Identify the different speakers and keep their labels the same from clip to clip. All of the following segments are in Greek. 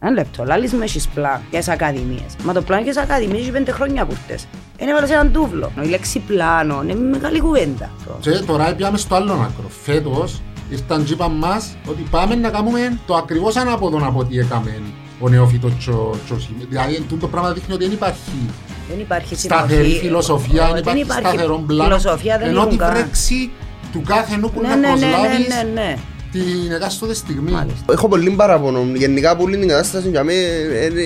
Speaker 1: Ένα λεπτό, λάλης με έχεις πλάν για τις ακαδημίες. Μα το πλάν για τις ακαδημίες έχει πέντε χρόνια που φταίς. Είναι έβαλες έναν τούβλο. Η λέξη πλάνο είναι μεγάλη κουβέντα.
Speaker 2: Και τώρα πιάμε στο άλλο άκρο. Φέτος ήρθαν και είπαν μας ότι πάμε να κάνουμε το ακριβώς ανάποδο από ό,τι έκαμε ο νεόφυτος Τσοσίμ. Δηλαδή το πράγμα δείχνει ότι δεν υπάρχει
Speaker 1: δεν υπάρχει
Speaker 2: σταθερή φιλοσοφία, δεν υπάρχει, υπάρχει σταθερό πλάνο. Ενώ τη βρέξη του κάθε νου που
Speaker 1: ναι,
Speaker 2: να
Speaker 1: ναι, ναι,
Speaker 2: προσλάβεις
Speaker 1: ναι, ναι, ναι.
Speaker 2: Την εκάστοτε στιγμής.
Speaker 1: Μάλιστα.
Speaker 3: Έχω πολύ παράπονο. Γενικά που την κατάσταση για μένα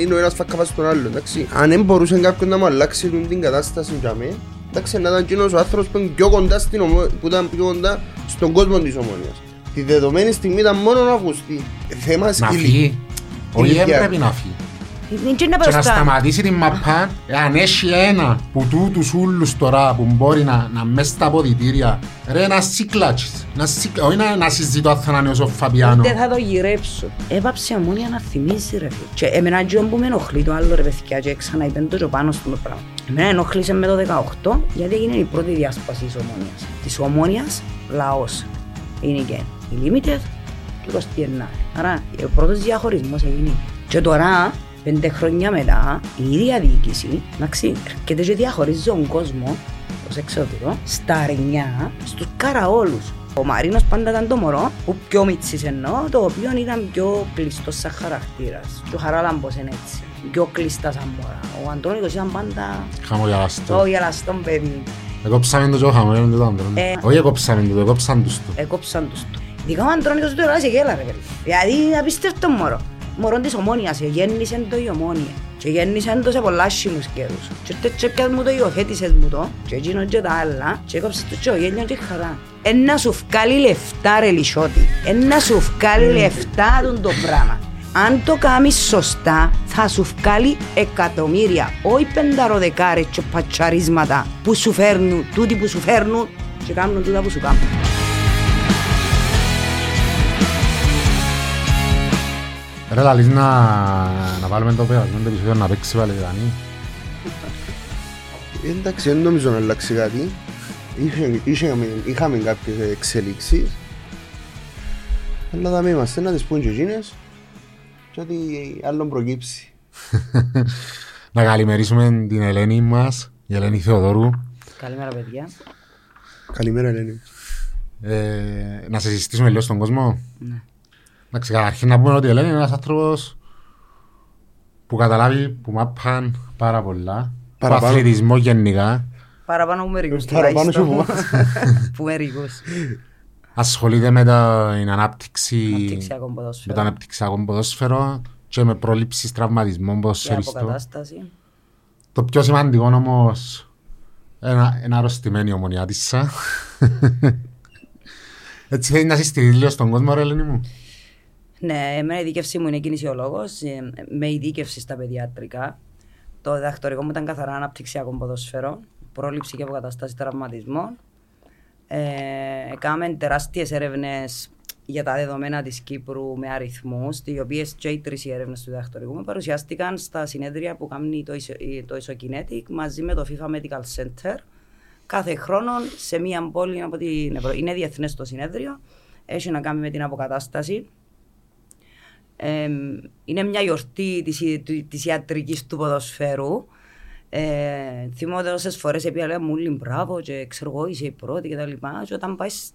Speaker 3: είναι ο ένας φακαπάς στον άλλο. Εντάξει. Αν δεν μπορούσε κάποιον να μου αλλάξει την κατάσταση για μένα, εντάξει, να ήταν εκείνος ο άνθρωπος που, είναι πιο κοντά στην ομο... που ήταν πιο κοντά στον κόσμο της ομόνιας. Τη δεδομένη στιγμή ήταν μόνο ο Αυγουστή. Θέμα
Speaker 2: Να
Speaker 3: σκύλη.
Speaker 2: φύγει. Ο
Speaker 3: ηλικία.
Speaker 2: ΙΕΜ πρέπει να φύγει.
Speaker 1: Είναι και να
Speaker 2: Και να
Speaker 1: μπροστά.
Speaker 2: σταματήσει την μαπά, αν έχει ένα που τούτους ούλους τώρα που μπορεί να, να μες στα ποδητήρια, ρε να σικλάτσις, να σικ... όχι να, να συζητώ αν θα είναι ο Φαπιάνο.
Speaker 1: Δεν θα το γυρέψω. Έβαψε αμμόνια να θυμίζει ρε φίλε. Και εμένα και που με ενοχλεί το άλλο ρε παιδιά και ξανά είπεν το και πάνω στο πράγμα. Εμένα ενοχλήσε με το 18 γιατί έγινε η πρώτη διάσπαση της ομόνιας. Της ομόνιας λαός. Είναι και η Limited και το Στιερνά. Άρα ο πρώτος διαχωρισμός έγινε. Και τώρα, πέντε χρόνια μετά, η ίδια διοίκηση, εντάξει, έρχεται και διαχωρίζει τον κόσμο ως εξώτερο, στα αρνιά, στους καραόλους. Ο Μαρίνος πάντα ήταν το μωρό, που πιο μίτσις εννοώ, το οποίο ήταν πιο κλειστός σαν χαρακτήρας. Και ο Χαράλαμπος είναι έτσι, πιο κλειστά σαν μωρά. Ο Αντώνικος ήταν πάντα
Speaker 2: Χαμογελαστός.
Speaker 1: το γελαστό παιδί.
Speaker 2: Εκόψαμε το και ο χαμογελαστό το άντρο.
Speaker 1: Ε.
Speaker 2: Όχι εκόψαμε το, εκόψαν τους το.
Speaker 1: Έκοψαν τους του. Ειδικά ο Αντρώνικος του σε γέλα ρε παιδί. Δηλαδή απίστευτο μωρό. Μωρό της ομόνιας, ε, γέννησε το η ομόνια. Και γέννησε το σε πολλάς σιμούς καιρούς. Και ήρθε και έπιας μου το υιοθέτησες μου το. Και εκείνο και τα άλλα. Και έκοψες το και ο γέλιο και χαρά. Ένα σου βγάλει λεφτά ρε λισότη. Ένα σου βγάλει λεφτά τον το πράγμα. Αν το κάνεις σωστά, θα σου βγάλει εκατομμύρια, όχι πενταροδεκάρες και πατσαρίσματα που σου φέρνουν, τούτοι που σου φέρνουν και κάνουν τούτα που σου κάνουν.
Speaker 2: Ρε λαλείς να, να βάλουμε το περασμένο επεισόδιο να παίξει πάλι Δανή.
Speaker 3: Εντάξει, δεν νομίζω να αλλάξει κάτι. Είχε- Είχαμε, είχαμε κάποιες εξελίξεις. Αλλά θα μην είμαστε να τις πούν και εκείνες και ότι άλλον προκύψει.
Speaker 2: Να καλημερίσουμε την Ελένη μας, η Ελένη Θεοδόρου.
Speaker 1: Καλημέρα παιδιά.
Speaker 3: Καλημέρα Ελένη.
Speaker 2: Ε, να σε συστήσουμε λίγο στον κόσμο.
Speaker 1: Ναι.
Speaker 2: Εντάξει, καταρχήν να πούμε ότι η Ελένη είναι ένας άνθρωπος που καταλάβει που μάπαν πάρα πολλά. Που
Speaker 3: Παραπάνω.
Speaker 2: αθλητισμό γενικά.
Speaker 1: Παραπάνω που μερικούς
Speaker 3: Παραπάνω
Speaker 1: τουλάχιστον.
Speaker 3: σου από
Speaker 1: Που μερικούς.
Speaker 2: Ασχολείται με την ανάπτυξη,
Speaker 1: Αναπτυξιακό
Speaker 2: με
Speaker 1: ποδόσφαιρο.
Speaker 2: το αναπτυξιακό ποδόσφαιρο και με πρόληψη τραυματισμών
Speaker 1: Και
Speaker 2: ποδοσφαιριστών.
Speaker 1: αποκατάσταση.
Speaker 2: Το πιο σημαντικό όμως ένα, ένα αρρωστημένη η ομονιάτισσα. Έτσι θέλει να συστηρίζει λίγο στον κόσμο ρε Ελένη μου.
Speaker 1: Ναι, εμένα η δίκευση μου είναι κινησιολόγος, ε, με ειδίκευση στα παιδιατρικά. Το διδακτορικό μου ήταν καθαρά αναπτυξιακό ποδόσφαιρο, πρόληψη και αποκατάσταση τραυματισμών. Ε, έκαναμε τεράστιες έρευνες για τα δεδομένα της Κύπρου με αριθμούς, οι οποίες και οι τρεις οι έρευνες του διδακτορικού μου παρουσιάστηκαν στα συνέδρια που κάνει το, Ισο- η- το Isokinetic μαζί με το FIFA Medical Center κάθε χρόνο σε μία πόλη από την Ευρώπη. Είναι διεθνές το συνέδριο, έχει να κάνει με την αποκατάσταση ε, είναι μια γιορτή της, ι- του- της ιατρικής του ποδοσφαίρου. Ε, θυμάμαι όσες φορές έπια λέει μου λέει μπράβο και ξέρω εγώ είσαι η πρώτη και τα λοιπά. Και όταν πάεις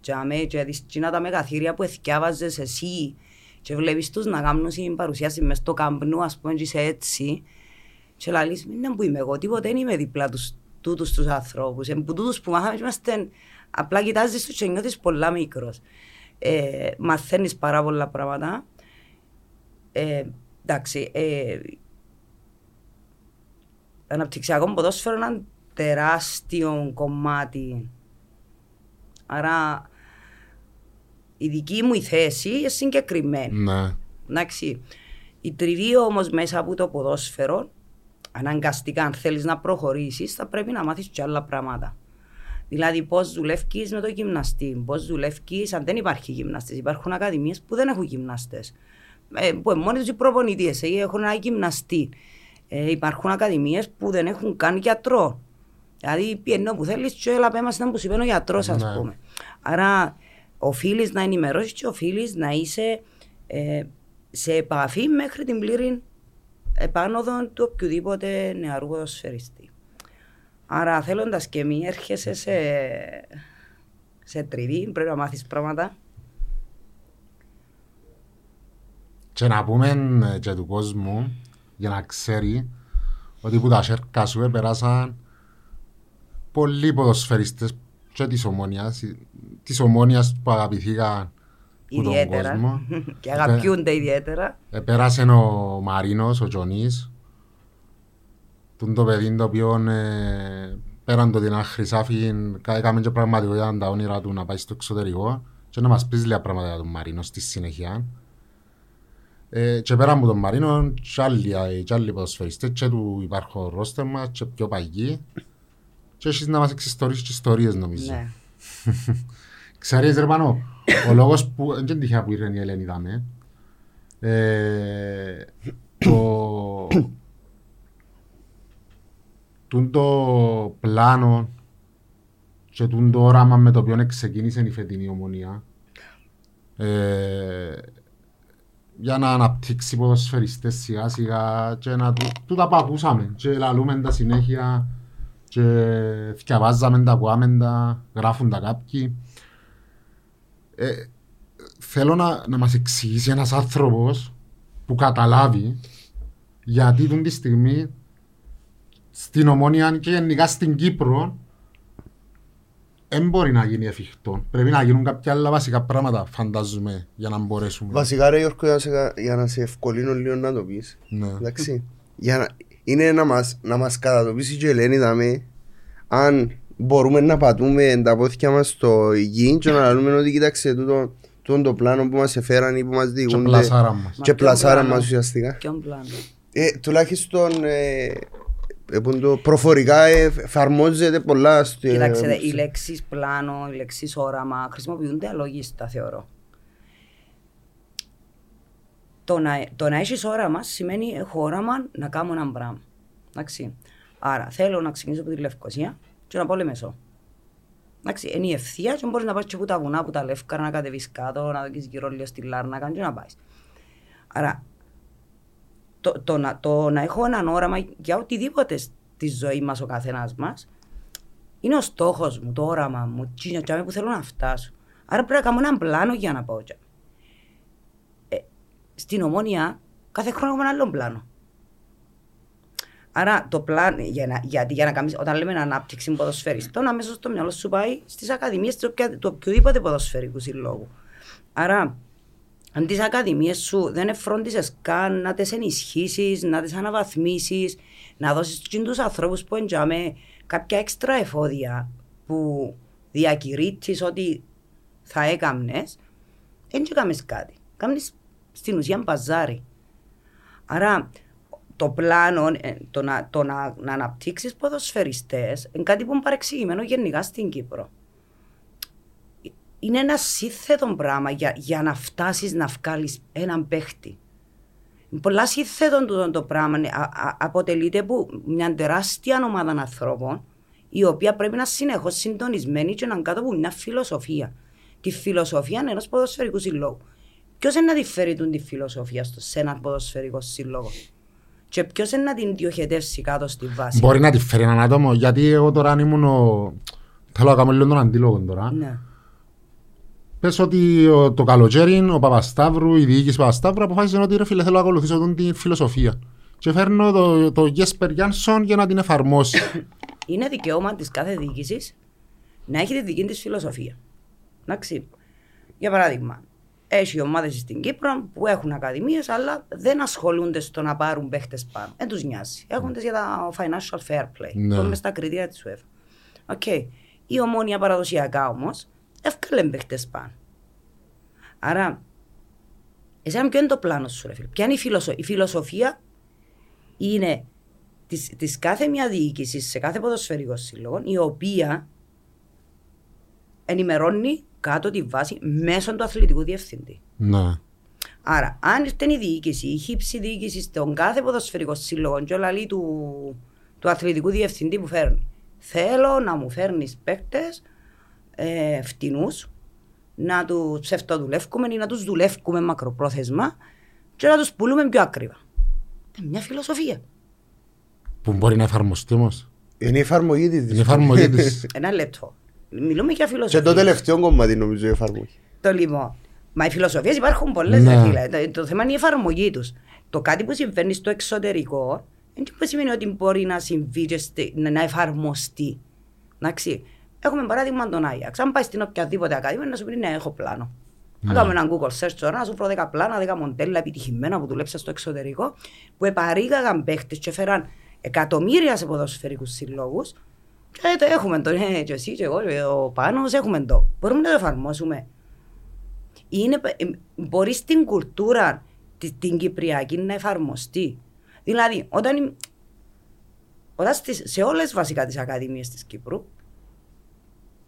Speaker 1: τζάμε και δεις κοινά τα μεγαθύρια που εθιάβαζες εσύ και βλέπεις τους να κάνουν την παρουσίαση μες στο καμπνού ας πούμε και είσαι έτσι και λαλείς μην είναι που είμαι εγώ τίποτε δεν είμαι δίπλα τους τούτους τους ανθρώπους. Ε, που τούτους που μάθαμε και είμαστε απλά κοιτάζεις τους και νιώθεις πολλά μικρός. Ε, μαθαίνεις πάρα πολλά πράγματα ε, εντάξει, ε, αναπτυξιακό ποδόσφαιρο είναι ένα τεράστιο κομμάτι. Άρα η δική μου η θέση είναι συγκεκριμένη.
Speaker 2: Ναι.
Speaker 1: Εντάξει, η τριβή όμως μέσα από το ποδόσφαιρο, αναγκαστικά αν θέλεις να προχωρήσεις, θα πρέπει να μάθεις και άλλα πράγματα. Δηλαδή, πώς δουλεύει με το γυμναστή, πώς δουλεύει αν δεν υπάρχει γυμναστής. Υπάρχουν ακαδημίες που δεν έχουν γυμναστές. Ε, που είναι μόνοι τους οι προπονητέ, ε, έχουν ένα γυμναστή. Ε, υπάρχουν ακαδημίες που δεν έχουν καν γιατρό. Δηλαδή, πιένω που θέλεις, και έλα πέμα να που σου είπε ο γιατρός, ας
Speaker 2: Ναι.
Speaker 1: πούμε. Άρα, οφείλεις να ενημερώσεις και οφείλεις να είσαι ε, σε επαφή μέχρι την πλήρη επάνωδο του οποιοδήποτε νεαρού ποδοσφαιριστή. Άρα θέλοντας και μη έρχεσαι σε, σε τριβή, πρέπει να μάθεις πράγματα.
Speaker 2: Και να πούμε ε, και του κόσμου για να ξέρει ότι που τα σέρκα σου περάσαν πολλοί ποδοσφαιριστές και της ομόνιας, της ομόνιας που αγαπηθήκαν που τον
Speaker 1: Ιδιαίτερα.
Speaker 2: κόσμο.
Speaker 1: και αγαπιούνται ιδιαίτερα.
Speaker 2: Επέρασε ο Μαρίνος, ο Τζονής, τον το παιδί το οποίο ε, πέραν το ότι είναι ένα χρυσάφι, κα- έκαμε και πραγματικότητα τα όνειρα του να πάει στο εξωτερικό και να μας πεις λίγα πράγματα για τον Μαρίνο στη συνέχεια. Ε, και πέραν από τον Μαρίνο, και άλλοι, ε, και άλλοι ποδοσφαιριστές και του υπάρχω ρόστερ μας και πιο παγιοί και έχεις να μας εξιστορήσεις και ιστορίες νομίζω.
Speaker 1: Ναι.
Speaker 2: Ξέρεις ρε Πανώ, ο λόγος που, δεν είναι τυχαία που ήρθε η Ελένη δάμε, ε, το, τούν το πλάνο και τούν το όραμα με το οποίο ξεκίνησε η φετινή ομονία ε, για να αναπτύξει ποδοσφαιριστές σιγά σιγά και να του, του τα που ακούσαμε και λαλούμε τα συνέχεια και θυκιαβάζαμε τα, ακούαμε τα, γράφουν τα κάποιοι. Ε, θέλω να, να μας εξηγήσει ένας άνθρωπος που καταλάβει γιατί τον τη στιγμή στην Ομόνια και γενικά στην Κύπρο δεν μπορεί να γίνει εφικτό. Πρέπει να γίνουν κάποια άλλα βασικά πράγματα, φαντάζομαι, για να μπορέσουμε.
Speaker 3: Βασικά ρε Γιώργο, για να σε, για να σε ευκολύνω λίγο να το πεις.
Speaker 2: Ναι.
Speaker 3: Εντάξει. Για να, είναι να μας, να μας κατατοπίσει και η Ελένη δάμε αν μπορούμε να πατούμε τα πόθηκια μας στο γη και να λέμε ότι κοίταξε τούτο, τούτο το πλάνο που μας εφέραν ή που μας
Speaker 2: Και
Speaker 3: διηγούνται
Speaker 2: πλασάρα μας.
Speaker 1: Μα
Speaker 3: και
Speaker 1: ποιον
Speaker 3: πλασάρα
Speaker 1: πλάνος;
Speaker 3: μας ουσιαστικά.
Speaker 1: Ποιον πλάνος.
Speaker 3: Ε, τουλάχιστον ε, ε, που το προφορικά ε, εφαρμόζεται πολλά στο
Speaker 1: Κοιτάξτε, οι λέξεις πλάνο, οι λέξεις όραμα χρησιμοποιούνται αλόγιστα, θεωρώ. Το να, το να έχεις όραμα σημαίνει έχω όραμα να κάνω ένα πράγμα. Εντάξει. Άρα θέλω να ξεκινήσω από τη Λευκοσία και να πάω Λεμεσό. Εντάξει, είναι η ευθεία και μπορείς να πας και από τα βουνά, από τα λεύκαρα, να κατεβείς κάτω, να δεις γύρω λίγο στη Λάρνακα και να πάεις. Άρα, το, το, να, το να έχω έναν όραμα για οτιδήποτε στη ζωή μας ο καθένας μας, είναι ο στόχος μου, το όραμα μου, τι που θέλω να φτάσω. Άρα πρέπει να κάνω έναν πλάνο για να πάω εκεί. Ε, στην ομόνια, κάθε χρόνο έχουμε ένα άλλο πλάνο. Άρα το πλάνο, για να, γιατί για να κάνεις, όταν λέμε ανάπτυξη ποδοσφαιριστών, αμέσως το μυαλό σου πάει στις ακαδημίες του, οποια- του οποιοδήποτε ποδοσφαιρικού συλλόγου. Άρα, αν τις ακαδημίες σου δεν εφρόντισες καν να τις ενισχύσεις, να τις αναβαθμίσεις, να δώσεις του ανθρώπους που εντιαμε κάποια έξτρα εφόδια που διακηρύττεις ότι θα έκαμνες, δεν έκαμε κάτι. Κάμνεις στην ουσία μπαζάρι. Άρα το πλάνο, ε, το να, το να, να αναπτύξεις ποδοσφαιριστές, είναι κάτι που είναι παρεξηγημένο γενικά στην Κύπρο. Είναι ένα σύνθετο πράγμα για, για να φτάσεις να βγάλεις έναν παίχτη. Είναι πολλά σύνθετο τούτο το πράγμα. Α, α, αποτελείται από μια τεράστια ομάδα ανθρώπων η οποία πρέπει να είναι συνεχώς συντονισμένη και να είναι κάτω από μια φιλοσοφία. Τη φιλοσοφία ενός ποδοσφαιρικού συλλόγου. Ποιος είναι να τη φέρει τούτη τη φιλοσοφία στο, σε έναν ποδοσφαιρικό σύλλογο, και ποιος είναι να την διοχετεύσει κάτω στη βάση;
Speaker 2: Μπορεί να τη φέρει έναν άτομο, γιατί εγώ τώρα αν ήμουν ο... Θέλω να κάνω λίγο τον αντίλογο τώρα.
Speaker 1: Ναι.
Speaker 2: Πες ότι ο- το καλοκαίρι ο Παπασταύρου, η διοίκηση Παπασταύρου αποφάσισε ότι ρε φίλε θέλω να ακολουθήσω τον τη φιλοσοφία. Και φέρνω το, το Jesper Jansson για να την εφαρμόσει.
Speaker 1: Είναι δικαίωμα της κάθε διοίκησης να έχει τη δική της φιλοσοφία. Εντάξει. Για παράδειγμα, έχει ομάδες στην Κύπρο που έχουν ακαδημίες, αλλά δεν ασχολούνται στο να πάρουν παίχτες πάνω. Δεν τους νοιάζει. Έχουν τις για τα financial fair play.
Speaker 2: Ναι.
Speaker 1: Ναι. μες στα κριτήρια της UEFA. OK. Η Ομόνοια παραδοσιακά όμως έβκαλλε παίχτες πάνω. Άρα, εσένα ποιο είναι το πλάνο σου, ρε φίλε; Ποια είναι η φιλοσοφία. Η φιλοσοφία είναι της, της κάθε μια διοίκησης σε κάθε ποδοσφαιρικό σύλλογο, η οποία ενημερώνει κάτω τη βάση μέσω του αθλητικού διευθυντή.
Speaker 2: ναι.
Speaker 1: Άρα, αν ήρθε η διοίκηση, η χύψη διοίκηση στον κάθε ποδοσφαιρικό σύλλογο, και όλα λέει του, του αθλητικού διευθυντή που φέρνει. Θέλω να μου φέρνεις παίκτες ε, φτηνούς, να τους ψευτοδουλεύουμε ή να τους δουλεύουμε μακροπρόθεσμα. και να τους πουλούμε πιο ακριβά. Ε, μια φιλοσοφία.
Speaker 2: Που μπορεί να εφαρμοστεί όμως.
Speaker 3: Είναι η εφαρμογή της.
Speaker 2: Είναι η εφαρμογή της.
Speaker 1: Ένα λεπτό. Μιλούμε για
Speaker 3: Και
Speaker 1: φιλοσοφία.
Speaker 3: το τελευταίο κομμάτι νομίζω η εφαρμογή.
Speaker 1: Το λοιπόν. Μα οι φιλοσοφίες υπάρχουν πολλές,
Speaker 2: Ναι.
Speaker 1: φίλε. Το, το θέμα είναι η εφαρμογή τους. Το κάτι που συμβαίνει στο εξωτερικό δεν που σημαίνει ότι μπορεί να συμβεί και στη- να, να εφαρμοστεί. Εντάξει. Έχουμε παράδειγμα τον Άγιαξ. Αν πάει στην οποιαδήποτε ακαδημία να σου πει ναι, έχω πλάνο. Να
Speaker 2: Ναι.
Speaker 1: κάνουμε έναν Google search τώρα, να σου βρω 10 πλάνα, 10 μοντέλα επιτυχημένα που δουλέψα στο εξωτερικό, που επαρήγαγαν παίχτες και έφεραν εκατομμύρια σε ποδοσφαιρικούς συλλόγους. Και το έχουμε το, ε, και εσύ και εγώ, και ο Πάνος, έχουμε το. Μπορούμε να το εφαρμόσουμε είναι, ε, μπορείς στην κουλτούρα τη- την κυπριακή να εφαρμοστεί. Δηλαδή, όταν, η- όταν στις, σε όλες βασικά τις ακαδημίες της Κύπρου,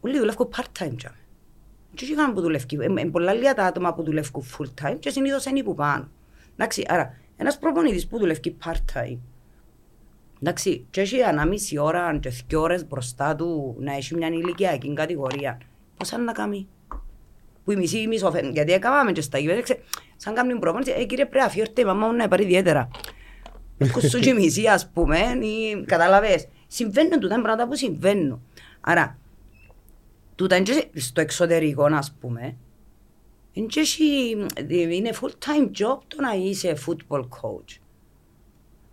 Speaker 1: όλοι δουλεύουν part-time job. Και όχι κανέναν που δουλεύει, ε, ε, πολλά λίγα τα άτομα που δουλεύουν full-time και συνήθως είναι που πάνω. Εντάξει, άρα, ένας προπονητής που δουλεύει part-time, εντάξει, και έχει ανάμιση ώρα και δύο ώρες μπροστά του να έχει μια ηλικιακή κατηγορία, πώς αν να κάνει; Που η μισή μισοφέρνει. Γιατί έκαναμε και στα γήπεδα, ξέ- σαν κάνουν προπόνηση, ε, κύριε πρέπει να φιόρτε η μαμά μου να πάρει ιδιαίτερα. Κουσού και η μισή, ας πούμε, ή κατάλαβες. Συμβαίνουν τούτα είναι πράγματα που συμβαίνουν. Άρα, τούτα είναι και στο εξωτερικό, ας πούμε, είναι και έχει- είναι full time job το να είσαι football coach.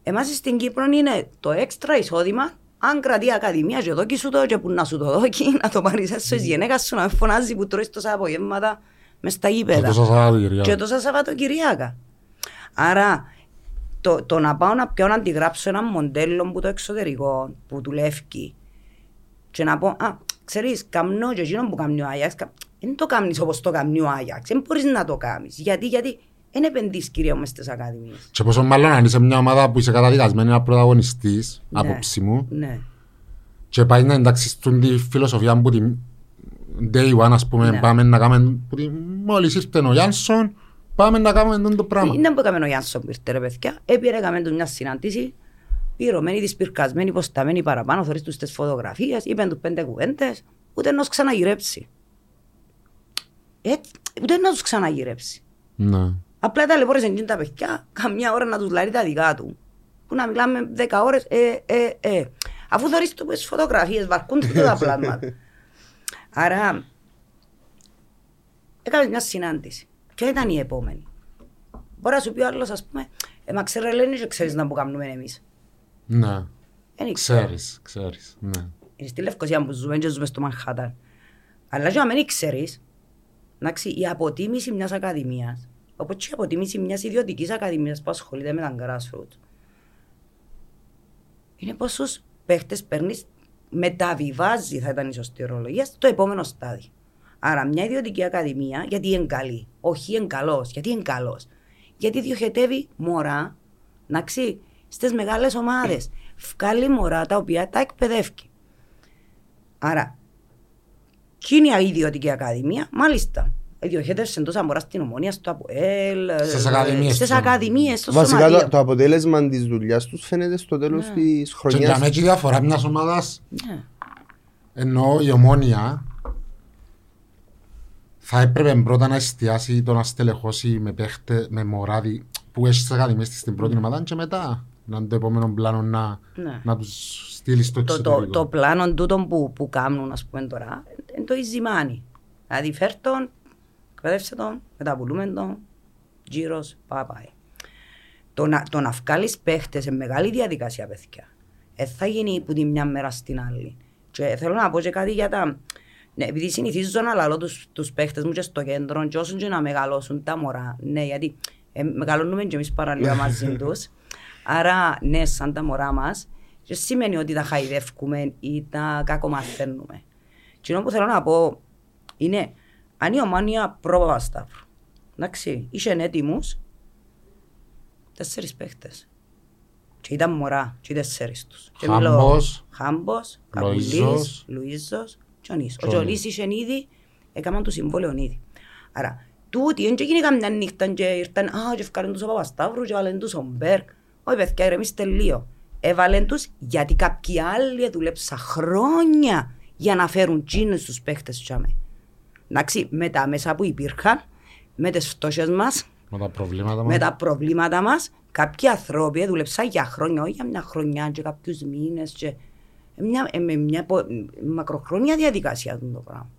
Speaker 1: Εμάς στην Κύπρο είναι το έξτρα εισόδημα αν κρατεί η ακαδημία και δώκει σου το και που να σου το δώκει να το πάρεις έσω εις γυναίκας σου να με φωνάζει που τρώεις τόσα απογεύματα μες στα
Speaker 2: Και
Speaker 1: γήπεδα.
Speaker 2: τόσα Σαββατοκυριακά.
Speaker 1: Και τόσα Σαββατοκυριακά. Άρα το, το να πάω να πιω να αντιγράψω ένα μοντέλο που το εξωτερικό που δουλεύει και να πω, α, ξέρεις, καμνώ και εκείνο που κάνει ο Άγιαξ, δεν το κάνεις όπως το κάνει ο Άγιαξ, δεν μπορείς να το κάνεις. Γιατί, γιατί δεν επενδύεις κυρία μες στις ακαδημίες.
Speaker 2: Και πόσο μάλλον αν είσαι μια ομάδα που είσαι καταδικασμένη να πρωταγωνιστής,
Speaker 1: Ναι.
Speaker 2: άποψη μου,
Speaker 1: Ναι.
Speaker 2: και πάει να εντάξεις τον τη φιλοσοφία που την day one, ας πούμε,
Speaker 1: Ναι.
Speaker 2: πάμε να κάνουμε, που την- μόλις ήρθε ο Γιάνσον, πάμε να κάνουμε τον το πράγμα.
Speaker 1: Είναι που έκαμε ο Γιάνσον που ήρθε ρε παιδιά, έπαιρε έκαμε τους μια συνάντηση, πυρωμένη, δυσπυρκασμένη, υποσταμένη παραπάνω, θωρείς τους τις φωτογραφίες, είπαν τους πέντε κουβέντες, ούτε να τους ξαναγυρέψει. Έτσι, ούτε να τους ξαναγυρέψει.
Speaker 2: Ναι.
Speaker 1: Απλά ταλαιπώρησε εκείνη τα παιδιά, καμιά ώρα να τους λάρει τα δικά του. Που να μιλάμε δέκα ώρες, ε, ε, ε. Αφού θωρείς τους τις φωτογραφίες, βαρκούνται και τα πλάσματα. Άρα, έκαμε μια συνάντηση. Ποια ήταν η επόμενη; Μπορεί να σου πει ο άλλος, ας πούμε, ε, μα ξέρε λένε και ξέρεις να που κάνουμε εμείς.
Speaker 2: Ναι.
Speaker 1: Δεν ξέρω.
Speaker 2: Ξέρεις, ξέρεις. Ναι.
Speaker 1: Είναι στη Λευκοσία που ζούμε και ζούμε στο Μανχάταν. Αλλά και αν δεν ξέρεις, εντάξει, η αποτίμηση μιας ακαδημίας, όπως και η αποτίμηση μιας ιδιωτικής ακαδημίας που ασχολείται με τα grassroots, είναι πόσους παίχτες παίρνεις, μεταβιβάζει, θα ήταν η σωστή ορολογία, στο επόμενο στάδιο. Άρα μια ιδιωτική ακαδημία, γιατί είναι καλή, όχι είναι καλός, γιατί είναι καλός. Γιατί διοχετεύει μωρά, εντάξει, στις μεγάλες ομάδες. Βγάλει μωρά τα οποία τα εκπαιδεύει. Άρα, τι είναι η ιδιωτική ακαδημία, μάλιστα. Διοχέτευσε τόσα μωρά στην ομονία, στο ΑΠΟΕΛ,
Speaker 2: Στις ακαδημίες
Speaker 1: στις
Speaker 2: του.
Speaker 1: ακαδημίες, στο
Speaker 3: Βασικά το,
Speaker 1: σωματείο.
Speaker 3: το αποτέλεσμα της δουλειάς τους φαίνεται στο τέλος
Speaker 1: Ναι.
Speaker 3: της
Speaker 2: Και
Speaker 3: χρονιάς.
Speaker 2: για μένα η διαφορά μιας ομάδας,
Speaker 1: Ναι.
Speaker 2: ενώ η ομόνια θα έπρεπε πρώτα να εστιάσει το να στελεχώσει με παίχτε, με μωράδι που έχει στις ακαδημίες της στην πρώτη ομάδα και μετά να είναι το επόμενο πλάνο να,
Speaker 1: Ναι.
Speaker 2: να τους στείλεις στο
Speaker 1: το, το,
Speaker 2: εξωτερικό.
Speaker 1: το πλάνο τούτο που, που κάνουν ας πούμε τώρα είναι το easy money. Δηλαδή φέρ τον, εκπαίδευσε τον, μεταπουλούμε τον, γύρος, πάει πάει. Το να, το να βγάλεις παίχτες σε μεγάλη διαδικασία παιδιά. Δεν θα γίνει που τη μια μέρα στην άλλη. Και θέλω να πω και κάτι για τα... Ναι, επειδή συνηθίζω να λαλώ τους, τους παίχτες μου και στο κέντρο και όσον και να μεγαλώσουν τα μωρά. Ναι, γιατί ε, μεγαλώνουμε και εμείς παραλίγα μαζί τους. Άρα, ναι, σαν τα μωρά μας, δεν σημαίνει ότι τα χαϊδεύκουμε ή τα κακομαθαίνουμε. Και που θέλω να πω είναι, αν η ομάνια πρόβα Σταύρου, εντάξει, είσαι έτοιμους, τέσσερις παίχτες. Και ήταν μωρά, και οι τέσσερις τους. Και μιλώ-
Speaker 2: Χάμπος,
Speaker 1: Χάμπος,
Speaker 2: Λοΐζος,
Speaker 1: Καπουλής, Λουΐζος, και ο Νης. Ο
Speaker 2: και ο
Speaker 1: Τζολής είχε ήδη, έκαναν το συμβόλαιο ήδη. Άρα, τούτοι δεν έγινε καμιά νύχτα και ήρθαν, α, και ευκάλεν τους ο Παπασταύρου και έβαλεν τους ο Μπέρκ. Όχι παιδιά, ηρεμήστε λίγο. Έβαλεν τους γιατί κάποιοι άλλοι δούλεψαν χρόνια για να φέρουν τσίνους τους παίχτες τσάμε. Εντάξει, με τα μέσα που υπήρχαν, με τις φτώχειες μας,
Speaker 2: Με τα προβλήματα
Speaker 1: με
Speaker 2: μας.
Speaker 1: τα προβλήματα μας, κάποιοι άνθρωποι δούλεψαν για χρόνια, όχι για μια χρονιά και κάποιους μήνες και μια, ε, με μια πο- μακροχρόνια διαδικασία αυτό το πράγμα.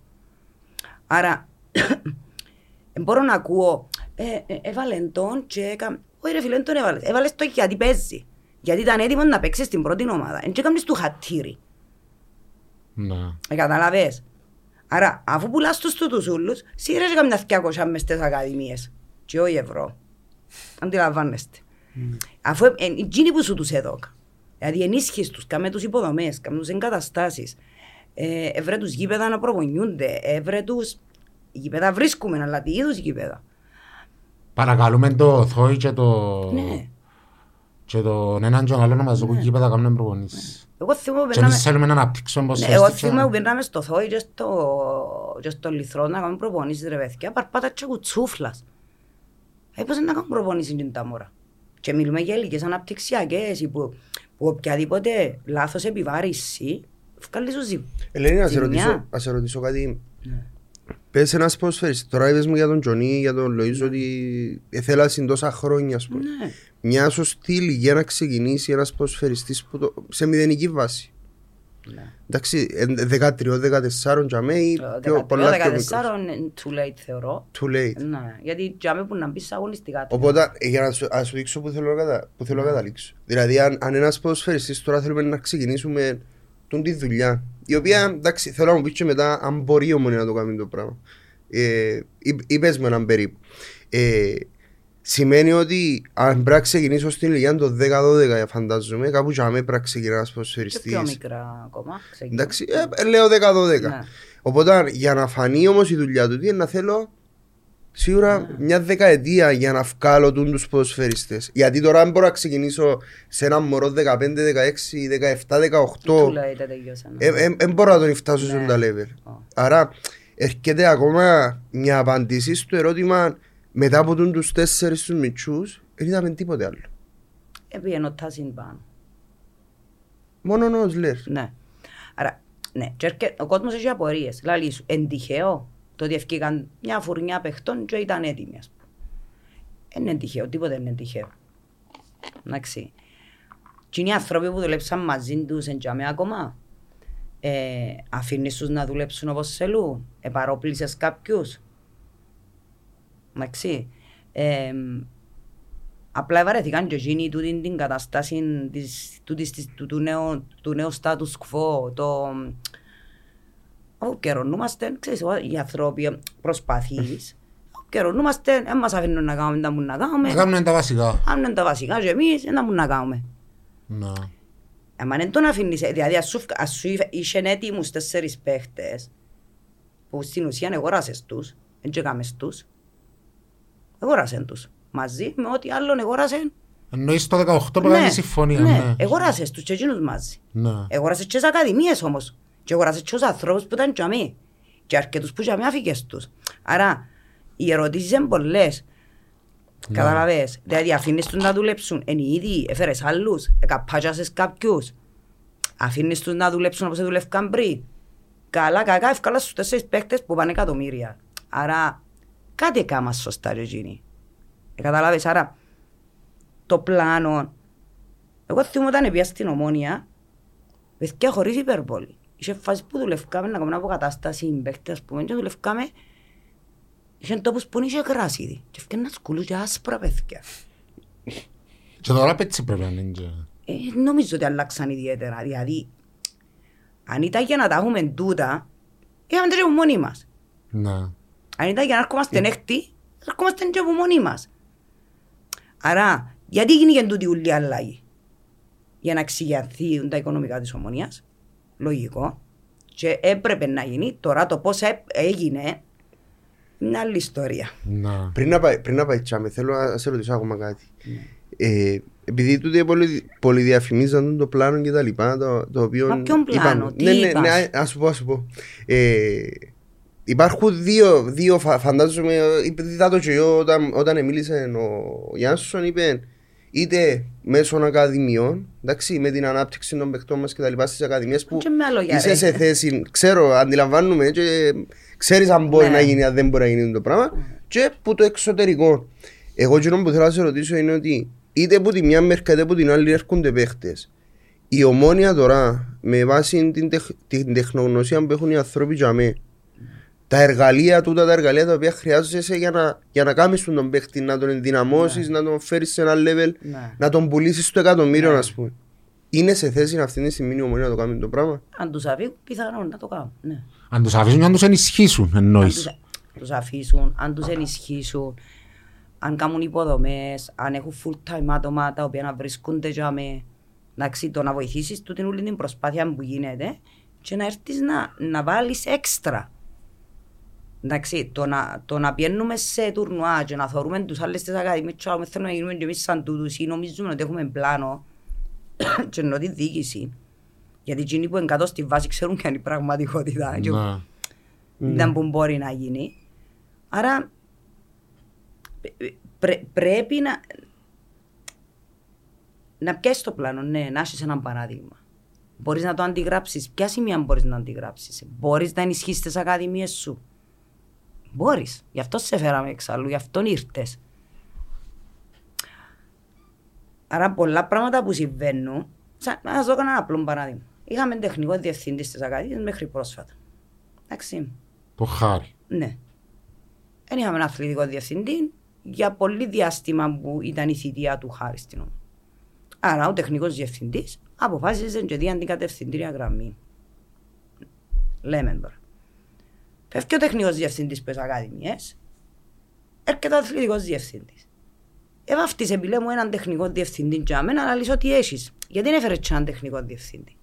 Speaker 1: Άρα, ε, μπορώ να ακούω, ε, ε, έβαλε τον και έκαμε, όχι ρε φίλε, δεν τον έβαλες, έβαλες τον γιατί παίζει. Γιατί ήταν έτοιμο να παίξει στην πρώτη ομάδα. Εν και έκαμες του χατήρι.
Speaker 2: Ναι.
Speaker 1: Ε, καταλαβες. Άρα, αφού πουλάς τους τούτους ούλους, σίγουρα και καμιά 200 μες στις ακαδημίες. Και όχι ευρώ. Αντιλαμβάνεστε. Αφού ε, ε, εκείνοι που σου τους έδωκα. Δηλαδή ενίσχυσες τους, κάμε τους υποδομές, κάμε τους εγκαταστάσεις. Ε, έβρε τους γήπεδα να προπονιούνται, έβρε τους... Γήπεδα βρίσκουμε, αλλά τι είδους γήπεδα.
Speaker 2: Παρακαλούμε το Θόη και το...
Speaker 1: Ναι.
Speaker 2: και τον έναν και τον άλλο να μας δουν γήπεδα κάνουμε προπονήσεις.
Speaker 1: Εγώ θυμούμαι που
Speaker 2: Και εμείς
Speaker 1: περνάμε...
Speaker 2: θέλουμε να αναπτύξουμε πώς
Speaker 1: Ναι, εγώ θυμούμαι που περνάμε στο Θόη και στο, και στο Λιθρό να κάνουμε προπονήσεις ρε παιδιά, παρπάτα και κουτσούφλας. Ε, πώς είναι να κάνουμε προπονήσεις είναι τα μωρά. Και μιλούμε για ηλικίες αναπτυξιακές που, που οποιαδήποτε λάθος επιβάρηση βγάλει σου ζη.
Speaker 3: Ελένη, να σε
Speaker 1: Ζημιά.
Speaker 3: ρωτήσω, να σε ρωτήσω κάτι.
Speaker 1: Ναι.
Speaker 3: Πες ένας ποδοσφαιριστής, τώρα είπες μου για τον Τζονί, για τον Λοΐζο ότι ήθελα τόσα χρόνια, ας πούμε.
Speaker 1: Ναι.
Speaker 3: Μια σωστή ηλικία να ξεκινήσει ένας ποδοσφαιριστής που το, σε μηδενική βάση.
Speaker 1: Ναι.
Speaker 3: Εντάξει, 13-14 για μένα ή
Speaker 1: Το
Speaker 3: πιο, πολλά πιο
Speaker 1: 13-14
Speaker 3: μικρός.
Speaker 1: είναι too late θεωρώ.
Speaker 3: Too late.
Speaker 1: Ναι, γιατί για μένα που να μπεις αγωνιστικά.
Speaker 3: Οπότε, ε, για να σου, να σου δείξω που θέλω να, κατα, που θέλω να καταλήξω. Δηλαδή, αν, αν ένας ποδοσφαιριστής τώρα θέλουμε να ξεκινήσουμε τον τη δουλειά, η οποία, εντάξει, θέλω να μου πεις και μετά αν μπορεί όμως να το κάνει το πράγμα. Ε, ή- είπες με έναν περίπου. Ε, σημαίνει ότι αν πρέπει να ξεκινήσω στην ηλικία των 10-12, φαντάζομαι, κάπου για μένα πρέπει να ξεκινήσει ένας
Speaker 1: Και
Speaker 3: ποδοσφαιριστής.
Speaker 1: πιο μικρά ακόμα. ξεκινά.
Speaker 3: Εντάξει, ε, ε, λέω 10-12.
Speaker 1: Ναι.
Speaker 3: Οπότε για να φανεί όμως η δουλειά του, τι είναι να θέλω σίγουρα
Speaker 1: Ναι.
Speaker 3: μια δεκαετία για να βγάλω του τους ποδοσφαιριστές. Γιατί τώρα αν μπορώ να ξεκινήσω σε ένα μωρό 15, 16, 17, 18,
Speaker 1: Too late τελειώσαν.
Speaker 3: δεν μπορώ να τον φτάσω σε
Speaker 1: Ναι.
Speaker 3: τα level.
Speaker 1: Ω.
Speaker 3: Άρα έρχεται ακόμα μια απάντηση στο ερώτημα μετά από τον τους τέσσερις τους μητσούς, δεν είδαμε τίποτε άλλο.
Speaker 1: Επήγαινε ο Τάσιν πάνω.
Speaker 3: Μόνο ο Νόσλερ.
Speaker 1: Ναι. Άρα, ναι, και έρχε- ο κόσμος έχει απορίες. Λάλη σου, εν τυχαίο; Το ότι ευκήκαν μια φουρνιά παιχτών και ήταν έτοιμοι, ας πούμε. Δεν είναι τυχαίο, τίποτε δεν είναι τυχαίο. Εντάξει. Και είναι οι άνθρωποι που δουλέψαν μαζί τους εν τζάμε ακόμα. Ε, αφήνεις τους να δουλέψουν όπως θέλουν. Επαρόπλησες κάποιους. Εντάξει. Ε, Απλά βαρεθήκαν και εκείνοι τούτη την κατάσταση της, τούτης, της, του, του, νέου, του νέου status quo, το... Αφού καιρονούμαστε, ξέρεις, ο- οι άνθρωποι προσπαθείς, αφού καιρονούμαστε, δεν μας αφήνουν να κάνουμε τα που να κάνουμε,
Speaker 2: Να κάνουμε τα βασικά.
Speaker 1: αν είναι τα βασικά και εμείς, δεν τα που να κάνουμε.
Speaker 2: Ναι.
Speaker 1: Άμα δεν τον αφήνεις, ε, δηλαδή ας σου, φ- ας σου είχε- είχεν έτοιμους τέσσερις παίχτες, που στην ουσία εγόρασες τους, δεν και κάμες τους, εγόρασεν τους, μαζί με ό,τι άλλον εγόρασεν
Speaker 2: Εννοείς το 18 που έκανε συμφωνία.
Speaker 1: ναι.
Speaker 2: Ναι.
Speaker 1: Εγόρασες τους και εκείνους μαζί.
Speaker 2: Ναι.
Speaker 1: Εγόρασες και τις ακαδημίες όμως. Και εγόρασες και τους ανθρώπους που ήταν για μí. Και αρκετούς που για μí άφηκες τους. Άρα, οι ερωτήσεις είναι πολλές.
Speaker 2: Ναι.
Speaker 1: Καταλαβες. Δηλαδή, αφήνεις τους να δουλέψουν. Εν ήδη, έφερες άλλους. Εκαπάτσασες κάποιους. Αφήνεις τους να δουλέψουν όπως δουλεύκαν πριν. Καλά, κακά, ευκάλα στους τέσσερις παίκτες που πάνε εκατομμύρια. Άρα, κάτι έκανα σωστά ρε εκείνοι. Ε, Καταλάβες, άρα, το πλάνο. Εγώ θυμούμαι όταν πήγα στην Ομόνια, παιδιά χωρίς υπερβολή. Είχε φάση που δουλευκάμε να κάνουμε αποκατάσταση παίχτε, ας πούμε, και δουλευκάμε Είχε τόπους που είχε κράσιδι και έφτιανα σκουλούς και άσπρα παιδιά.
Speaker 2: Και τώρα έτσι πρέπει να είναι. και-
Speaker 1: Ε, νομίζω ότι αλλάξαν ιδιαίτερα. Δηλαδή, αν ήταν για να τα έχουμε τούτα, είχαμε τα και από μόνοι μας.
Speaker 2: Ναι.
Speaker 1: Αν ήταν για να έρχομαστε έκτη, έρχομαστε και από μόνοι μας. Άρα, γιατί γίνηκε τούτη ούλη αλλαγή; Για να εξηγιαθούν τα οικονομικά της ομονίας. Λογικό. Και έπρεπε να γίνει. Τώρα το πώς έ- έγινε, είναι άλλη ιστορία.
Speaker 2: Ναι.
Speaker 3: Πριν να πάει, πριν να πάει τσάμε, θέλω να σε ρωτήσω ακόμα κάτι.
Speaker 1: Ναι.
Speaker 3: Ε, επειδή τούτοι πολυ, πολυδιαφημίζαν το πλάνο και τα λοιπά, το, το οποίο...
Speaker 1: Μα ποιον πλάνο,
Speaker 3: είπαμε.
Speaker 1: τι
Speaker 3: ναι, ναι,
Speaker 1: είπας;
Speaker 3: ναι, ας σου πω, ας σου πω. Ε, υπάρχουν δύο, δύο φα- φαντάζομαι, είδα το και εγώ όταν, όταν μίλησε ο Γιάνσον, είπε είτε μέσω ακαδημιών, εντάξει, με την ανάπτυξη των παιχτών μας και τα λοιπά στις ακαδημίες που
Speaker 1: Και με λόγια,
Speaker 3: είσαι
Speaker 1: ρε.
Speaker 3: σε θέση, ξέρω, αντιλαμβάνουμε και ξέρεις αν μπορεί
Speaker 1: Ναι.
Speaker 3: να γίνει, αν δεν μπορεί να γίνει το πράγμα και που το εξωτερικό. Εγώ εκείνο που θέλω να σε ρωτήσω είναι ότι είτε από τη μια μερικά είτε από την άλλη έρχονται παίχτες. Η ομόνια τώρα, με βάση την, τεχ, την τεχνογνωσία που έχουν οι άνθρωποι για μέ, τα εργαλεία τούτα, τα εργαλεία τα οποία χρειάζεσαι για να, για να κάνεις τον παίχτη, να τον ενδυναμώσεις, να τον φέρεις σε ένα level,
Speaker 1: Ναι.
Speaker 3: να τον πουλήσεις στο εκατομμύριο,
Speaker 1: Ναι.
Speaker 3: ας πούμε. Είναι σε θέση αυτή τη στιγμή η ομόνια να το κάνει το πράγμα;
Speaker 1: Αν τους αφήγουν, πιθανόν να το κάνουν. Ναι.
Speaker 2: Αν τους αφήσουν και αν τους ενισχύσουν
Speaker 1: Αν
Speaker 2: εννοείς.
Speaker 1: τους, τους αφήσουν, αν τους ενισχύσουν, αν κάνουν υποδομές, αν έχουν full time άτομα τα οποία να βρίσκονται για με, εντάξει, το να βοηθήσεις τούτη όλη την προσπάθεια που γίνεται και να έρθεις να, να βάλεις έξτρα. Εντάξει, το να, το να πιένουμε σε τουρνουά και να θεωρούμε τους άλλες τις ακαδημίες και να θέλουμε να γίνουμε και εμείς σαν τούτους ή νομίζουμε ότι έχουμε πλάνο και ενώ τη διοίκηση. Γιατί εκείνοι που είναι κάτω στη βάση ξέρουν ποια είναι η πραγματικότητα. Και
Speaker 2: Ναι.
Speaker 1: ήταν που μπορεί να γίνει. Άρα πρέ- πρέ- πρέπει να, να πιάσεις το πλάνο, ναι, να έχεις ένα παράδειγμα. Μπορείς να το αντιγράψεις. Ποια σημεία μπορείς να αντιγράψεις. Μπορείς να ενισχύσεις τις ακαδημίες σου. Μπορείς. Γι' αυτό σε φέραμε εξάλλου, γι' αυτό ήρθες. Άρα πολλά πράγματα που συμβαίνουν. Σαν, να σας δω ένα απλό παράδειγμα. Είχαμε τεχνικό διευθυντή τη Ακαδημία μέχρι πρόσφατα. Εντάξει.
Speaker 2: Το χάρη.
Speaker 1: Ναι. Δεν είχαμε ένα αθλητικό διευθυντή για πολύ διάστημα που ήταν η θητεία του χάρη στην ομάδα. Άρα ο τεχνικός διευθυντής αποφάσισε και δει την κατευθυντήρια γραμμή. Λέμε τώρα. Φεύγει ο τεχνικός διευθυντής πε ακαδημίε, έρχεται ο αθλητικός διευθυντής. Εβάφτισε επιλέ μου έναν τεχνικό διευθυντή για μένα, αλλά λες ότι έχεις. Γιατί δεν έφερες έναν τεχνικό διευθυντή.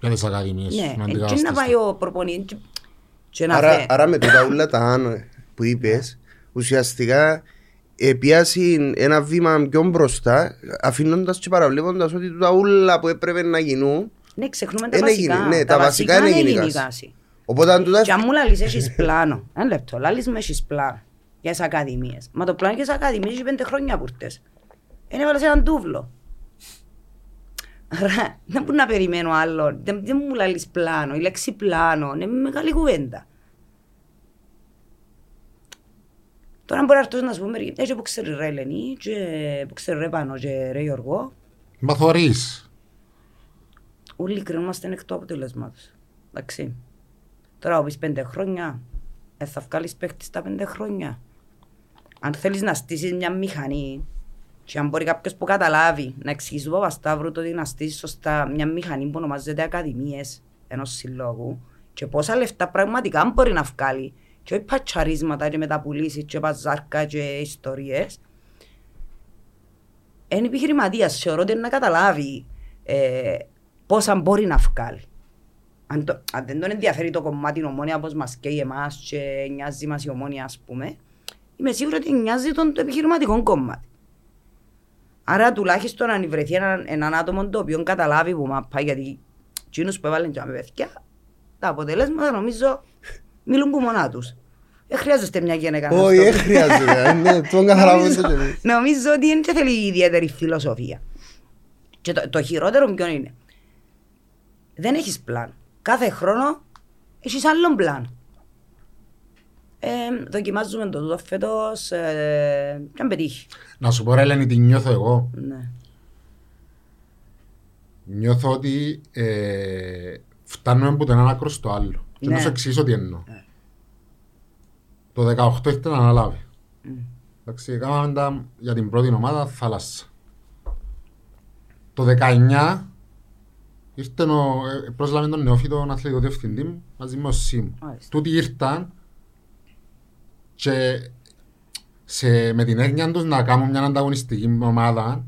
Speaker 2: Για τις ακαδημίες.
Speaker 1: Ναι,
Speaker 2: να
Speaker 1: έτσι να
Speaker 2: αντικαταστήσουν.
Speaker 1: πάει ο προπονητής και να
Speaker 3: Άρα,
Speaker 1: φέρει.
Speaker 3: άρα με τούτα όλα τα άνω που είπες, ουσιαστικά επιάσει ένα βήμα πιο μπροστά, αφήνοντας και παραβλέποντας ότι τούτα όλα που έπρεπε να γίνουν,
Speaker 1: Ναι, ξεχνούμε τα
Speaker 3: Εν
Speaker 1: βασικά.
Speaker 3: έγινε, ναι,
Speaker 1: τα,
Speaker 3: τα βασικά εν
Speaker 1: είναι
Speaker 3: έγινε
Speaker 1: γίνει
Speaker 3: κάση.
Speaker 1: κάση.
Speaker 3: Οπότε αν τούτα...
Speaker 1: Και αν μου λαλείς έχεις πλάνο, ένα λεπτό, λαλείς με έχεις πλάνο για τις ακαδημίες. Μα το πλάνο για τις ακαδημίες έχει πέντε χρόνια που ήρθες. Είναι έβαλες έναν τούβλο. Άρα δεν μπορεί να περιμένω άλλο. Δεν, δεν μου λαλείς πλάνο. Η λέξη πλάνο είναι μεγάλη κουβέντα. Τώρα μπορεί να έρθω να σου πούμε, έτσι που ξέρει ρε Ελένη, και που ξέρει ρε Πάνο και ρε Γιώργο,
Speaker 2: Μα θωρείς.
Speaker 1: όλοι κρίνομαστε εκ του αποτελέσματος. Εντάξει. Τώρα, όπως πέντε χρόνια, ε, θα βγάλεις παίχτης στα πέντε χρόνια. Αν θέλεις να στήσεις μια μηχανή και αν μπορεί κάποιος που καταλάβει να εξηγήσει του Παπασταύρου το ότι να στήσεις σωστά μια μηχανή που ονομάζεται Ακαδημίες ενός συλλόγου και πόσα λεφτά πραγματικά μπορεί να βγάλει και όχι πατσαρίσματα και μεταπουλήσεις και παζάρκα και ιστορίες είναι επιχειρηματίας, θεωρώ ότι είναι να καταλάβει ε, πόσα μπορεί να βγάλει. Αν, το, αν δεν τον ενδιαφέρει το κομμάτι ομόνια όπως μας καίει εμάς και νοιάζει μας η ομόνια ας πούμε, είμαι σίγουρη ότι νοιάζει τον το επιχειρηματικό κομμάτι. Άρα τουλάχιστον αν βρεθεί έναν, έναν άτομο το οποίο καταλάβει που μαπά, γιατί εκείνους που έβαλαν και με παιδιά, τα αποτελέσματα νομίζω μιλούν που μόνα τους. Δεν χρειάζεστε μια γυναίκα να
Speaker 3: Όχι,
Speaker 1: στο
Speaker 3: δεν
Speaker 1: πει.
Speaker 3: χρειάζεται. ναι, τον καταλαβαίνω το και εμείς.
Speaker 1: Νομίζω ότι δεν θέλει ιδιαίτερη φιλοσοφία. Και το, το χειρότερο ποιο είναι; Δεν έχεις πλάν. Κάθε χρόνο έχεις άλλον πλάν. Ε, δοκιμάζουμε το τούτο φέτος ε, και αν πετύχει.
Speaker 2: Να σου πω ρε Ελένη τι νιώθω εγώ.
Speaker 1: Ναι.
Speaker 2: Νιώθω ότι ε, φτάνουμε από το ένα άκρο στο άλλο. Και
Speaker 1: Ναι.
Speaker 2: να σου εξηγήσω τι εννοώ. Το 18 έχετε να αναλάβει. Εντάξει, έκαναμε τα για την πρώτη ομάδα θάλασσα. Το 19 ήρθε ο, ε, πρόσλαβε τον νεόφυτο αθλητικό διευθυντή μου μαζί με ο ΣΥΜ.
Speaker 1: Μάλιστα.
Speaker 2: Τούτοι ήρθαν και σε, με την έννοια τους να κάνουν μια ανταγωνιστική ομάδα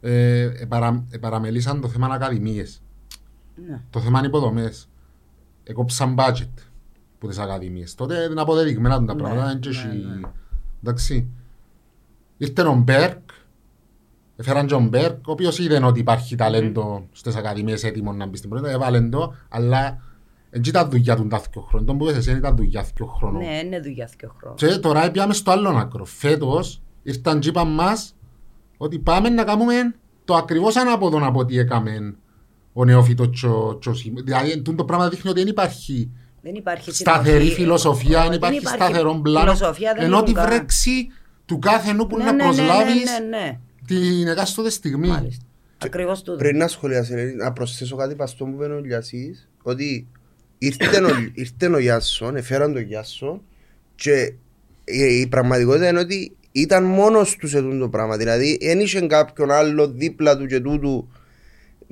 Speaker 2: ε, επαρα, επαραμελήσαν το θέμα ακαδημίες.
Speaker 1: Ναι.
Speaker 2: Το θέμα είναι υποδομές. Έκοψαν budget που τις ακαδημίες. Τότε είναι αποδεδειγμένα τα
Speaker 1: Ναι,
Speaker 2: πράγματα. δεν και
Speaker 1: ναι,
Speaker 2: έχει-
Speaker 1: ναι.
Speaker 2: Εντάξει. Ήρθε ο Μπέρκ, έφεραν τον Μπέρκ, ο οποίος είδε ότι υπάρχει ταλέντο στις ακαδημίες έτοιμο να μπει στην πρώτη, έβαλε το, αλλά δεν ήταν δουλειά του τα δύο χρόνια. Τον που είπες εσύ είναι ήταν δουλειά δύο χρόνων.
Speaker 1: Ναι, είναι δουλειά δύο χρόνων.
Speaker 2: Και τώρα πήγαμε στο άλλο άκρο. Φέτος ήρθαν και είπαν μας ότι πάμε να κάνουμε το ακριβώς ανάποδο από ό,τι έκαμε ο νεόφυτος και ο- και ο Σιμ. Δηλαδή τούτο το πράγμα δείχνει ότι δεν υπάρχει
Speaker 1: Δεν υπάρχει
Speaker 2: σταθερή
Speaker 1: συνοχή.
Speaker 2: φιλοσοφία, δεν
Speaker 1: Δεν
Speaker 2: υπάρχει σταθερό πλάνο.
Speaker 1: Φιλοσοφία δεν
Speaker 2: Ενώ ότι
Speaker 1: έχουν καν.
Speaker 2: βρέξει του κάθε νου που
Speaker 1: Ναι,
Speaker 2: να
Speaker 1: ναι, ναι, ναι,
Speaker 2: προσλάβεις
Speaker 1: ναι, ναι.
Speaker 2: Την εκάστοτε στιγμή.
Speaker 1: Μάλιστα. Ακριβώς τούτο.
Speaker 3: Πριν να σχολιάσει, ρε, να προσθέσω κάτι παστό που είπε ο Λιασής, ότι ήρθε ο, ήρθε ο Γιάσον, έφεραν τον Γιάσον και η, η πραγματικότητα είναι ότι ήταν μόνος τους σε τούτο το πράγμα. Δηλαδή, δεν είχε κάποιον άλλο δίπλα του και τούτου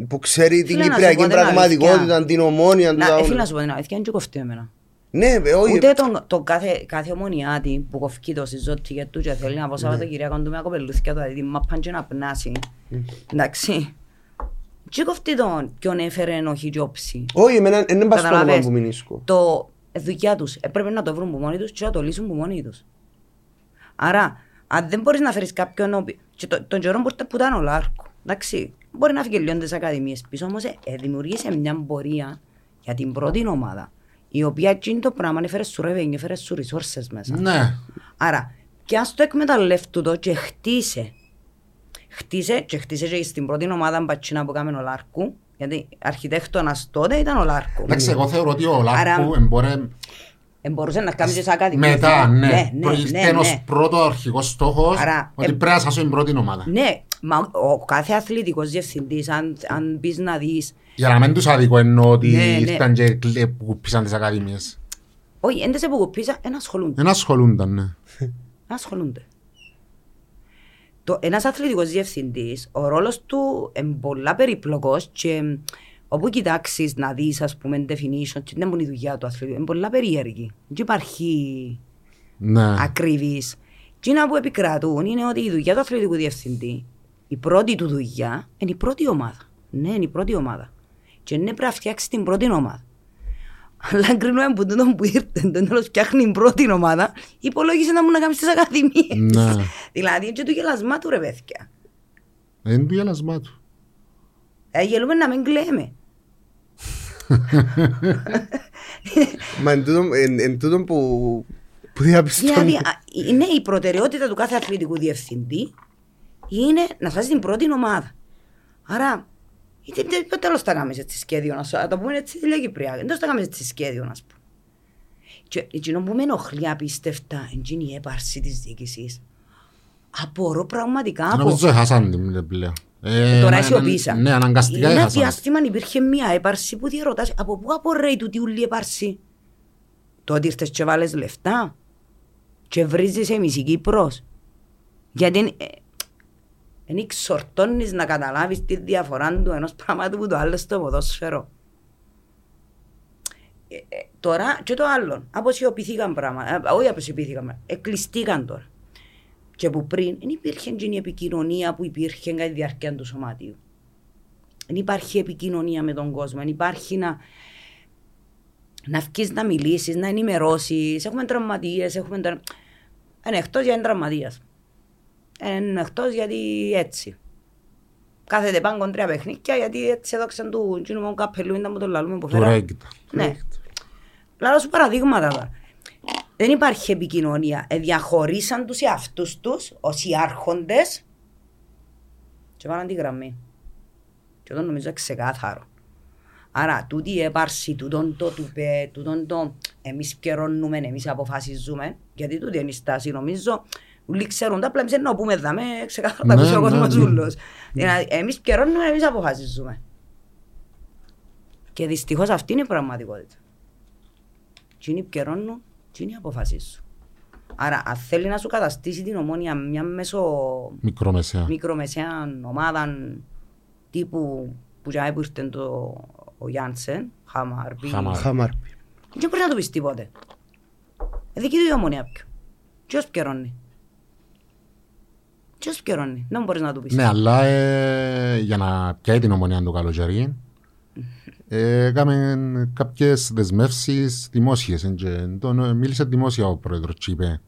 Speaker 3: που ξέρει την
Speaker 1: Φίλε, να σου
Speaker 3: κυπριακή
Speaker 1: πω την
Speaker 3: πραγματικότητα,
Speaker 1: αλήθεια.
Speaker 3: την ομόνια του.
Speaker 1: Να,
Speaker 3: τα-
Speaker 1: ε, φίλε να σου πω την αλήθεια, είναι και κοφτεί εμένα.
Speaker 3: Ναι, ε, όχι.
Speaker 1: Ούτε τον, τον κάθε, κάθε ομονιάτη που κοφκεί το συζώτη για του και θέλει να πω Σαββατοκυριακό του με κοπελούθηκια του, δηλαδή μαπάν και να πνάσει. Εντάξει. Και κοφτεί τον ποιον έφερε ενοχή και όψη.
Speaker 3: Όχι, εμένα δεν είναι πας στο όνομα
Speaker 1: Καταλαβες.
Speaker 3: που μηνίσκω.
Speaker 1: Το ε, δουλειά τους έπρεπε να το βρουν που μόνοι τους και να το λύσουν που μόνοι τους. Άρα, αν δεν μπορείς να φέρεις κάποιον... ο οποίος- Και το, τον καιρό που που ήταν ο Λάρκο, εντάξει, μπορεί να φύγει λίγο τις ακαδημίες πίσω, όμως ε, ε, δημιουργήσε μια πορεία για την πρώτη ομάδα, η οποία εκείνη το πράγμα έφερε σου revenue, έφερε σου resources μέσα.
Speaker 2: Ναι.
Speaker 1: Άρα, και ας το εκμεταλλεύτου το και χτίσε. Χτίσε και χτίσε και στην πρώτη ομάδα μπατσίνα που έκαμε ο Λάρκου, γιατί αρχιτέκτονας τότε ήταν ο Λάρκου.
Speaker 2: Εντάξει, εγώ θεωρώ ότι ο Λάρκου
Speaker 1: Άρα-
Speaker 2: εμπόρε
Speaker 1: Ε, μπορούσες να κάνεις και σε ακαδημίες.
Speaker 2: μετά, ναι,
Speaker 1: ναι, ναι,
Speaker 2: προήλθε
Speaker 1: ναι,
Speaker 2: ως
Speaker 1: ναι.
Speaker 2: πρώτος αρχικός στόχος
Speaker 1: Άρα,
Speaker 2: ότι
Speaker 1: ε,
Speaker 2: πρέπει να σάσω την πρώτη ομάδα.
Speaker 1: Ναι, μα ο κάθε αθλητικός διευθυντής, αν, αν πεις να δεις,
Speaker 2: Για να μην τους αδικό εννοώ ότι
Speaker 1: Ναι, ναι.
Speaker 2: ήρθαν και κλε- που κουπίσαν τις ακαδημίες.
Speaker 1: όχι, έντες που κουπίσα, ένα ασχολούνται.
Speaker 2: Δεν ασχολούνταν, ναι.
Speaker 1: Να ασχολούνται. Το, ένας αθλητικός διευθυντής, ο ρόλος του είναι πολλά περιπλοκός και μ, όπου κοιτάξεις να δεις, ας πούμε, definition, και δεν είναι η δουλειά του αθλητικού, είναι πολλά περίεργη. Δεν υπάρχει
Speaker 2: Ναι.
Speaker 1: ακριβής. Και είναι που επικρατούν είναι ότι η δουλειά του αθλητικού διευθυντή, η πρώτη του δουλειά, είναι η πρώτη ομάδα. Ναι, είναι η πρώτη ομάδα. Και ναι, πρέπει να φτιάξει την πρώτη ομάδα. Αλλά αν κρίνουμε από τούτον που ήρθε, τον τέλος φτιάχνει την πρώτη ομάδα, υπολόγισε να μου να κάνεις στις ακαδημίες.
Speaker 2: Ναι.
Speaker 1: δηλαδή, είναι και του γελασμά του ρε παιδιά.
Speaker 2: Είναι το γέλασμά του.
Speaker 1: Ε, γελούμε να μην κλαίμε.
Speaker 3: Μα εν τούτο- εν- εν τούτο που που διαπιστώνω.
Speaker 1: Δηλαδή, α, είναι η προτεραιότητα του κάθε αθλητικού διευθυντή είναι να φτάσει στην πρώτη ομάδα. Άρα, είτε ποιο τέλος θα κάνεις έτσι σχέδιο, να σου- να το πούμε έτσι τη Κυπριά, δεν θα κάνεις έτσι σχέδιο, να πούμε. Και εκείνο που με ενοχλεί απίστευτα είναι η έπαρση της διοίκησης. Απορώ πραγματικά από...
Speaker 2: Νομίζω έχασαν την πλέον. Ε,
Speaker 1: Τώρα
Speaker 2: ναι,
Speaker 1: αισιοποίησα.
Speaker 2: Ναι, αναγκαστικά
Speaker 1: Ένα
Speaker 2: έχασαν.
Speaker 1: διάστημα υπήρχε μια έπαρση που διαρωτάς από πού απορρέει τούτη ούλη έπαρση; Το ότι ήρθες και βάλες λεφτά και βρίζεις σε μισή Κύπρος. Γιατί ε, δεν εξορτώνεις να καταλάβεις τη διαφορά του ενός πράγματος που το άλλο στο ποδόσφαιρο. Ε, ε, τώρα και το άλλο, αποσιωπηθήκαν πράγματα, ε, όχι αποσιωπηθήκαν πράγματα, εκλειστήκαν τώρα. Και που πριν δεν υπήρχε εκείνη η επικοινωνία που υπήρχε κατά τη διάρκεια του σωματίου. Δεν υπάρχει επικοινωνία με τον κόσμο, δεν υπάρχει να, να βγεις να μιλήσεις, να ενημερώσεις. Έχουμε τραυματίες, έχουμε... Τρα... Είναι εκτός γιατί είναι τραυματίας. Είναι εκτός γιατί έτσι. Κάθεται πάνω κοντρία παιχνίκια γιατί έτσι έδωξαν του κοινού μου καπελού ήταν που το λαλούμε που
Speaker 2: Του
Speaker 1: φέρα.
Speaker 2: Ρέγκτα.
Speaker 1: Ναι. Λάρω σου παραδείγματα τώρα. Δεν υπάρχει επικοινωνία. Ε, διαχωρίσαν τους εαυτούς τους ως οι άρχοντες και βάλαν τη γραμμή. Και αυτό νομίζω είναι ξεκάθαρο. Άρα, τούτη η έπαρση, τούτον το τουπέ, τούτον το εμείς πιερώνουμε, εμείς αποφασίζουμε, γιατί τούτη είναι η στάση, νομίζω, όλοι ξέρουν τα απλά εμείς να πούμε δάμε, ξεκάθαρα τα
Speaker 2: Ναι,
Speaker 1: ακούσει ο
Speaker 2: ναι,
Speaker 1: κόσμος
Speaker 2: ναι.
Speaker 1: ούλος. Δηλαδή, εμείς πιερώνουμε, εμείς αποφασίζουμε. Και δυστυχώς αυτή είναι η πραγματικότητα. Τι είναι πιερώνουν, τι είναι αποφασίζουν. Άρα, αν θέλει να σου καταστήσει την ομόνια μια μέσω
Speaker 2: Μικρομεσαία.
Speaker 1: μικρομεσαία ομάδα τύπου που για που ήρθε το, ο Γιάνσεν, Χαμαρμπή.
Speaker 2: Χαμαρ.
Speaker 3: Χαμάρ.
Speaker 1: Δεν μπορείς να του πεις τίποτε. Ε, δική του η ομονία πιο. Ποιος πιερώνει. Ποιος πιερώνει. Δεν μπορείς να του πεις.
Speaker 2: Ναι, αλλά ε, για να πιάει την ομονία του καλοκαιρί, ε, έκαμε κάποιες δεσμεύσεις δημόσιες. εν και τον, ε, μίλησε δημόσια ο πρόεδρος και είπε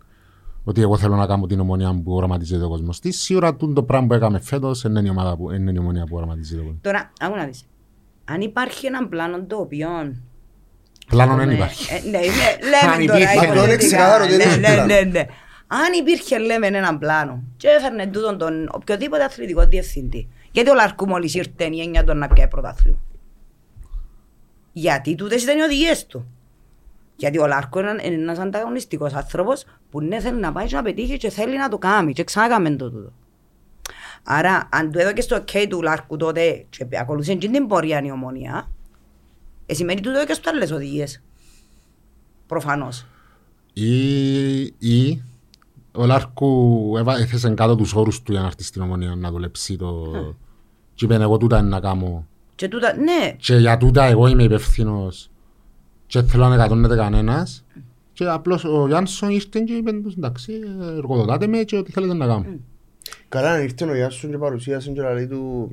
Speaker 2: ότι εγώ θέλω να κάνω την ομονία που οραματίζεται ο κόσμος της. Σίγουρα τούτο το πράγμα που έκαμε φέτος δεν είναι η, ομάδα που, είναι η ομονία που οραματίζεται ο κόσμος.
Speaker 1: Τώρα, άκου να δεις. Αν υπάρχει ένα πλάνο το οποίο...
Speaker 2: Πλάνο δεν
Speaker 1: Ναι,
Speaker 2: υπάρχει.
Speaker 1: ε, Ναι, ναι,
Speaker 2: Αν
Speaker 1: λέμε τώρα.
Speaker 2: υπήρχε.
Speaker 3: Αυτό είναι
Speaker 1: υποθετικά.
Speaker 3: ξεκάθαρο ότι δεν
Speaker 1: Ναι,
Speaker 3: έχει
Speaker 1: ναι,
Speaker 3: πλάνο.
Speaker 1: Ναι, ναι. Αν υπήρχε, λέμε, έναν πλάνο και έφερνε τούτον τον οποιοδήποτε αθλητικό διευθυντή. Γιατί ο Λαρκού μόλις ήρθε η έννοια του να πιάει πρωτάθλημα. Γιατί τούτες ήταν οι οδηγίες του. Γιατί ο Λάρκο είναι είναι ένας ανταγωνιστικός άνθρωπος που ναι θέλει να πάει και να πετύχει και θέλει να το κάνει και ξανά το τούτο. Άρα αν του έδωκες το ok του Λάρκου τότε και ακολουθούσε και την πορεία η ομονία, ε, σημαίνει του έδωκες του άλλες οδηγίες. Προφανώς.
Speaker 2: Ή, ή ο Λάρκου έβα- έθεσε κάτω τους όρους του για να έρθει στην ομονία να δουλέψει το... Και είπε εγώ τούτα είναι να κάνω.
Speaker 1: Και τούτα, ναι,
Speaker 2: Και για τούτα εγώ είμαι υπεύθυνος και θέλω να εκατώνεται κανένας. Και απλώς ο Γιάνσον ήρθε και είπε τους εντάξει εργοδοτάτε με και ό,τι θέλετε να κάνω.
Speaker 3: Καλά αν ήρθε ο Ιάσον και παρουσίασε και λέει του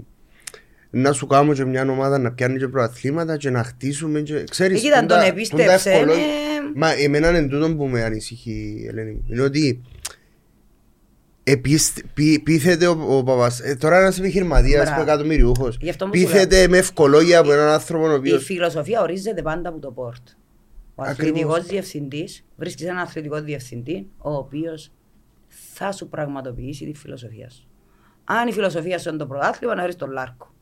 Speaker 3: να σου κάνω και μια ομάδα να πιάνει και προαθλήματα και να χτίσουμε και ξέρεις
Speaker 1: Εκεί ήταν
Speaker 3: που τα-
Speaker 1: τον
Speaker 3: που
Speaker 1: επίστεψε,
Speaker 3: τα ευκολό-
Speaker 1: ναι.
Speaker 3: Μα εμένα είναι τούτο που με ανησυχεί Ελένη μου είναι ότι επίσ- πεί- πείθεται ο, ο Παπας ε, τώρα ένας επιχειρηματίας
Speaker 1: Μπράβο.
Speaker 3: που εκατομμυριούχος
Speaker 1: Γι' αυτό μου σου
Speaker 3: πείθεται με ευχολόγια από έναν άνθρωπο ο
Speaker 1: η
Speaker 3: οποίος
Speaker 1: φιλοσοφία ορίζεται πάντα από το board. Ο
Speaker 3: Ακριβώς.
Speaker 1: αθλητικός διευθυντής βρίσκεις έναν αθλητικό διευθυντή ο οποίος θα σου πραγματοποιήσει τη φιλοσοφία σου. Αν η φιλοσοφία σου είναι το πρωτάθλημα, να βρεις τον Λάρκο.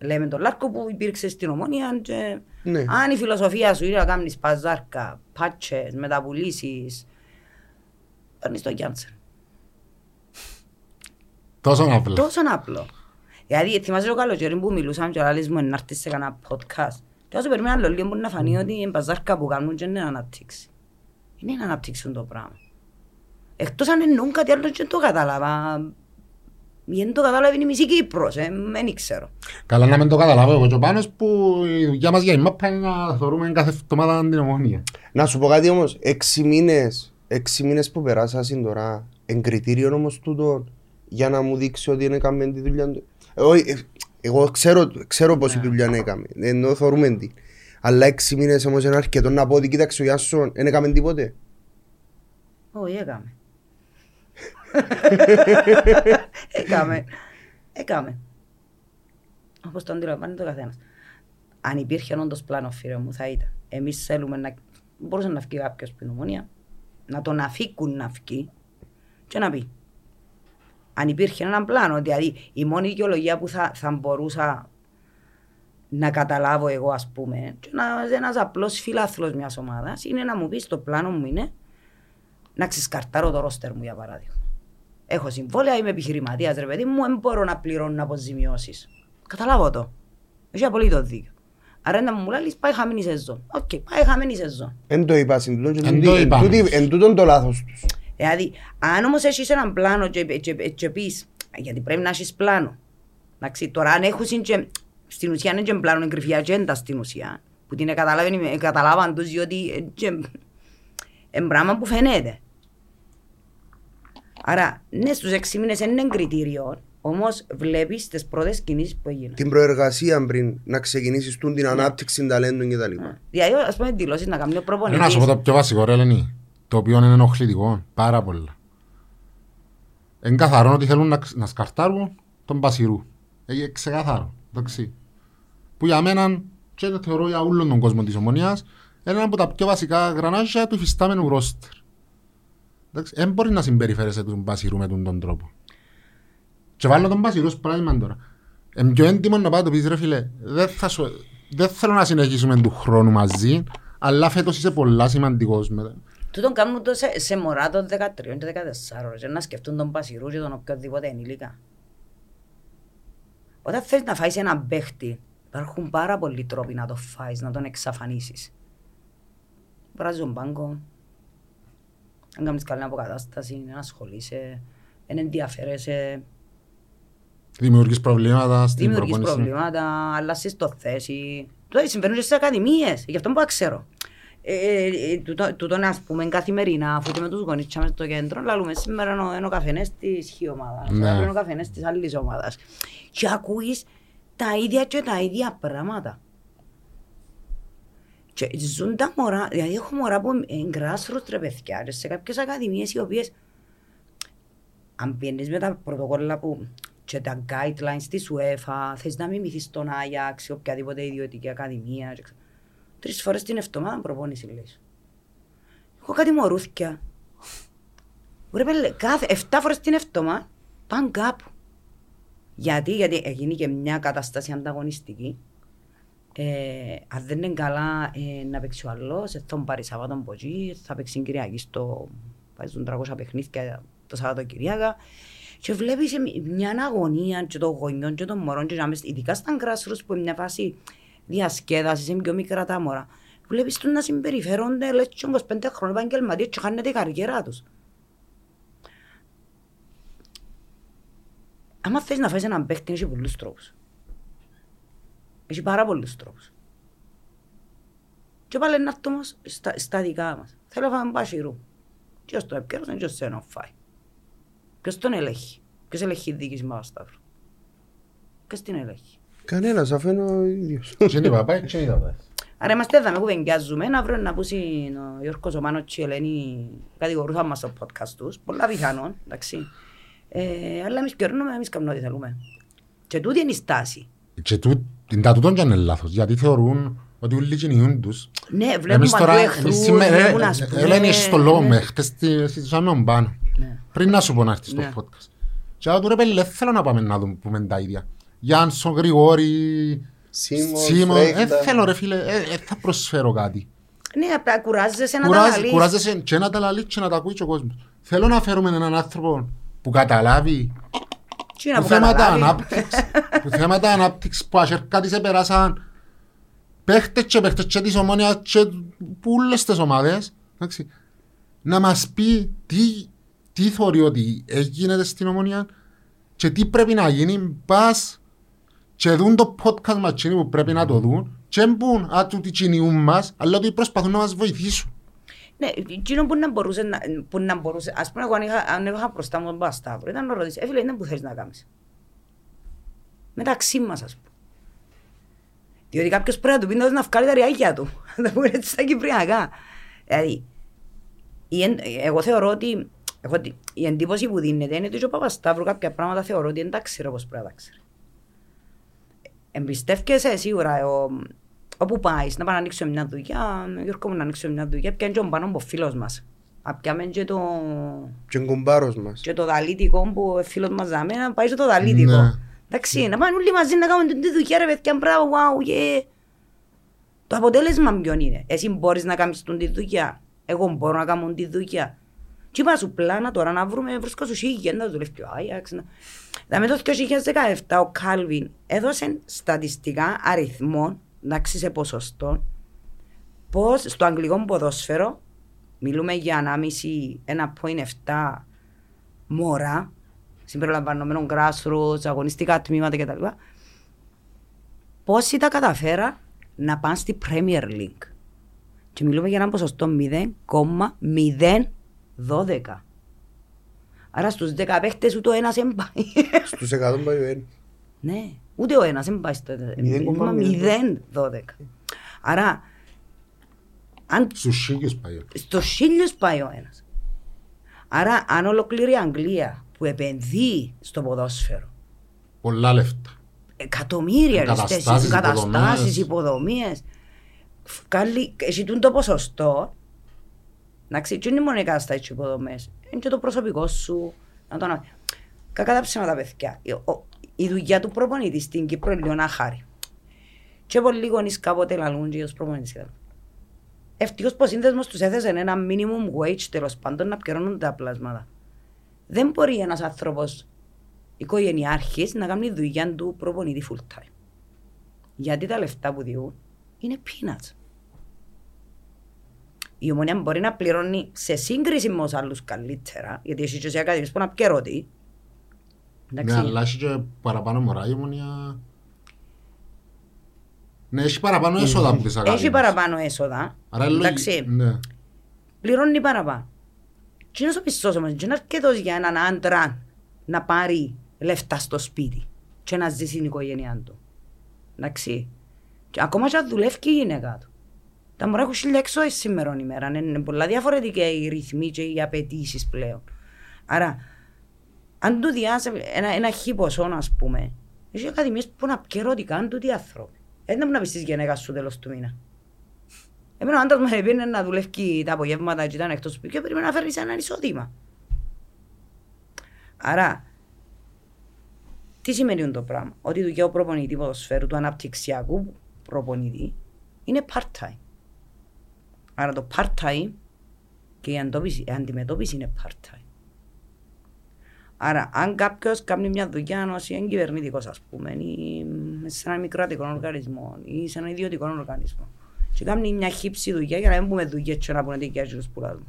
Speaker 1: Λέμε τον Λάρκο που υπήρξε στην Ομόνια. Και...
Speaker 3: Ναι.
Speaker 1: Αν η φιλοσοφία σου είναι να κάνεις παζάρκα, πάτσες, μεταπουλήσει, παίρνεις τον Γιάντσεν.
Speaker 2: Τόσο απλά.
Speaker 1: Τόσο απλό. Δηλαδή, θυμάσαι το καλοκαίρι που μιλούσαμε και άλλες μου να έρθεις σε κανένα podcast. Και όσο περιμένω άλλο λίγο μπορεί να φανεί ότι είναι παζάρκα που κάνουν και είναι αναπτύξει. Είναι να αναπτύξουν το πράγμα. Εκτός αν εννοούν κάτι άλλο και δεν το κατάλαβα. Ή δεν το κατάλαβε η μισή Κύπρος, ε, δεν ξέρω.
Speaker 2: Καλά να μην το καταλάβω εγώ και ο Πάνος που η δουλειά μας για η μάπα είναι να θεωρούμε κάθε εβδομάδα την ομόνια.
Speaker 3: Να σου πω κάτι όμως, έξι μήνες, έξι μήνες που περάσασαν τώρα, εγκριτήριο όμως τούτο για να μου δείξει ότι είναι έκαμε τη δουλειά του. Ε, όχι, ε, Εγώ ξέρω, ξέρω πόση δουλειά έκαμε, ενώ θεωρούμε την. Αλλά έξι μήνες όμως είναι αρκετό να πω ότι κοίταξε ο Γιάσον, δεν έκαμε τίποτε.
Speaker 1: Όχι, έκαμε. έκαμε. Έκαμε. Όπως το αντιλαμβάνεται ο καθένας. Αν υπήρχε όντως πλάνο φίλε μου θα ήταν. Εμείς θέλουμε να... Μπορούσε να βγει κάποιος στην ομονία, να τον αφήκουν να βγει και να πει. Αν υπήρχε έναν πλάνο, δηλαδή η μόνη δικαιολογία που θα, θα μπορούσα να καταλάβω εγώ ας πούμε και να ένας απλός φιλάθλος μιας ομάδας είναι να μου πεις το πλάνο μου είναι να ξεσκαρτάρω το ρόστερ μου για παράδειγμα. Έχω συμβόλαια, είμαι επιχειρηματίας ρε παιδί μου, δεν μπορώ να πληρώνω αποζημιώσεις. Καταλάβω το. Έχει απόλυτο δίκιο. Άρα να μου λες πάει χαμένη σεζόν. Οκ, πάει χαμένη σεζόν.
Speaker 3: Εν το είπα στην τούτο και
Speaker 2: Εν
Speaker 3: τούτη-
Speaker 2: το
Speaker 3: εν
Speaker 2: είπαμε.
Speaker 3: τούτη- εν τούτον το λάθος τους.
Speaker 1: Δηλαδή, αν όμως έχεις έναν πλάνο και, και, και, και πεις, γιατί πρέπει να έχεις πλάνο. Εντάξει, τώρα αν έχουν και, στην ουσία είναι και πλάνο, είναι κρυφή ατζέντα στην ουσία, που την καταλάβαν, καταλάβαν τους, διότι ε, και, είναι πράγμα που φαίνεται. Άρα, ναι, στους έξι μήνες δεν είναι κριτήριο, όμως βλέπεις τις πρώτες κινήσεις που έγιναν.
Speaker 3: Την προεργασία πριν να ξεκινήσεις τούν
Speaker 2: Ναι.
Speaker 3: την ανάπτυξη ταλέντων και τα λοιπά.
Speaker 1: Δηλαδή, ας πούμε, δηλώσεις να κάνει ο
Speaker 2: Ρε Να σου πω
Speaker 1: προπονητής.
Speaker 2: το πιο βασικό ρε Ελένη, το οποίο είναι ενοχλητικό, πάρα πολλά. Είναι καθαρό ότι θέλουν να, ξ- να σκαρτάρουν τον Πασιρού. Είναι ξεκαθαρό, εντάξει. Που για μένα, και το θεωρώ για όλον τον κόσμο της ομονίας, είναι ένα από τα πιο βασικά γρανάζια του υφιστάμενου ρόστερ. Εντάξει, δεν μπορεί να συμπεριφέρεσαι τον Πασιρού με τον, τον τρόπο. Και βάλω τον Πασιρού ως πράγμα τώρα. Είναι πιο έντιμο να πάω το πεις ρε φίλε, δεν, θα σου, δεν θέλω να συνεχίσουμε του χρόνου μαζί, αλλά φέτος είσαι πολλά σημαντικός μετά.
Speaker 1: Τούτον κάνουν το σε, σε μωρά των 13 και 14 και να σκεφτούν τον Πασιρούς και τον οποιοδήποτε ενήλικα. Όταν θες να φάεις έναν παίχτη, υπάρχουν πάρα πολλοί τρόποι να το φάεις, να τον εξαφανίσεις. Βράζεις τον πάγκο, αν κάνεις καλή αποκατάσταση, να ασχολείσαι, δεν ενδιαφέρεσαι,
Speaker 2: Δημιουργείς προβλήματα στην
Speaker 1: δημιουργείς
Speaker 2: προπόνηση.
Speaker 1: προβλήματα, αλλάσεις το θέση. Τώρα συμβαίνουν και στις ακαδημίες, γι' αυτό που ξέρω. Ε, ε, ε, τούτο- Τούτον ας πούμε καθημερινά, αφού και με τους γονείς και μες στο κέντρο, λαλούμε σήμερα είναι ο- είναι ο καφενές της χι ομάδας,
Speaker 2: Ναι.
Speaker 1: αύριο είναι ο καφενές της άλλης ομάδας. Και ακούεις τα ίδια και τα ίδια πράγματα. Και ζουν τα μωρά, δηλαδή έχω μωρά που είναι grassroots ρε παιδιά, και σε κάποιες ακαδημίες οι οποίες αν πιένεις με τα πρωτοκόλλα που και τα guidelines της UEFA, θες να μιμηθείς τον Άγιαξ ή οποιαδήποτε ιδιωτική ακαδημία. και ξέ- Τρεις φορές την εβδομάδα προπόνηση λες. Έχω κάτι μωρούθκια. Ρε πέλε, κάθε, 7 φορές την εβδομάδα πάνε κάπου. Γιατί, γιατί έγινε και μια κατάσταση ανταγωνιστική. Ε, αν δεν είναι καλά ε, να παίξει ο άλλος, ε, θα τον πάρει Σαββάτο από εκεί, θα παίξει την Κυριακή στο... Παίζουν 300 παιχνίδια το Σαββατοκυριακά. Και βλέπεις ε, μια αγωνία και των γονιών και των μωρών και να ειδικά στα grassroots που είναι μια φάση διασκέδασης, είναι πιο μικρά τα μωρά. Βλέπεις τους να συμπεριφέρονται λες και 25 χρόνια επαγγελματίες και χάνεται η καριέρα τους. Άμα θες να φάεις έναν παίχτη, έχει πολλούς τρόπους. Έχει πάρα πολλούς τρόπους. Και πάλι να έρθω όμως στα, στα δικά μας. Θέλω να φάμε πασιρού. Και ως το έπιερος, και ως σένα φάει. Ποιος τον ελέγχει. Ποιος ελέγχει η δίκηση μας Σταύρο. Ποιος την ελέγχει.
Speaker 3: Κανένας, αφού είναι ο ίδιος.
Speaker 2: Και είναι η παπά και είναι η παπά.
Speaker 1: Άρα είμαστε εδώ, με κουβεντιάζουμε, να βρουν να πούσει ο Γιώργος ο Μάνος και η Ελένη κατηγορούσαν μας στο podcast τους, πολλά πιθανόν, εντάξει. Ε, αλλά εμείς κερνούμε, εμείς κάνουμε ό,τι θέλουμε. Και τούτη είναι η στάση.
Speaker 2: Και τού- την τα τούτον και είναι λάθος, γιατί θεωρούν ότι όλοι κυνηγούν τους.
Speaker 1: Ναι, βλέπουν
Speaker 2: Εμείς
Speaker 1: παντού
Speaker 2: τώρα,
Speaker 1: εχθρούς,
Speaker 2: εμείς σήμερα, ε,
Speaker 1: βλέπουν ας
Speaker 2: ε,
Speaker 1: πούμε...
Speaker 2: Ελένη, έχεις το λόγο
Speaker 1: ναι.
Speaker 2: με, χτες τη- συζητούσαμε πάνω.
Speaker 1: Ναι.
Speaker 2: Πριν να σου πω να έρθεις στο
Speaker 1: Ναι.
Speaker 2: podcast. Και τώρα πέλε, δεν θέλω να πάμε να δούμε πούμε τα ίδια. Γιάνσον, Γρηγόρη,
Speaker 3: Σίμος,
Speaker 2: Σίμον, δεν
Speaker 3: Φρέκτα.
Speaker 2: θέλω ρε φίλε, ε, ε, θα προσφέρω κάτι.
Speaker 1: Ναι, απλά κουράζεσαι να τα
Speaker 2: Κουράζ-
Speaker 1: λαλείς.
Speaker 2: Κουράζεσαι και να τα λαλείς και να τα ακούει και ο κόσμος. Θέλω να φέρουμε έναν άνθρωπο που καταλάβει
Speaker 1: Τι να
Speaker 2: που
Speaker 1: που
Speaker 2: θέματα
Speaker 1: καταλάβει.
Speaker 2: ανάπτυξης, που θέματα ανάπτυξης που ασέρκα της επεράσαν παίχτες και παίχτες και της ομόνιας και που όλες τις ομάδες εντάξει, να μας πει τι, τι θεωρεί ότι έγινε στην ομόνια και τι πρέπει να γίνει πας και δουν το podcast μας εκείνοι που πρέπει να το δουν και μπουν α, τούτοι κυνηγούν μας αλλά ότι προσπαθούν να μας βοηθήσουν.
Speaker 1: Ναι, εκείνο που να μπορούσε, να, που να μπορούσε, ας πούμε εγώ αν είχα, αν είχα μπροστά μου τον Πασταύρο, ήταν να ρωτήσεις, ε φίλε, είναι που θέλεις να κάνεις; Μεταξύ μας, ας πούμε. Διότι κάποιος πρέπει να του πει να να βγάλει τα ριάκια του. Να τα πούμε έτσι στα κυπριακά. Δηλαδή, η εν- εγώ θεωρώ ότι έχω, τη- η εντύπωση που δίνεται είναι ότι και ο Παπασταύρου κάποια πράγματα θεωρώ ότι δεν τα ξέρει όπως πρέπει να τα ξέρει. Εμπιστεύκεσαι σίγουρα ο, όπου πάεις να πάει να ανοίξω μια δουλειά, Γιώργο μου να ανοίξω μια δουλειά, πιάνε και ο πάνω από φίλος μας. Απιάμε και το,
Speaker 3: Και ο κουμπάρος μας.
Speaker 1: και το δαλίτικο που ο φίλος μας δάμε, να πάει και το δαλίτικο.
Speaker 2: Ναι.
Speaker 1: Εντάξει, να πάνε όλοι μαζί να κάνουμε τη δουλειά ρε παιδιά, μπράβο, wow, yeah. Το αποτέλεσμα ποιον είναι; Εσύ μπορείς να κάνεις την τη δουλειά. Εγώ μπορώ να κάνω τη δουλειά. Τι είπα σου πλάνα τώρα να βρούμε, βρίσκω σου σίγια, να δουλεύει και ο Άγιαξ. να- Δηλαδή το 2017 ο Κάλβιν έδωσε στατιστικά αριθμών, εντάξει σε ποσοστό, πως στο αγγλικό ποδόσφαιρο, μιλούμε για ανάμιση 1,7 μωρά, συμπεριλαμβανομένων grassroots, αγωνιστικά τμήματα κτλ. Πόσοι τα καταφέρα να πάνε στη Premier League. Και μιλούμε για ένα ποσοστό 0,012. Άρα στους 10 παίχτες ούτε ο ένας δεν πάει.
Speaker 3: Στους 100 πάει ο ένας.
Speaker 1: ναι, ούτε ο ένας δεν πάει στο 0,012. Άρα, αν
Speaker 2: Στους σίγιους πάει.
Speaker 1: στο χίλιος πάει ο ένας. Άρα, αν ολοκληρεί η Αγγλία που επενδύει στο ποδόσφαιρο,
Speaker 2: Πολλά λεφτά.
Speaker 1: εκατομμύρια
Speaker 2: Εγκαταστάσεις,
Speaker 1: εγκαταστάσεις, εγκαταστάσεις,
Speaker 2: υποδομές.
Speaker 1: υποδομίες, βγάλει, εσύ τούν το ποσοστό, εντάξει, και είναι μόνο οι εγκαταστάσεις και οι υποδομές, είναι και το προσωπικό σου, να το ανα... Κακά τα ψέματα, παιδιά. Η, ο- η δουλειά του προπονητή στην Κύπρο είναι λίγο άχαρη. Και πολλοί γονείς κάποτε λαλούν και ως προπονητής. και τα- Ευτυχώς που ο σύνδεσμος τους έθεσε ένα minimum wage τέλος πάντων να πληρώνουν τα πλάσματα. Δεν μπορεί ένας άνθρωπος οικογενειάρχης να κάνει δουλειά του προπονητή full time. Γιατί τα λεφτά που διούν είναι peanuts. Η ομονία μπορεί να πληρώνει σε σύγκριση με τους άλλους καλύτερα, γιατί έχει και σε ακαδημίες που να πιερώτει.
Speaker 2: Ναι,
Speaker 1: Εντάξει.
Speaker 2: αλλά έχει και παραπάνω μωρά η ομονία. Ναι, έχει παραπάνω έσοδα από τις ακαδημίες.
Speaker 1: Έχει παραπάνω έσοδα.
Speaker 2: Άρα είναι
Speaker 1: Εντάξει.
Speaker 2: λογι- Ναι.
Speaker 1: πληρώνει παραπάνω. Τι είναι ο μισθός όμως, δεν είναι αρκετός για έναν άντρα να πάρει λεφτά στο σπίτι και να ζήσει στην οικογένειά του. Εντάξει. Και ακόμα και αν δουλεύει και η γυναίκα του. Τα μωρά έχουν χίλια εξώες σήμερα ημέρα. Είναι πολλά διαφορετικά οι ρυθμοί και οι απαιτήσεις πλέον. Άρα, αν του διάσει ένα, ένα χι ποσό, ας πούμε, έχει ακαδημίες που να πιέρω ότι κάνουν τούτοι άνθρωποι. Δεν μπορεί να πεις της γυναίκας σου τέλος του μήνα. Εμένα ο άντρας μου έπαιρνε να δουλεύει τα απογεύματα και ήταν εκτός σπίτι και περίμενε να φέρει σε ένα εισόδημα. Άρα, τι σημαίνει το πράγμα; Ότι η δουλειά του προπονητή ποδοσφαίρου, του αναπτυξιακού, προπονητή είναι part-time. Άρα το part-time και η αντόπιση- η αντιμετώπιση είναι part-time. Άρα, αν κάποιος κάνει μια δουλειά ω εγκυβερνητικό, ας πούμε, ή σε ένα μικρό οργανισμό ή σε ένα ιδιωτικό οργανισμό, και κάνει μια χύψη δουλειά για να μην πούμε δουλειέ και να πούνε δικιά τους που λάζουν.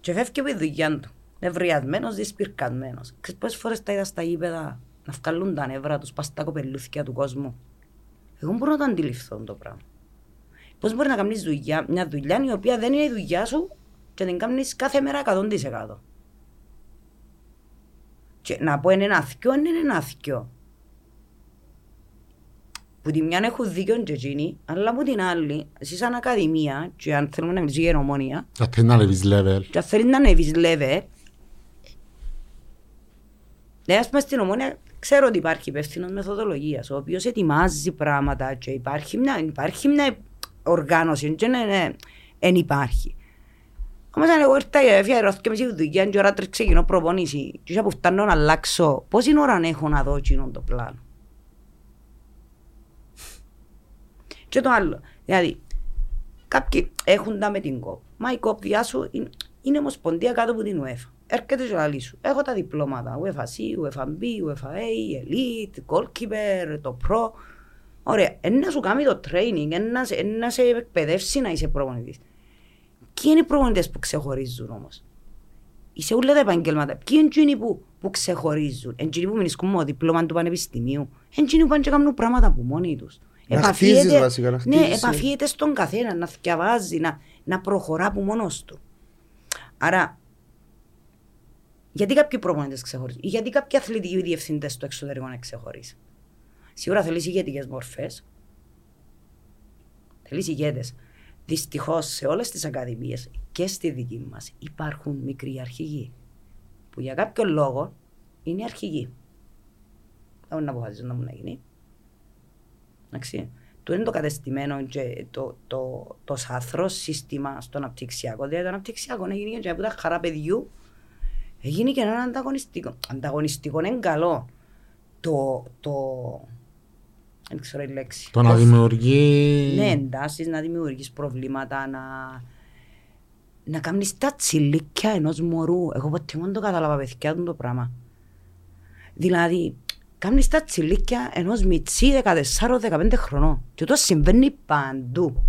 Speaker 1: Και φεύγει από τη δουλειά του. Νευριασμένος, δυσπυρκασμένος. Ξέρεις πόσες φορές τα είδα στα γήπεδα να βγάλουν τα νεύρα τους πας στα κοπελούθια του κόσμου. Εγώ μπορώ να το αντιληφθώ το πράγμα. Πώς μπορεί να κάνεις δουλειά, μια δουλειά η οποία δεν είναι η δουλειά σου και την κάνεις κάθε μέρα 100%. Και να πω είναι ένα αθκιό, είναι ένα αθκιό. Που τη μια έχουν δίκιο και εκείνοι, αλλά από την άλλη, εσύ σαν ακαδημία, και αν θέλουμε να μιλήσουμε για ομόνια,
Speaker 2: Θα θέλει να ανεβείς level.
Speaker 1: και αν θέλεις να ανέβεις level, ναι, ας πούμε στην ομόνια ξέρω ότι υπάρχει υπεύθυνος μεθοδολογίας, ο οποίος ετοιμάζει πράγματα και υπάρχει μια, υπάρχει μια οργάνωση και ναι, ναι, εν υπάρχει. Όμως αν εγώ ήρθα και αφιερώθηκα και μισή δουλειά και ώρα τρεις ξεκινώ προπονήσεις και που φτάνω να αλλάξω, πόση ώρα έχω να δω εκείνο το πλάνο; Και το άλλο, δηλαδή, κάποιοι έχουν τα με την κόπ. Μα η κόπ διά σου είναι, είναι ομοσπονδία κάτω από την UEFA. Έρχεται και λέει σου, έχω τα διπλώματα, UEFA C, UEFA B, UEFA A, Elite, Goalkeeper, το Pro. Ωραία, ένα να σου κάνει το training, ένα σε- να σε εκπαιδεύσει να είσαι προπονητής. Ποιοι είναι οι προπονητές που ξεχωρίζουν όμως; Είσαι όλα τα επαγγέλματα. Ποιοι είναι εκείνοι που, που ξεχωρίζουν; Είναι εκείνοι που μηνισκούν με το δίπλωμα του πανεπιστημίου. Είναι εκείνοι που πάνε και κάνουν πράγματα από μόνοι τους.
Speaker 3: Να χτίζεις
Speaker 1: Επαφίεται-
Speaker 3: βασικά, να
Speaker 1: Ναι,
Speaker 3: χτίζεις, ε.
Speaker 1: επαφίεται στον καθένα, να διαβάζει, να, να προχωρά από μόνος του. Άρα, γιατί κάποιοι προπονητές ξεχωρίζουν, ή γιατί κάποιοι αθλητικοί διευθυντές στο εξωτερικό να ξεχωρίζουν. Σίγουρα θέλεις ηγετικές μορφές, θέλεις ηγέτες. Δυστυχώς σε όλες τις ακαδημίες και στη δική μας υπάρχουν μικροί αρχηγοί που για κάποιο λόγο είναι αρχηγοί. Δεν μπορούν να αποφασίζουν να μου να γίνει. Εντάξει. Του είναι το κατεστημένο και το, το, το σαθρό σύστημα στο αναπτυξιακό. Δηλαδή το αναπτυξιακό έγινε και από τα χαρά παιδιού έγινε και ένα ανταγωνιστικό. Ανταγωνιστικό είναι καλό. Το, το, δεν ξέρω η λέξη.
Speaker 2: Το να δημιουργεί...
Speaker 1: Ναι, εντάσεις, να δημιουργείς προβλήματα, να, να κάνεις τα τσιλίκια ενός μωρού. Εγώ ποτέ δεν το κατάλαβα παιδιά του το πράγμα. Δηλαδή, κάνεις τα τσιλίκια ενός μιτσί 14-15 χρονών. Και αυτό συμβαίνει παντού.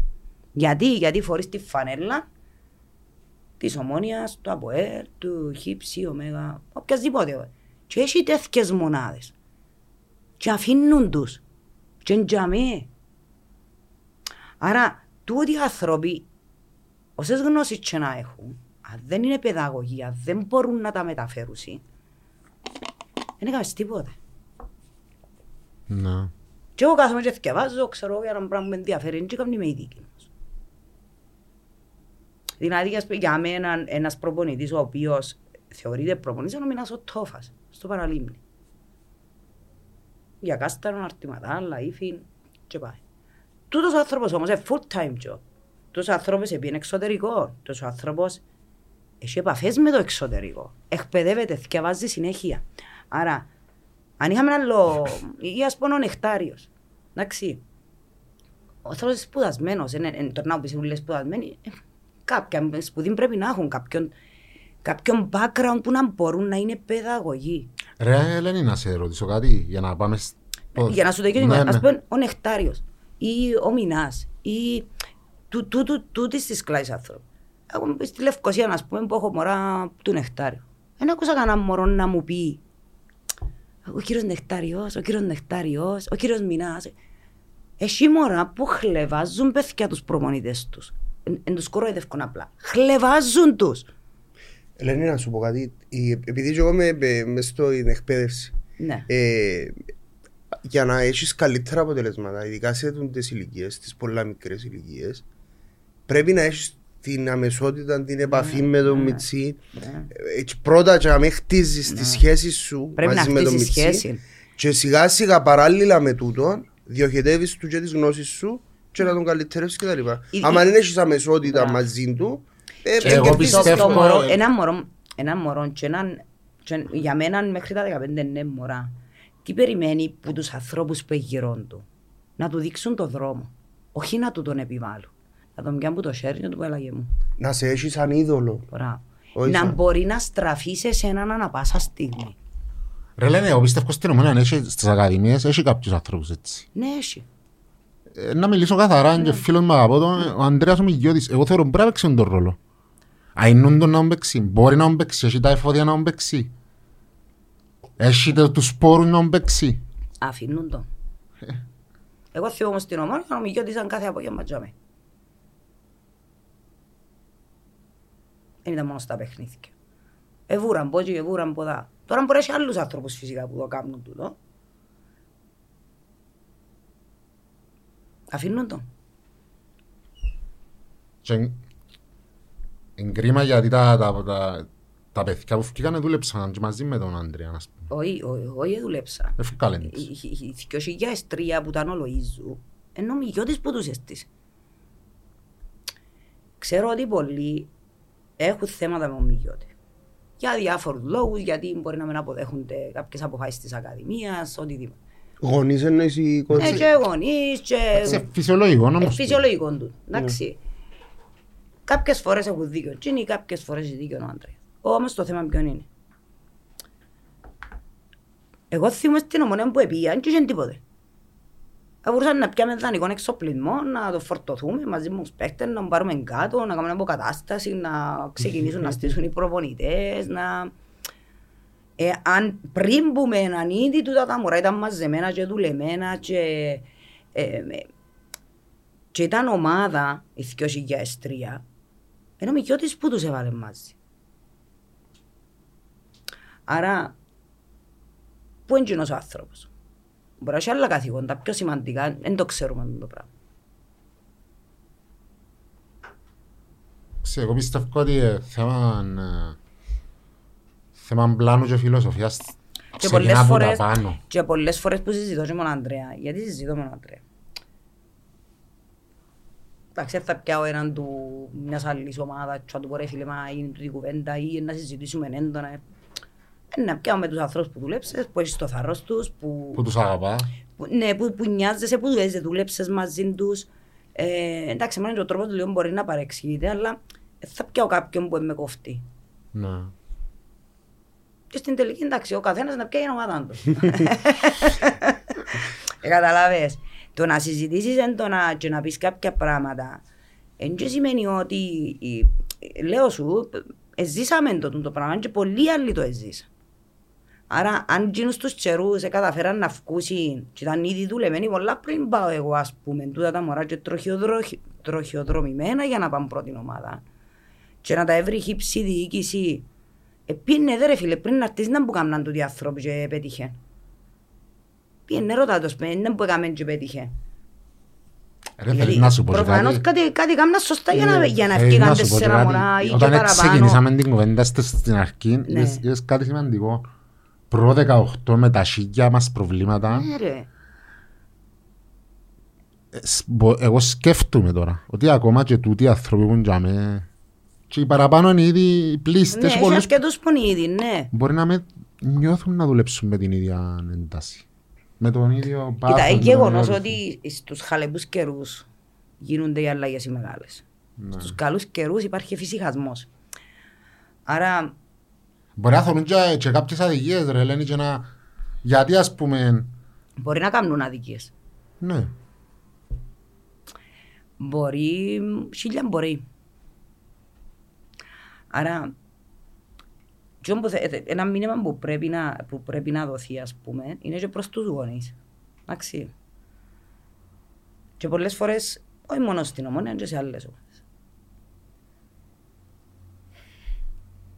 Speaker 1: Γιατί, γιατί φορείς τη φανέλα της ομόνιας, του ΑΠΟΕΡ, του ΧΙΠΣΙ, ΟΜΕΓΑ, οποιασδήποτε. Και έχει τέτοιες μονάδες. Και αφήνουν τους. Και εντιαμέ. Άρα, τούτοι οι άνθρωποι, όσες γνώσεις και να έχουν, αν δεν είναι παιδαγωγία, αν δεν μπορούν να τα μεταφέρουν, δεν έκανες τίποτε.
Speaker 2: Ναι.
Speaker 1: Και εγώ κάθομαι και θυκευάζω, ξέρω για ένα πράγμα που με ενδιαφέρει, και κάνει με η δική μας. Δηλαδή, ας πούμε, για μένα ένας προπονητής ο οποίος θεωρείται προπονητής είναι ο Μινάς ο Τόφας, στο παραλίμνη. Για κάσταρο, αρτηματά, λαΐφιν και πάει. Τούτος ο άνθρωπος όμως είναι full time job. Τούτος ο άνθρωπος είναι εξωτερικό. Τούτος ο άνθρωπος έχει επαφές με το εξωτερικό. Εκπαιδεύεται, θυκευάζει συνέχεια. Άρα, αν είχαμε ένα άλλο, ή ας πούμε ο νεκτάριος, εντάξει, ο άνθρωπος είναι σπουδασμένος, είναι, είναι, τώρα να πεις όλοι σπουδασμένοι, ε, κάποια σπουδή πρέπει να έχουν κάποιον, κάποιον background που να μπορούν να είναι παιδαγωγοί.
Speaker 2: Ρε Ελένη, να σε ρωτήσω κάτι για να πάμε... στο-
Speaker 1: Για να σου το
Speaker 2: Ναι,
Speaker 1: ναι, ας
Speaker 2: ναι.
Speaker 1: πούμε ο Νεκτάριος ή ο Μινάς ή του- του- του- τούτης της κλάης άνθρωπου. Εγώ στη Λευκοσία, να πούμε, που έχω μωρά του Νεκτάριου. Δεν άκουσα κανένα μωρό να μου πει ο κύριος Νεκτάριος, ο κύριος Νεκτάριος, ο κύριος Μινάς. Έχει μωρά που χλεβάζουν παιδιά τους προπονητές τους. Εν, εν τους κοροϊδεύκουν απλά. Χλεβάζουν τους.
Speaker 3: Ελένη, να σου πω κάτι. Η- Επειδή και εγώ είμαι με- μες στην εκπαίδευση,
Speaker 1: Ναι.
Speaker 3: ε, για να έχεις καλύτερα αποτελέσματα, ειδικά σε τις ηλικίες, τις πολλά μικρές ηλικίες, πρέπει να έχεις την αμεσότητα, την επαφή με τον
Speaker 1: ναι.
Speaker 3: Μιτσί.
Speaker 1: ναι.
Speaker 3: Έτσι, πρώτα και να μην χτίζεις τις σχέσεις σου
Speaker 1: Πρέπει να
Speaker 3: μαζί με τον
Speaker 1: χτίσεις
Speaker 3: Μιτσί
Speaker 1: σχέση.
Speaker 3: και σιγά σιγά παράλληλα με τούτο διοχετεύεις του και τις γνώσεις σου και να τον καλυτερεύσεις και τα λοιπά.
Speaker 1: Η-
Speaker 3: Αν
Speaker 1: η-
Speaker 3: δεν έχεις αμεσότητα
Speaker 1: Μπράβο.
Speaker 3: μαζί του, ε,
Speaker 2: Και
Speaker 3: δεν
Speaker 2: εγώ
Speaker 3: κερδίζεις
Speaker 1: Το-
Speaker 2: πιστεύω-
Speaker 1: το μωρό,
Speaker 2: ε,
Speaker 1: ένα μωρό, ένα μωρό και έναν, και για μένα μέχρι τα 15 είναι μωρά. τι περιμένει που τους ανθρώπους που γύρω του; Να του δείξουν το δρόμο. Όχι να του τον επιβάλλουν. Να τον πιάνουν που το χέρι και να του πω έλαγε μου.
Speaker 3: Να σε έχεις σαν είδωλο.
Speaker 1: Μπράβο.
Speaker 3: Όχι
Speaker 1: Να
Speaker 3: σαν-
Speaker 1: μπορεί να στραφείς σε εσέναν ανα πάσα στιγμή.
Speaker 2: Ρε λένε, εγώ πιστεύω στην Ομόνια έχει στις ακαδημίες, έχει κάποιους ανθρώπους έτσι.
Speaker 1: Ναι, έχει.
Speaker 2: Ε, να μιλήσω καθαρά και φίλος μου αγαπώ τον, ο Ανδρέας ο Μιγιώτης, εγώ θεωρώ πρέπει να παίξει τον ρόλο. Αίνουν τον να τον παίξει, μπορεί να τον παίξει, έχει τα εφόδια να τον παίξει. Έχει το- τους σπόρους να τον παίξει.
Speaker 1: Αφήνουν το. Εγώ θυμώ όμως στην ομόνια, ο Μιγιώτης ήταν κάθε απόγευμα τζάμε. Δεν ήταν μόνο στα παιχνίδια. Εβούραν πότσι, εβούραν ποδά. Τώρα μπορεί να έχει άλλους άνθρωπους φυσικά που το κάνουν τούτο. Αφήνουν το.
Speaker 2: Και είναι κρίμα γιατί τα, τα, τα, τα παιδιά που φύγανε δούλεψαν και μαζί με τον Ανδρέα, ας πούμε.
Speaker 1: Όχι, όχι, όχι, δούλεψα.
Speaker 2: Εφκάλεν τους.
Speaker 1: Οι 2003 που ήταν ο Λοΐζου, ενώ ο Μιγιώτης που τους έστησε. Ξέρω ότι πολλοί έχουν θέματα με τον Μιγιώτη. Για διάφορους λόγους, γιατί μπορεί να μην αποδέχονται κάποιες αποφάσεις της Ακαδημίας, οτιδήποτε.
Speaker 3: Γονείς εννοείς οι
Speaker 1: Ε,
Speaker 3: κότσοι.
Speaker 1: και γονείς και...
Speaker 2: Σε φυσιολογικό
Speaker 1: Ε,
Speaker 2: όμως.
Speaker 1: φυσιολογικό του, εντάξει. Κάποιες φορές έχουν δίκιο εκείνοι, κάποιες φορές έχει δίκιο ο άντρας. Όμως το θέμα ποιον είναι. Εγώ θυμούμαι στην ομονία που επήγαν και είχε τίποτε. Θα μπορούσαν να πιάμε δανεικό εξοπλισμό, να το φορτωθούμε μαζί με τους παίκτες, να πάρουμε κάτω, να κάνουμε αποκατάσταση, να ξεκινήσουν να στήσουν οι προπονητές, να... Ε, αν πριν μπούμε έναν ήδη τούτα τα μωρά ήταν μαζεμένα και δουλεμένα και, ε, ε, και ήταν ομάδα η 2003 ενώ Μικιώτης που τους έβαλε μαζί. Άρα, πού είναι εκείνος ο άνθρωπος. Μπορεί να έχει άλλα καθηγόντα, πιο σημαντικά, δεν το ξέρουμε αυτό το πράγμα.
Speaker 2: Ξέρω, Εγώ πιστεύω ότι ε, θέμα, ε, θέμα πλάνου και φιλοσοφίας
Speaker 1: Και
Speaker 2: ξεκινά
Speaker 1: πολλές,
Speaker 2: από τα
Speaker 1: φορές,
Speaker 2: πάνω.
Speaker 1: και πολλές φορές που συζητώ και με τον Ανδρέα, γιατί συζητώ με τον Ανδρέα; Εντάξει, δεν θα πιάω έναν του μιας άλλης ομάδας και θα του πω ρε φίλε, μα είναι τούτη η κουβέντα ή να συζητήσουμε έντονα. Ε, να πιάω με τους ανθρώπους που δουλέψες, που έχεις το θάρρος τους, που,
Speaker 2: Που τους αγαπά.
Speaker 1: που, ναι, που, που νοιάζεσαι, που δουλεύεις, δούλεψες μαζί τους. Ε, εντάξει, εμένα και ο τρόπος του λίγο μπορεί να παρεξηγείται, αλλά δεν θα πιάω κάποιον που με κοφτεί.
Speaker 2: Ναι.
Speaker 1: Και στην τελική, εντάξει, ο καθένας να πιάει την ομάδα του. ε, καταλάβες. Το να συζητήσεις έντονα και να πεις κάποια πράγματα, δεν και σημαίνει ότι, ε, λέω σου, ε, ζήσαμε το, το πράγμα και πολλοί άλλοι το έζησαν. Άρα, αν γίνουν στους τσερούς ε, καταφέραν να βγούσει και ήταν ήδη δουλεμένοι πολλά πριν πάω εγώ, ας πούμε, τούτα τα μωρά και τροχιοδροχ- τροχιοδρομημένα για να πάμε πρώτη ομάδα. Και να τα έβρει χύψη διοίκηση. Ε, πήγαινε δε ρε φίλε, πριν να έρθεις να που κάμναν τούτοι άνθρωποι και πέτυχε. Πήγαινε ρώτα τους, δεν που έκαμε και πέτυχε.
Speaker 2: Ρε θέλεις να σου πω και
Speaker 1: προφανώς
Speaker 2: κάτι;
Speaker 1: κάτι, κάτι κάμναν σωστά για να, για να
Speaker 2: Θέλεις
Speaker 1: βγήκαν
Speaker 2: να σου πω και
Speaker 1: τέσσερα
Speaker 2: κάτι;
Speaker 1: μωρά ή και
Speaker 2: Όταν
Speaker 1: παραπάνω.
Speaker 2: ξεκινήσαμε την κουβέντα στο- στην αρχή,
Speaker 1: Ναι.
Speaker 2: είδες- είδες κάτι σημαντικό; Προ 18 με τα σίγια μας προβλήματα,
Speaker 1: Ναι ρε.
Speaker 2: ε, σ- μπο- εγώ σκέφτομαι τώρα ότι ακόμα και τούτοι οι άνθρωποι που είναι τζάμε και οι παραπάνω είναι ήδη
Speaker 1: Ναι,
Speaker 2: πλήστες
Speaker 1: έχει
Speaker 2: πολλούς
Speaker 1: αρκετούς που είναι ήδη, ναι.
Speaker 2: μπορεί να με νιώθουν να δουλέψουν με την ίδια ένταση. Με τον ίδιο πάθος.
Speaker 1: Κοίτα,
Speaker 2: με
Speaker 1: είναι
Speaker 2: τον
Speaker 1: γεγονός
Speaker 2: ίδιο
Speaker 1: ότι στους χαλεπούς καιρούς γίνονται οι αλλαγές οι μεγάλες.
Speaker 2: Ναι.
Speaker 1: Στους καλούς καιρούς υπάρχει φυσικασμός. Άρα,
Speaker 2: Μπορεί να θέλουν και, και κάποιες αδικίες ρε λένε και να... Γιατί ας πούμε...
Speaker 1: μπορεί να κάνουν αδικίες.
Speaker 2: Ναι.
Speaker 1: Μπορεί, χίλια μπορεί. Άρα, και όμως, ε, ένα μήνυμα που πρέπει, να, που πρέπει να δοθεί, ας πούμε, είναι και προς τους γονείς. Εντάξει. Και πολλές φορές, όχι μόνο στην ομόνια, και σε άλλες ομάδες.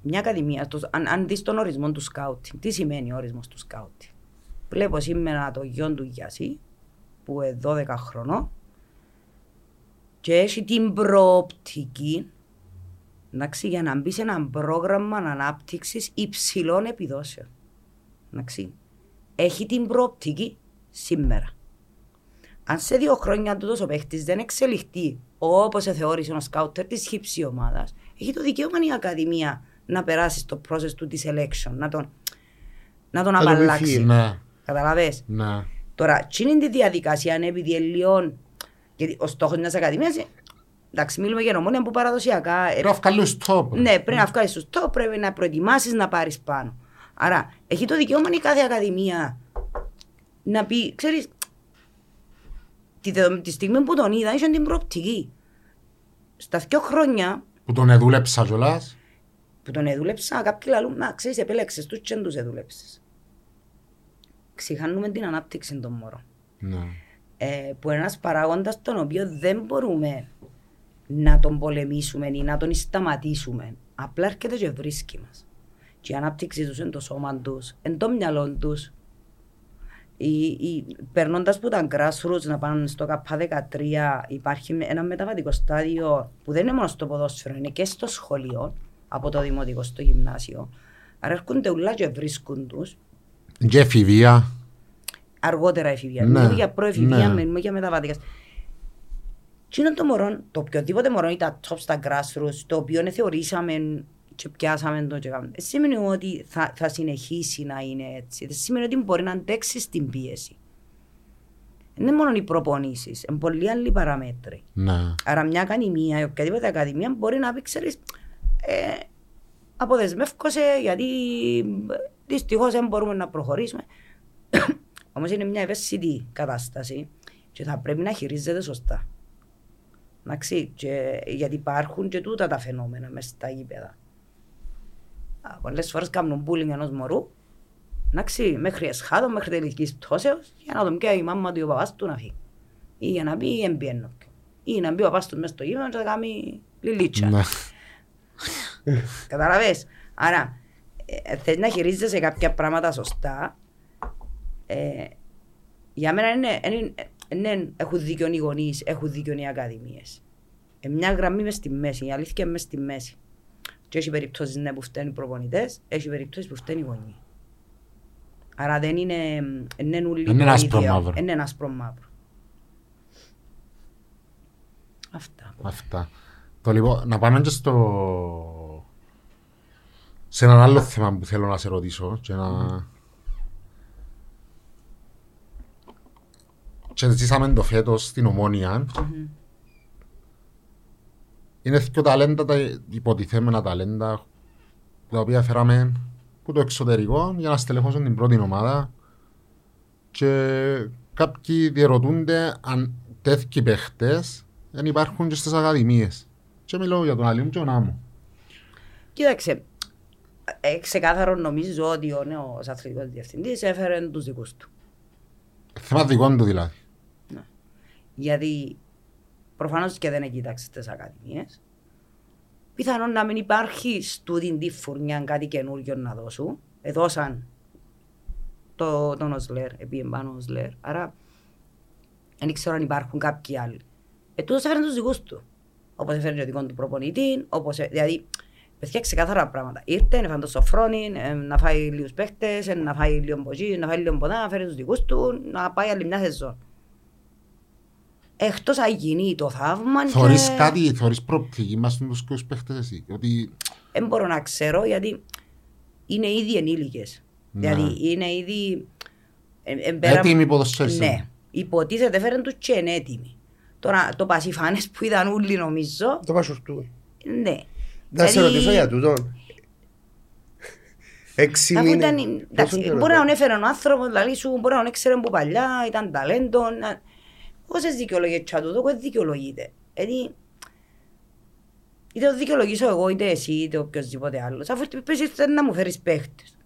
Speaker 1: Μια ακαδημία, το, αν, αν δεις τον ορισμό του σκάουτι, τι σημαίνει ο ορισμός του σκάουτι; Βλέπω σήμερα το γιο του Γιάση, που είναι 12 χρονών, και έχει την προοπτική εντάξει, για να μπεις σε ένα πρόγραμμα ανάπτυξης υψηλών επιδόσεων. Εντάξει. Έχει την προοπτική σήμερα. Αν σε δύο χρόνια τούτος ο παίχτης δεν εξελιχθεί όπως θεώρησε ο σκάουτερ της χύψη ομάδας, έχει το δικαίωμα η Ακαδημία να περάσει στο process του της selection, να τον, να τον
Speaker 3: Να τον
Speaker 1: απαλλάξει.
Speaker 3: βοηθήσει.
Speaker 2: Ναι.
Speaker 1: Καταλαβες.
Speaker 2: Ναι.
Speaker 1: Τώρα, τι είναι τη διαδικασία, αν επειδή είναι λίγο... Γιατί ο στόχος μιας ακαδημίας, είναι- εντάξει, μιλούμε για νομόνια που παραδοσιακά... ε,
Speaker 2: Πρέπει να βγάλεις top.
Speaker 1: ναι, πρέπει να βγάλεις το στόχο, πρέπει να προετοιμάσεις να πάρεις πάνω. Άρα, έχει το δικαίωμα η κάθε ακαδημία να πει, ξέρεις, τη, δεδο- τη στιγμή που τον είδα, είχε την προοπτική. Στα δύο χρόνια
Speaker 2: Που τον εδούλεψα κιόλας.
Speaker 1: που τον εδούλεψα, κάποιοι λαλούν, μα ξέρεις, επέλεξες τους και δεν τους εδούλεψες. Ξηχάνουμε την ανάπτυξη των μωρών.
Speaker 2: Ναι.
Speaker 1: Ε, που είναι ένας παράγοντας τον οποίο δεν μπορούμε να τον πολεμήσουμε ή να τον σταματήσουμε. Απλά έρχεται και βρίσκει μας. Και η ανάπτυξη τους είναι το σώμα τους, είναι το μυαλό τους. Η, η, περνώντας που τα grassroots να πάνε στο ΚΑΠΑ13 υπάρχει ένα μεταβατικό στάδιο που δεν είναι μόνο στο ποδόσφαιρο, είναι και στο σχολείο, από το δημοτικό στο γυμνάσιο. Άρα έρχονται ουλά και βρίσκουν τους
Speaker 2: Και εφηβεία.
Speaker 1: αργότερα εφηβεία.
Speaker 2: Ναι,
Speaker 1: Μιλούμε για προεφηβεία,
Speaker 2: ναι.
Speaker 1: μιλούμε για μεταβατικές. Τι είναι το μωρό, το οποιοδήποτε μωρό ή τα top στα grassroots, το οποίο θεωρήσαμε και πιάσαμε το και κάνουμε. Δεν σημαίνει ότι θα, θα συνεχίσει να είναι έτσι. Δεν σημαίνει ότι μπορεί να αντέξει στην πίεση. Δεν είναι μόνο οι προπονήσεις, είναι πολλοί άλλοι παραμέτροι.
Speaker 2: Ναι.
Speaker 1: Άρα μια ακαδημία ή οποιαδήποτε ακαδημία μπορεί να πει, ξέρεις, ε, αποδεσμεύκωσε γιατί δυστυχώς δεν μπορούμε να προχωρήσουμε. Όμως είναι μια ευαίσθητη κατάσταση και θα πρέπει να χειρίζεται σωστά. Εντάξει, και, γιατί υπάρχουν και τούτα τα φαινόμενα μέσα στα γήπεδα. Α, Πολλές φορές κάνουν bullying ενός μωρού, εντάξει, μέχρι εσχάτω, μέχρι τελικής πτώσεως, για να τον πιάει η μάμα του ή ο παπάς του να φύγει. Ή για να πει εμπιένω. Ή να μπει ο παπάς του μέσα στο γήπεδο και να κάνει λιλίτσα.
Speaker 2: Ναι.
Speaker 1: Καταλαβες. Άρα, ε, θες να χειρίζεσαι κάποια πράγματα σωστά. Ε, για μένα είναι, είναι, ναι, έχουν δίκιο οι γονείς, έχουν δίκιο οι ακαδημίες. Ε, μια γραμμή μες στη μέση, η αλήθεια είναι μες στη μέση. Και έχει περιπτώσεις ναι, που φταίνουν οι προπονητές, έχει περιπτώσεις που φταίνουν οι γονείς. Άρα δεν είναι, δεν είναι ούλοι
Speaker 2: Δεν είναι
Speaker 1: το
Speaker 2: άσπρο
Speaker 1: ίδιο.
Speaker 2: μαύρο.
Speaker 1: Δεν είναι άσπρο μαύρο. Αυτά.
Speaker 2: Αυτά. Το λοιπόν, να πάμε και στο... σε έναν άλλο θέμα που θέλω να σε ρωτήσω και να... Και ζήσαμε το φέτος στην Ομόνια. Είναι δύο ταλέντα, τα υποτιθέμενα ταλέντα, τα οποία φέραμε από το εξωτερικό για να στελεχώσουν την πρώτη ομάδα και κάποιοι διερωτούνται αν τέτοιοι παίχτες δεν υπάρχουν και στις ακαδημίες. Και μιλώ για τον Αλήμ και τον Άμμο.
Speaker 1: Κοίταξε, ε, ξεκάθαρο νομίζω ότι ο νέος αθλητικός διευθυντής έφερε τους δικούς του.
Speaker 2: Θέμα δικών του δηλαδή.
Speaker 1: Γιατί προφανώς και δεν κοίταξε τις ακαδημίες. Πιθανόν να μην υπάρχεις στούδιν τη φουρνιά κάτι καινούργιο να δώσουν. Εδώσαν το, τον Οσλέρ, επί πάνω Οσλέρ. Άρα δεν ξέρω αν υπάρχουν κάποιοι άλλοι. Ε, τούτος έφερε τους δικούς του. Όπως έφερε και ο δικός του προπονητή, όπως, ε- δηλαδή παιδιά ξεκάθαρα πράγματα. Ήρθε, έφερε το σοφρόνι, ε, να φάει λίγους παίχτες, ε, να φάει λίγο μποτζί, να φάει λίγο ποτά, να φέρει τους δικούς του, να πάει άλλη μια σεζόν. Εκτός αν γίνει το θαύμα
Speaker 2: Θωρείς
Speaker 1: και...
Speaker 2: κάτι, θωρείς προοπτική μας στους τους παίχτες εσύ. Ότι
Speaker 1: Δεν μπορώ να ξέρω γιατί είναι ήδη ενήλικες.
Speaker 2: Ναι.
Speaker 1: Δηλαδή είναι ήδη... ε, ε, πέρα-
Speaker 2: έτοιμοι ποδοσφαίριστες.
Speaker 1: Ναι. Υποτίθεται φέραν τους και είναι έτοιμοι. Τώρα το πασιφάνες που είδαν όλοι νομίζω,
Speaker 3: Το πασουρτού.
Speaker 1: ναι.
Speaker 3: Να σε
Speaker 1: Δηλαδή,
Speaker 3: ρωτήσω για τούτον. Έξι
Speaker 1: Αφού ήταν,
Speaker 3: μήνες.
Speaker 1: εντάξει,
Speaker 3: Πόσο καιρό
Speaker 1: μπορεί να τον
Speaker 3: ήταν;
Speaker 1: έφερε ο άνθρωπος, δηλαδή σου, μπορεί να τον έξερε που παλιά, ήταν ταλέντο. να- Όσες δικαιολογίες τσα τούτο, δεν δικαιολογείται. Δηλαδή, είτε το δικαιολογήσω εγώ, είτε εσύ, είτε οποιοδήποτε άλλος. Αφού πες ήρθε να μου φέρεις παίχτες.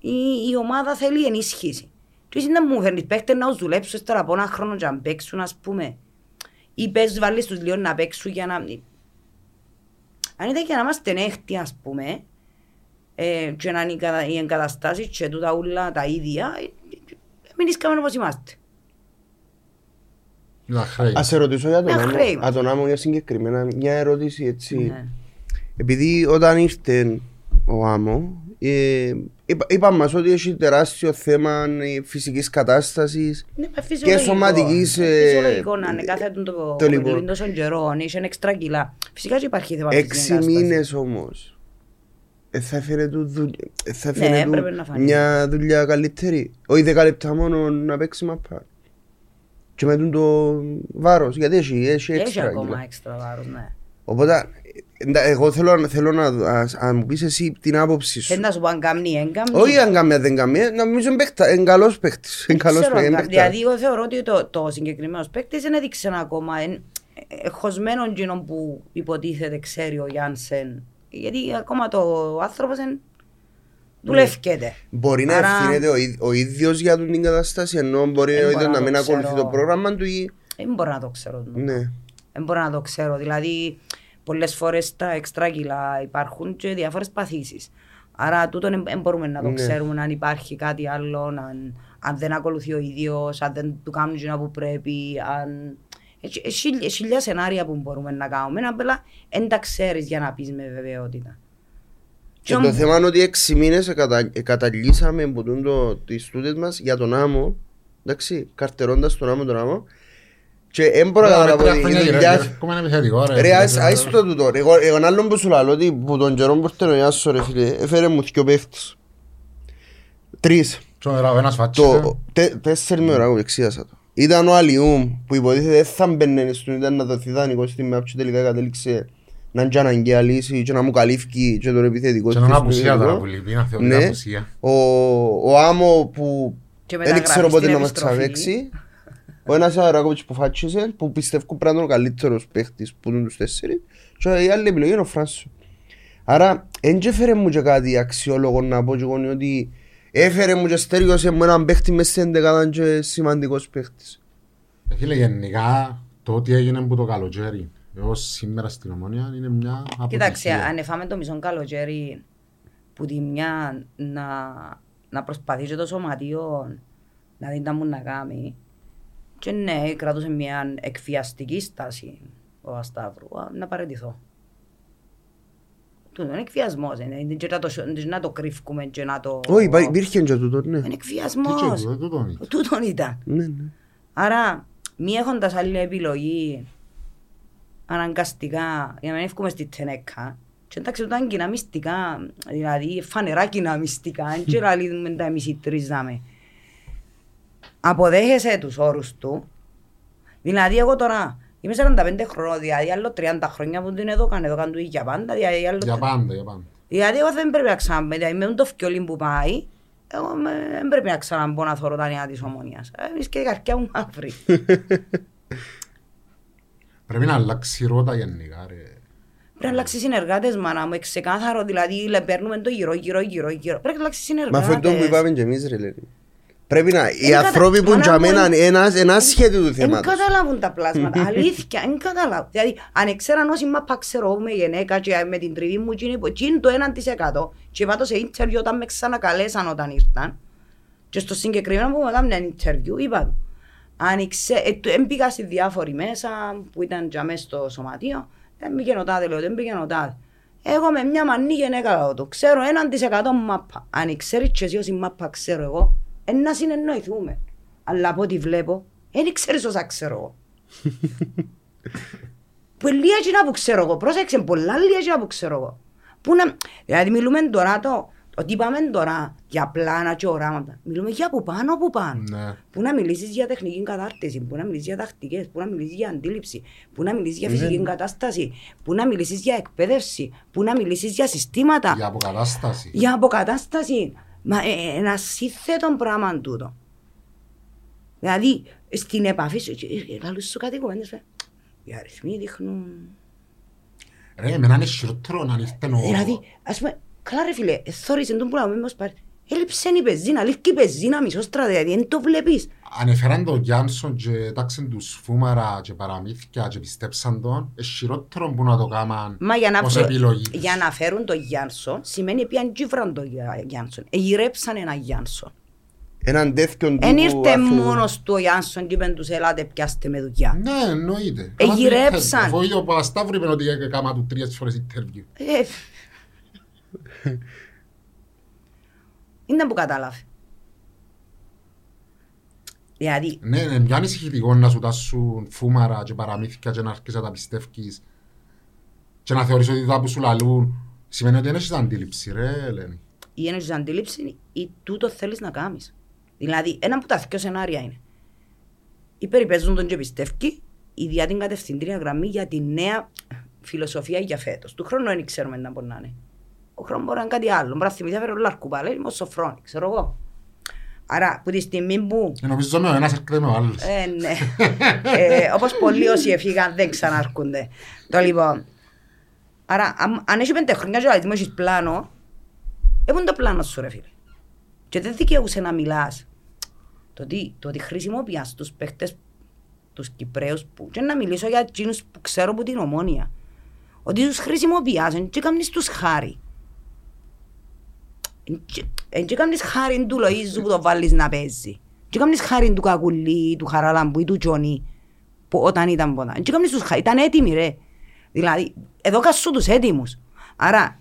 Speaker 1: Η, η ομάδα θέλει ενίσχυση. Και εσύ να μου φέρνεις παίχτες να τους δουλέψεις τώρα από ένα χρόνο και να παίξουν, ας πούμε. Ή πες βάλεις τους λίγο να παίξουν για να... Αν ήταν για να είμαστε νέχτοι, ας πούμε, ε, και να είναι οι κατα- οι εγκαταστάσεις και τούτα ούλα τα ίδια, ε, ε, μην ισκάμε όπως είμαστε.
Speaker 2: Να χρέη.
Speaker 3: Ας σε ρωτήσω για τον
Speaker 1: Ένα
Speaker 3: Άμμο.
Speaker 1: χρέη.
Speaker 3: Α, τον Άμμο για συγκεκριμένα μια ερώτηση έτσι.
Speaker 1: Ναι.
Speaker 3: Επειδή όταν ήρθε ο Άμμο, ε, είπα, είπα μας ότι έχει τεράστιο θέμα ε, φυσικής κατάστασης.
Speaker 1: Ναι, μα φυσιολογικό.
Speaker 3: σωματικής,
Speaker 1: Είναι
Speaker 3: ε,
Speaker 1: Φυσιολογικό να είναι κάθε το, το,
Speaker 3: το λοιπόν.
Speaker 1: λίγο τόσο καιρό, να είσαι έξτρα κιλά. Φυσικά και υπάρχει θέμα
Speaker 3: Έξι
Speaker 1: φυσικής
Speaker 3: μήνες όμως. ε, θα έφερε, του δουλ- ε, θα
Speaker 1: Ναι,
Speaker 3: έφερε του
Speaker 1: έπρεπε να φανεί.
Speaker 3: μια δουλειά καλύτερη. Όχι 10 λεπτά μόνο να παίξει μαπά. Και με τον το βάρος, γιατί έχει, έχει
Speaker 1: Έχει
Speaker 3: έξτρα.
Speaker 1: ακόμα
Speaker 3: κιλά.
Speaker 1: έξτρα βάρος, ναι.
Speaker 3: Οπότε, εντα- εγώ θέλω, θέλω να, δω- ας- αν μου πεις εσύ την άποψη σου.
Speaker 1: Θέλει να σου πω αν κάνει ή δεν κάνει.
Speaker 3: Όχι αν καμία δεν καμία, νομίζω είναι παίκτα- είναι καλός παίκτης. Είναι καλός
Speaker 1: Ξέρω αν
Speaker 3: παίκτης.
Speaker 1: κα- Δηλαδή, εγώ θεωρώ ότι το, το συγκεκριμένος παίκτη δεν έδειξε ακόμα. Εν, ε, χωσμένον εκείνον που υποτίθεται ξέρει ο Γιάνσεν. Γιατί ακόμα το άνθρωπος δεν δουλεύκεται.
Speaker 3: Μπορεί να
Speaker 1: Άρα,
Speaker 3: ευθύνεται ο, ί- ο ίδιος για την κατάσταση, ενώ μπορεί
Speaker 1: Δεν
Speaker 3: ο
Speaker 1: μπορώ
Speaker 3: ίδιος
Speaker 1: να
Speaker 3: να μην
Speaker 1: το
Speaker 3: ακολουθεί
Speaker 1: ξέρω.
Speaker 3: το πρόγραμμα του ή...
Speaker 1: Δεν μπορώ να το ξέρω.
Speaker 3: Ναι.
Speaker 1: Δεν μπορώ να το ξέρω. Δηλαδή, πολλές φορές τα εξτρά κιλά υπάρχουν και διάφορες παθήσεις. Άρα, τούτο δεν μπορούμε να το
Speaker 3: Ναι.
Speaker 1: ξέρουμε αν υπάρχει κάτι άλλο, αν, αν δεν ακολουθεί ο ίδιος, αν δεν του κάνουν εκείνα που πρέπει, αν... Έχει- έχει χίλια- χίλια σενάρια που μπορούμε να κάνουμε, απλά δεν τα ξέρεις για να πεις με βεβαιότητα.
Speaker 3: Και
Speaker 1: Κι
Speaker 3: το
Speaker 1: όμως-
Speaker 3: θέμα είναι ότι έξι μήνες εκατα... εκαταλύσαμε από τον το, τις τούτες μας για τον άμμο, εντάξει, καρτερώντας τον άμμο τον άμμο και δεν μπορώ να
Speaker 2: Με
Speaker 3: καταλάβω
Speaker 2: τρία
Speaker 3: ότι
Speaker 2: χρόνια
Speaker 3: η
Speaker 2: γυρεύει,
Speaker 3: δουλειά...
Speaker 2: ακόμα είναι επιθετικό, ρε.
Speaker 3: Ρε, ας ας το τούτο, ρε. εγώ εγώ ένα άλλο που σου λέω ότι που τον καιρό που ήρθε ο Ιάσος ρε φίλε, έφερε μου δυο παίχτες. Τρεις.
Speaker 2: Τώρα ο ένας φάτσισε.
Speaker 3: Το τε- τέσσερις με ώρα που εξήγασα το. Ήταν ο Αλιούμ που υποτίθεται δεν θα μπαινε στον ήταν να δοθεί δανεικός στην ΜΑΠ και τελικά κατέληξε να είναι και αναγκαία λύση και να μου καλύφκει και τον επιθετικό.
Speaker 2: Και
Speaker 3: της
Speaker 2: έναν
Speaker 3: στον
Speaker 2: απουσία τώρα
Speaker 3: επιθετικό.
Speaker 2: που λείπει, να θεωρεί
Speaker 3: Ναι.
Speaker 2: απουσία.
Speaker 3: Ο, ο Άμο που
Speaker 1: Και
Speaker 3: δεν
Speaker 1: μεταγραφή
Speaker 3: ξέρω πότε
Speaker 1: στην
Speaker 3: να μας
Speaker 1: επιστροφή.
Speaker 3: ξαβέξει. Ο ένας Αράκοβιτς που φάτσισε, που πιστεύω πρέπει να είναι ο καλύτερος παίχτης που είναι τους τέσσερις και η άλλη επιλογή είναι ο Φράνσο. Άρα, δεν και έφερε μου και κάτι αξιόλογο να πω και εγώ είναι ότι έφερε μου και στέριωσε μου έναν παίχτη μες στην εντεκάδα και σημαντικός παίχτης.
Speaker 2: Ε, Φίλε, γενικά, το ότι έγινε που το καλοκαίρι έως σήμερα στην Ομόνια είναι μια
Speaker 1: Κοίταξε,
Speaker 2: αποτυχία.
Speaker 1: αν εφάμε το μισό καλοκαίρι που τη μια να, να προσπαθεί και το σωματείο να δει τα μου να κάνει και ναι, κρατούσε μια εκφιαστική στάση ο Ασταύρου, α, να παραιτηθώ. Του είναι εκφιασμός, είναι είναι και να το, σ- να το κρύφκουμε και να το...
Speaker 3: Όχι, υπά- υπήρχε και τούτο, ναι.
Speaker 1: Είναι
Speaker 2: Τι και
Speaker 1: εκφιασμός.
Speaker 2: τούτο, τούτον είναι.
Speaker 1: Τούτον ήταν.
Speaker 3: Ναι, ναι.
Speaker 1: Άρα, μη έχοντας άλλη επιλογή, αναγκαστικά, για να μην ευκούμε στη τενέκα, και εντάξει, τούτα είναι κοινά μυστικά, δηλαδή φανερά κοινά μυστικά, δεν και λαλούμε τα εμείς οι τρεις δάμε. Αποδέχεσαι τους όρους του, δηλαδή εγώ τώρα είμαι 45 χρόνια, δηλαδή άλλο 30 χρόνια που την εδώ κάνω, εδώ κάνω του για πάντα, δηλαδή άλλο...
Speaker 2: Για πάντα, για πάντα.
Speaker 1: Δηλαδή εγώ δεν πρέπει να ξαναμπώ, δηλαδή με το φκιόλι που πάει, εγώ με- δεν πρέπει να ξαναμπώ να θωρώ τα νέα της ομονίας. Εμείς και η καρκιά μου μαύρη.
Speaker 2: Πρέπει να αλλάξει ρότα γενικά, ρε.
Speaker 1: Πρέπει να αλλάξει συνεργάτες, μάνα μου, ξεκάθαρο, δηλαδή λε, παίρνουμε το γύρω, γύρω, γύρω, γύρω. Πρέπει να αλλάξει
Speaker 3: Μα αυτό είναι το που
Speaker 1: συνεργάτες.
Speaker 3: είπαμε και εμείς ρε λέει. Πρέπει να, οι
Speaker 1: κατα-
Speaker 3: άνθρωποι που
Speaker 1: μάνα
Speaker 3: για
Speaker 1: μου,
Speaker 3: μένα
Speaker 1: εν-
Speaker 3: είναι ένας- ένα σχέδιο του
Speaker 1: Δεν
Speaker 3: θέματος.
Speaker 1: καταλάβουν τα πλάσματα, αλήθεια, δεν καταλάβουν. Δηλαδή, αν ξέραν όσοι μάπα ξέρω εγώ με γενέκα και με την τριβή μου, εκείνη που- εκείνη το 1% και είπα το σε interview όταν με ξανακαλέσαν όταν ήρθαν και στο συγκεκριμένο που με έκαναν ένα interview, είπα του. Αν ήξε, ε, του- εν πήγα στη διάφορη μέσα που ήταν για μέσα στο σωματείο, δεν πήγαινε ο τάδε, λέω, δεν πήγαινε ο τάδε. Εγώ με μια μανή γενέκα λέω το, ξέρω 1% μάπα. Αν ξέρεις και εσύ όσοι μάπα ξέρω εγώ, ε, να συνεννοηθούμε. Αλλά από ό,τι βλέπω, δεν ξέρεις όσα ξέρω εγώ. που είναι λίγα εκείνα που ξέρω εγώ. Πρόσεξε, πολλά λίγα εκείνα που ξέρω εγώ. Που να... Δηλαδή μιλούμε τώρα το, ότι είπαμε τώρα για πλάνα και οράματα. Μιλούμε για που πάνω, που πάνω.
Speaker 2: Ναι.
Speaker 1: Που να μιλήσεις για τεχνική κατάρτιση, που να μιλήσεις για τακτικές, που να μιλήσεις για αντίληψη, που να μιλήσεις για
Speaker 3: Ναι.
Speaker 1: φυσική κατάσταση, που να μιλήσεις για εκπαίδευση, που να μιλήσεις για συστήματα,
Speaker 2: Για αποκατάσταση.
Speaker 1: για αποκατάσταση. Μα ε, ένα σύνθετο πράγμα τούτο. Δηλαδή, στην επαφή σου, λαλούς σου κάτι κουβέντες, ε. οι αριθμοί δείχνουν...
Speaker 2: Ρε, εμένα είναι χειρότερο να ήρθε ο...
Speaker 1: Δηλαδή, ας πούμε, καλά ρε φίλε, ε, θωρείς εν τον που λέμε, πάρει. Έλειψε η πεζίνα, λήφκει η πεζίνα μισόστρα, δηλαδή, δεν το βλέπεις.
Speaker 2: Ανεφέραν τον Γιάνσον και τάξαν τους φούμαρα και παραμύθια και πιστέψαν τον, ε, χειρότερο που να το κάμαν
Speaker 1: Μα για να,
Speaker 2: ως
Speaker 1: βρω-
Speaker 2: επιλογή.
Speaker 1: για να φέρουν τον Γιάνσον, σημαίνει πιαν τζίβραν τον Γιά- Γιάνσον. Εγυρέψαν ένα Γιάνσον.
Speaker 3: Έναν τέτοιον
Speaker 1: Εν
Speaker 3: τύπου
Speaker 1: ήρθε
Speaker 3: άνθρωπο.
Speaker 1: μόνος του ο Γιάνσον και είπεν τους ελάτε πιάστε με δουλειά.
Speaker 2: Ναι, εννοείται.
Speaker 1: Ε,
Speaker 2: Κάμα το
Speaker 1: γυρέψαν.
Speaker 2: interview. Αφού ο Παπασταύρου είπε ότι έκαμα του τρεις φορές interview.
Speaker 1: Ε, Είναι που κατάλαβε. Δηλαδή,
Speaker 2: Ναι, είναι πιο ανησυχητικό να σου τάσουν φούμαρα και παραμύθια και να αρχίσεις να τα πιστεύεις και να θεωρείς ότι τα που σου λαλούν Σημαίνει ότι δεν έχεις αντίληψη ρε Ελένη.
Speaker 1: ή ένωση αντίληψη ή τούτο θέλεις να κάνεις. Δηλαδή, ένα από τα δύο σενάρια είναι. Ή περιπέζουν τον και πιστεύει, ή διά την κατευθυντήρια γραμμή για τη νέα φιλοσοφία για φέτος. Του χρόνου δεν ξέρουμε να μπορεί να είναι. Ο χρόνος μπορεί να είναι κάτι άλλο. Μπορεί να θυμηθεί να φέρει ο Λαρκουπάλα, είμαι ο Σοφρόνη, ξέρω εγώ. Άρα, που τη στιγμή που
Speaker 2: Και νομίζω με ο ένας έρχεται με ο άλλος.
Speaker 1: ε, ναι. ε, όπως πολλοί όσοι έφυγαν δεν ξαναρκούνται. Το λοιπόν. Άρα, αν, αν έχει πέντε χρόνια και ο αριθμός έχεις πλάνο, έχουν το πλάνο σου ρε φίλε. Και δεν δικαιούσε να μιλάς. Το ότι, το ότι χρησιμοποιάς τους παίχτες, τους Κυπρέους που... Και να μιλήσω για εκείνους που ξέρω από την ομόνια. Ότι τους χρησιμοποιάς και κάνεις τους χάρη. Εν και κάνεις χάρη του Λοΐζου που το βάλεις να παίζει. Και κάνεις χάρη του Κακουλή, του Χαραλάμπου ή του Τζονί που όταν ήταν ποτά. Και κάνεις τους χάρη, ήταν έτοιμοι ρε. Δηλαδή, εδώ κασού τους έτοιμους. Άρα,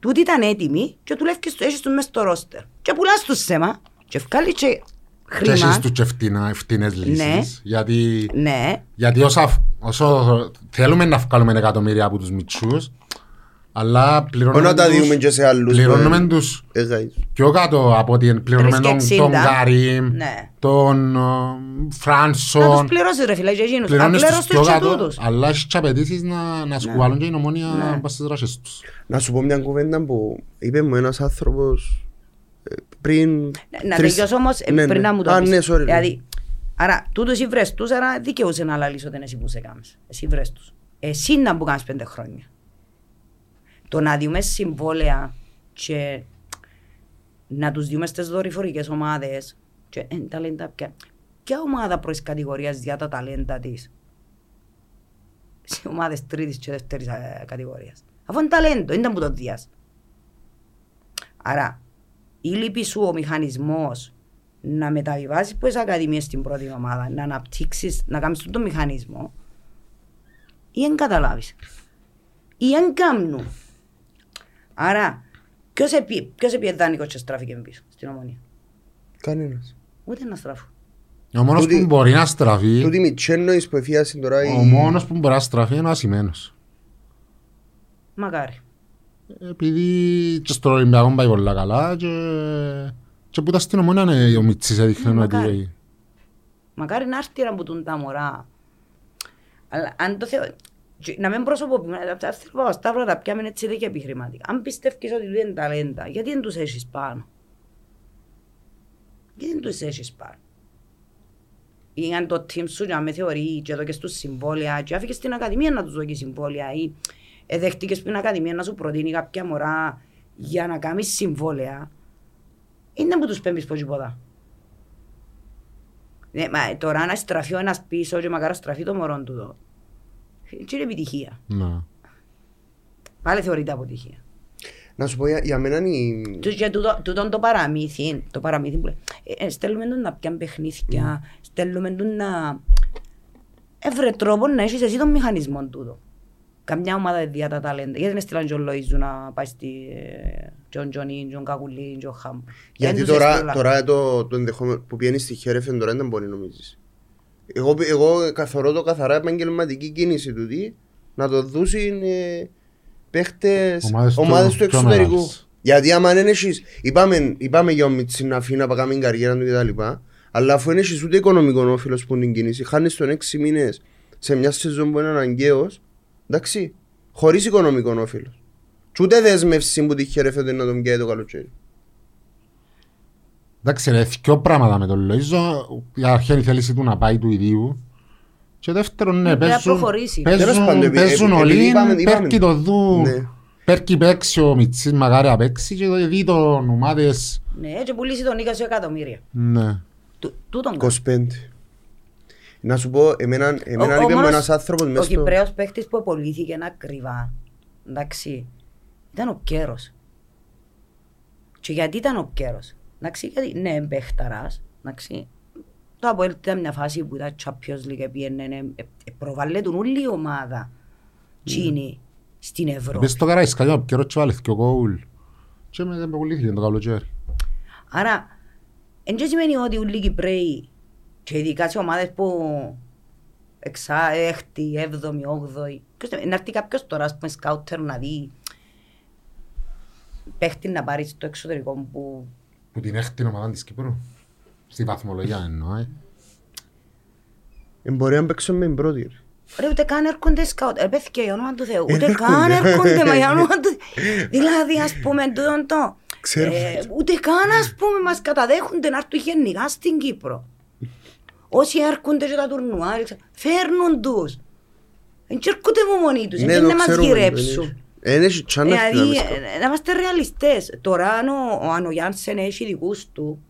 Speaker 1: τούτοι ήταν έτοιμοι και δουλεύεις, έχεις τους μες στο ρόστερ. Και πουλάς τους σέμα και βγάλεις και
Speaker 2: Και έχεις
Speaker 1: χρήμα.
Speaker 2: τους και φτηνά- φτηνές
Speaker 1: Ναι.
Speaker 2: λύσεις. Γιατί,
Speaker 1: Ναι,
Speaker 2: γιατί όσα, όσο θέλουμε να βγάλουμε εκατομμύρια από τους μητσούς, αλλά
Speaker 3: Όχι
Speaker 2: πληρώνουμε
Speaker 3: να τα
Speaker 2: τους-
Speaker 3: διούμε και σε άλλους.
Speaker 2: πληρώνουμε
Speaker 3: ε,
Speaker 2: τους
Speaker 3: ε, guys.
Speaker 2: πιο κάτω από ότι πληρώνουμε τον,
Speaker 1: 3,60.
Speaker 2: τον Καρύμ,
Speaker 1: Ναι.
Speaker 2: τον ε,
Speaker 1: να
Speaker 2: Φράνσον,
Speaker 1: τους πληρώσεις ρε φίλε και εκείνους.
Speaker 2: πληρώνεις τους
Speaker 1: Απλέρως
Speaker 2: πιο
Speaker 1: τους και
Speaker 2: κάτω,
Speaker 1: τούτους.
Speaker 2: αλλά έχεις και απαιτήσεις να, να σκουβάλουν και η νομόνια
Speaker 1: Ναι.
Speaker 2: πας στις δράσεις τους.
Speaker 3: Να σου πω μια κουβέντα που είπε μου ένας άνθρωπος ε, πριν...
Speaker 1: Ναι, Να
Speaker 3: τρεις-
Speaker 1: τελειώσω όμως ε,
Speaker 3: Ναι,
Speaker 1: πριν
Speaker 3: ναι.
Speaker 1: να μου το
Speaker 3: Α,
Speaker 1: πεις.
Speaker 3: ναι, sorry.
Speaker 1: Δηλαδή, άρα τούτους οι βρες τους, άρα δικαιούσε να λαλείς ότι είναι εσύ που σε κάμεις. Εσύ βρες τους. Εσύ να που κάνεις πέντε χρόνια. Το να διούμε συμβόλαια και να τους διούμε στις δορυφορικές ομάδες και εν, ταλέντα ποια. Ποια ομάδα πρώτης κατηγορίας διά τα ταλέντα της; Σε ομάδες τρίτης και δεύτερης ε, κατηγορίας. Αφού είναι ταλέντο, ήταν που το διάς. Άρα, ή λείπει σου ο μηχανισμός να μεταβιβάσεις τις ακαδημίες στην πρώτη ομάδα, να αναπτύξεις, να κάνεις τον μηχανισμό, ή δεν καταλάβεις. Ή δεν κάνουν. Άρα, ποιος επί- ποιος επί δάνεικος και στράφηκε πίσω στην ομονία.
Speaker 3: Κανένας.
Speaker 1: Ούτε να στράφω.
Speaker 2: Ο μόνος
Speaker 3: Τούτη-
Speaker 2: που μπορεί να στραφεί,
Speaker 3: Τούτη Μιτσέννοης που εφίασε τώρα η...
Speaker 2: ο μόνος που μπορεί να στραφεί είναι ο ασημένος.
Speaker 1: Μακάρι.
Speaker 2: Επειδή και στο Ολυμπιακό πάει πολλά καλά και, και που τα στην ομόνια ναι, ο Μιτσής έδειχνε
Speaker 1: Ναι,
Speaker 2: ότι
Speaker 1: μακάρι. Μακάρι να έρθει να μπουτούν τα μωρά. Αλλά αν το θεω... και Να μην προσωποποιούμε, αυτά θέλω να πάω σταύρα τα πιάμε έτσι δεν και επιχειρηματικά. Αν πιστεύεις ότι δεν είναι ταλέντα, γιατί δεν τους έχεις πάνω; Γιατί δεν τους έχεις πάνω; Ή αν το team σου να με θεωρεί και εδώ και στους συμβόλαια και άφηκες στην ακαδημία να τους δώσει συμβόλαια ή ε, δέχτηκες στην ακαδημία να σου προτείνει κάποια μωρά για να κάνεις συμβόλαια είναι που τους πέμπεις πως τίποτα. Ναι, μα τώρα να στραφεί ο ένας πίσω και μακάρι στραφεί το μωρό του εδώ. Έτσι είναι επιτυχία.
Speaker 2: Ναι.
Speaker 1: Πάλι θεωρείται αποτυχία.
Speaker 3: Να σου πω για, για μένα η...
Speaker 1: Τους και τούτο, τούτον το παραμύθι, το παραμύθι που λέει, ε, ε, στέλνουμε τον να πιάνει παιχνίδια, στέλνουμε τον να... Έβρε τρόπο να έχεις εσύ τον μηχανισμό τούτο. Καμιά ομάδα διά τα ταλέντα. Γιατί δεν στείλαν τον Λοΐζου να πάει στη ε, Τζον Τζονί, Τζον Κακουλή, Τζον Χαμ.
Speaker 3: Γιατί
Speaker 1: Δεν τους
Speaker 3: τώρα,
Speaker 1: έστειλα.
Speaker 3: τώρα το, το ενδεχόμενο που πιένεις στη Χέρεφεν τώρα δεν μπορεί νομίζεις. Εγώ, εγώ καθορώ το καθαρά επαγγελματική κίνηση του τι, να το δώσει ε, παίχτες,
Speaker 2: Ομάδες του-
Speaker 3: ομάδες του
Speaker 2: πιο
Speaker 3: εξωτερικού.
Speaker 2: μεγάλες.
Speaker 3: Γιατί άμα δεν έχεις, είπαμε, είπαμε για ο Μιτσί να αφήνει να πάει την καριέρα του κτλ. Αλλά αφού δεν έχεις ούτε οικονομικό όφελος που είναι την κίνηση, χάνεις τον έξι μήνες σε μια σεζόν που είναι αναγκαίος, εντάξει, χωρίς οικονομικό όφελος. Και ούτε δέσμευση που τη χαίρεφεται να τον πιάει το καλοκαίρι.
Speaker 2: Εντάξει ρε, δυο πράγματα με τον Λοΐζο. Για αρχή είναι η θέληση του να πάει του ιδίου. Και δεύτερον, ναι,
Speaker 1: Ναι, πρέπει να
Speaker 2: παίζουν,
Speaker 1: προχωρήσει.
Speaker 3: Τέλος πάντων,
Speaker 2: παίζουν,
Speaker 3: επει-
Speaker 2: παίζουν
Speaker 3: επει-
Speaker 2: όλοι,
Speaker 3: επειδή είπαμε- είπαμε-
Speaker 2: πέρκει το δου,
Speaker 3: Ναι.
Speaker 2: πέρκει παίξει ο Μιτσής μακάρι να παίξει και το δει τον ομάδες,
Speaker 1: Ναι, έτσι πουλήσει τον 20 εκατομμύρια.
Speaker 2: ναι.
Speaker 1: Του- Τούτον κάνει.
Speaker 3: 25. Να σου πω, εμένα, εμένα
Speaker 1: Ο- ο
Speaker 3: είπε μου
Speaker 1: μόνος-
Speaker 3: ένας άνθρωπος
Speaker 1: Ο
Speaker 3: μες στο...
Speaker 1: Κυπρέος παίχτης που απολύθηκε ακριβά, εντάξει, ήταν ο Κέρος. Και γιατί ήταν ο Κέρος; Εντάξει, γιατί ναι, είναι παίχταρας, εντάξει. Το Αποέλ ήταν μια φάση που ήταν Champions League, πήγαινε, ε, ε, προβάλλεται όλη η ομάδα τσίνη στην Ευρώπη.
Speaker 2: Πες το Καραϊσκάκι, ο καιρός και βάλε δυο γκολ. Και με δεν πουλήθηκε το καλοκαίρι.
Speaker 1: Άρα, εν και σημαίνει ότι όλοι οι Κυπρέοι και ειδικά σε ομάδες που εξά, έκτη, έβδομη, όγδοη, ποιος- να έρθει κάποιος τώρα, ας πούμε, σκάουτερ να δει παίχτη να πάρει στο εξωτερικό που
Speaker 2: Που την έκτη ομάδα της Κύπρου. Στη βαθμολογία εννοώ. ε.
Speaker 3: Ε, Μπορεί να παίξω με την πρώτη. ρε.
Speaker 1: Ρε, ούτε καν έρχονται σκαούτ. Ε, πέθηκε για όνομα του Θεού.
Speaker 3: Ε,
Speaker 1: Ούτε
Speaker 3: έρχονται.
Speaker 1: καν έρχονται, μα για όνομα του Δηλαδή, ας πούμε, τούτον το...
Speaker 3: Ξέρω.
Speaker 1: ε, ούτε καν, ας πούμε, μας καταδέχονται να έρθουν γενικά στην Κύπρο. Όσοι έρχονται και τα τουρνουά, ρίξα, φέρνουν τους. Δεν έρχονται μου μόνοι τους,
Speaker 3: Ναι,
Speaker 1: δεν
Speaker 3: το
Speaker 1: να μας
Speaker 3: ξέρουμε, δεν
Speaker 1: γυρέψουν.
Speaker 3: Έχει- Δεν έχει τσάνα στην
Speaker 1: Δηλαδή,
Speaker 3: Αμέσκα.
Speaker 1: ε, να είμαστε ρεαλιστές. Τώρα, αν ο, ο Άνω Γιάνσεν έχει δικούς του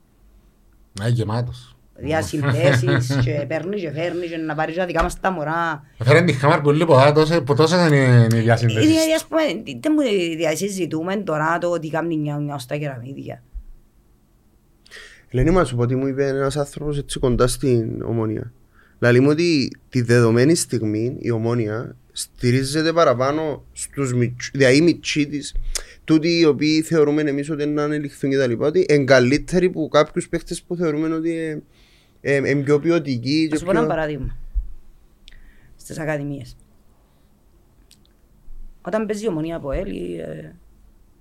Speaker 2: Να είναι γεμάτος.
Speaker 1: διασυνδέσεις και παίρνεις και φέρνεις και να πάρεις και τα δικά μας τα μωρά.
Speaker 2: Φέραν τη χάμαρ πολύ ποδά, τόσε- που τόσες είναι οι
Speaker 1: Δηλαδή,
Speaker 2: διασύνδεσεις.
Speaker 1: ας πούμε, δεν μου διασυζητούμε τώρα το ότι κάνει νιάου νιάου στα κεραμίδια.
Speaker 3: Ελένη, μα σου πω τι μου είπε ένας άνθρωπος έτσι κοντά στην ομόνια. Λέει μου ότι τη δεδομένη στιγμή η ομόνια στηρίζεται παραπάνω στους μητσ- δηλαδή οι μητσοί της, τούτοι οι οποίοι θεωρούμε εμείς ότι είναι να ανελιχθούν και τα λοιπά, ότι είναι καλύτεροι που κάποιους παίχτες που θεωρούμε ότι είναι ε, ε, πιο ποιοτικοί.
Speaker 1: Θα
Speaker 3: και
Speaker 1: σου πω ένα
Speaker 3: πιο-
Speaker 1: παράδειγμα. Στις ακαδημίες. Όταν παίζει η ομονία από ελ ή ε,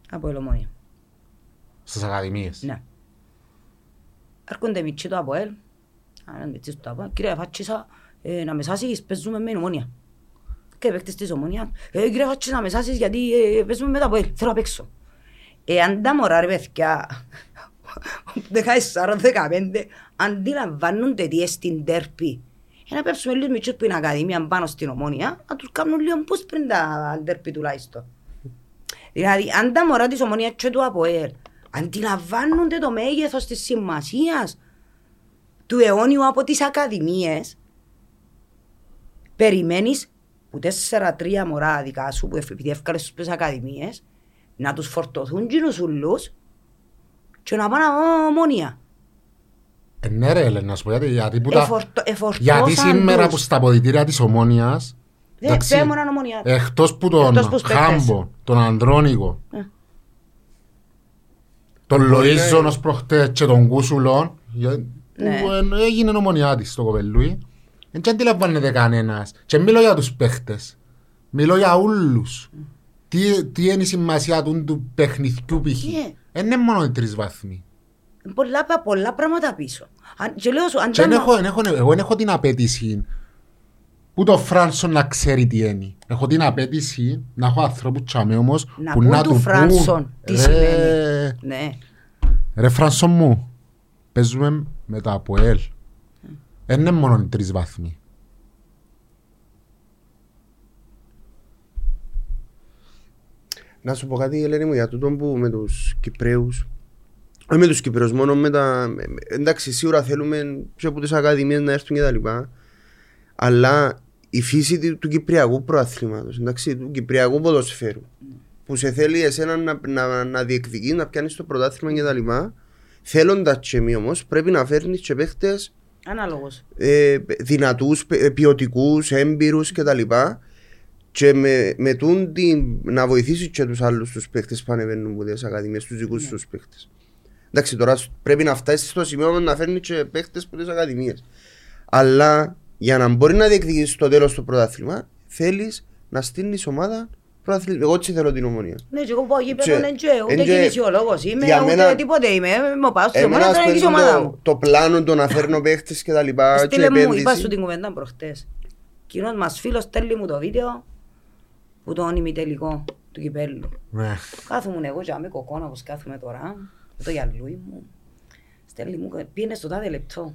Speaker 1: από ελ
Speaker 2: Στις ακαδημίες.
Speaker 1: Ναι. Έρχονται μητσί το από ελ. Αν είναι μητσί το από ελ. Κύριε Φάτσισα, ε, να μεσάσεις παίζουμε με την ομονία. Και παίκτες της ομονίας. Ε, κύριε Φάτσισα, να μεσάσεις γιατί ε, παίζουμε με τα από ελ. Θέλω να παίξω. Εάν τα μωρά ρε παιδιά, 14-15, αντιλαμβάνονται τι είναι στην τέρπη. Για να πέψουμε λίγο μητσούς που είναι ακαδημία πάνω στην ομόνια, να τους κάνουν λίγο πώς πριν τα τέρπη τουλάχιστον. Δηλαδή, αν τα μωρά της ομονίας και του ΑΠΟΕΛ αντιλαμβάνονται το μέγεθος της σημασίας του αιώνιου από τις ακαδημίες, περιμένεις που τέσσερα-τρία μωρά δικά σου που επειδή έφκαλες στους ακαδημίες να τους φορτωθούν κοινούς ουλούς και να πάνε ομόνια.
Speaker 2: Ε, ναι ρε Έλενα, να σου πω γιατί, γιατί, που τα-
Speaker 1: Εφορτω- εφορτώσαν
Speaker 2: γιατί σήμερα
Speaker 1: τους.
Speaker 2: που στα αποδητήρια της Ομόνιας
Speaker 1: Δεν
Speaker 2: εντάξει,
Speaker 1: πέμοναν ομονιά.
Speaker 2: Εκτός που τον
Speaker 1: Εκτός που τους παίκτες.
Speaker 2: Χάμπο, τον Ανδρώνικο,
Speaker 1: Ε.
Speaker 2: τον
Speaker 3: Μπορεί να
Speaker 2: Λοΐζον
Speaker 3: είναι.
Speaker 2: ως προχτές και τον Κούσουλον, για-
Speaker 1: Ναι.
Speaker 2: Που εν- έγινε ομονιάτης στο κοπελούι, δεν και αντιλαμβάνεται κανένας. Και μιλώ για τους παίχτες, μιλώ για όλους. Τι, τι είναι η σημασία του, του παιχνιδιού π.χ.
Speaker 1: Ναι.
Speaker 2: Δεν είναι μόνο οι τρεις βαθμοί.
Speaker 1: Πολλά, πολλά πράγματα πίσω. Αν, και λέω σου, αν
Speaker 2: Και
Speaker 1: τα
Speaker 2: εν
Speaker 1: μο-
Speaker 2: έχω, εν έχω, εγώ δεν έχω την απέτηση που το Φράνσον να ξέρει τι είναι. Έχω την απέτηση να έχω ανθρώπους τσάμε όμως
Speaker 1: Να
Speaker 2: που
Speaker 1: πούν
Speaker 2: να
Speaker 1: του
Speaker 2: του
Speaker 1: Φράνσον τι
Speaker 2: Ρε-
Speaker 1: σημαίνει. Ναι.
Speaker 2: Ρε Φράνσον μου, παίζουμε με το ΑΠΟΕΛ. Δεν είναι μόνο οι τρεις βαθμοί.
Speaker 3: Να σου πω κάτι, Ελένη μου, για τούτο που με τους Κυπρέους όχι με τους Κυπρέους, μόνο με τα... με- με- Εντάξει, σίγουρα θέλουμε και από τις ακαδημίες να έρθουν και τα λοιπά. Αλλά η φύση του, του Κυπριακού προαθλήματος, εντάξει, του Κυπριακού ποδοσφαίρου, που σε θέλει εσένα να, να, να διεκδικείς, να πιάνεις το πρωτάθλημα και τα λοιπά, θέλοντας και μη όμως, πρέπει να φέρνεις και παίχτες
Speaker 1: Ανάλογος.
Speaker 3: ε, δυνατούς, παι- ποιοτικούς, έμπειρους κτλ. Και με, με τούν την, να βοηθήσεις και τους άλλους τους παίχτες που ανεβαίνουν από τις ακαδημίες, τους δικούς τους παίχτες. Εντάξει, τώρα σ- πρέπει να φτάσεις στο σημείο να φέρνεις και παίχτες από τις ακαδημίες. Αλλά για να μπορεί να διεκδικήσεις στο τέλος το πρωτάθλημα, θέλεις να στείλεις ομάδα πρωταθλητή. Εγώ έτσι θέλω την ομονία.
Speaker 1: Ναι, και εγώ πάω γήπεδο,
Speaker 3: Και-
Speaker 1: δεν και ούτε
Speaker 3: εν και-
Speaker 1: κινησιολόγος είμαι,
Speaker 3: για
Speaker 1: ούτε
Speaker 3: μένα-
Speaker 1: τίποτε είμαι. Είμαι πάω στο
Speaker 3: Εμένα
Speaker 1: μόνο
Speaker 3: ας
Speaker 1: να νικήσει η
Speaker 3: πούμε,
Speaker 1: ομάδα
Speaker 3: το,
Speaker 1: μου.
Speaker 3: το πλάνο το να φέρνω παίχτες και τα λοιπά και
Speaker 1: Στείλε μου, είπα
Speaker 3: επένδυση.
Speaker 1: σου την κουβέντα προχτές. Κοινός μας φίλος στέλνει μου το βίντεο που το ημιτελικό του κυπέλλου.
Speaker 2: Ναι.
Speaker 1: Κάθομαι εγώ και είμαι κοκόνα όπως κάθομαι τώρα, με το γυαλούι μου. Στέλνει μου, πήγαινε στο τάδε λεπτό.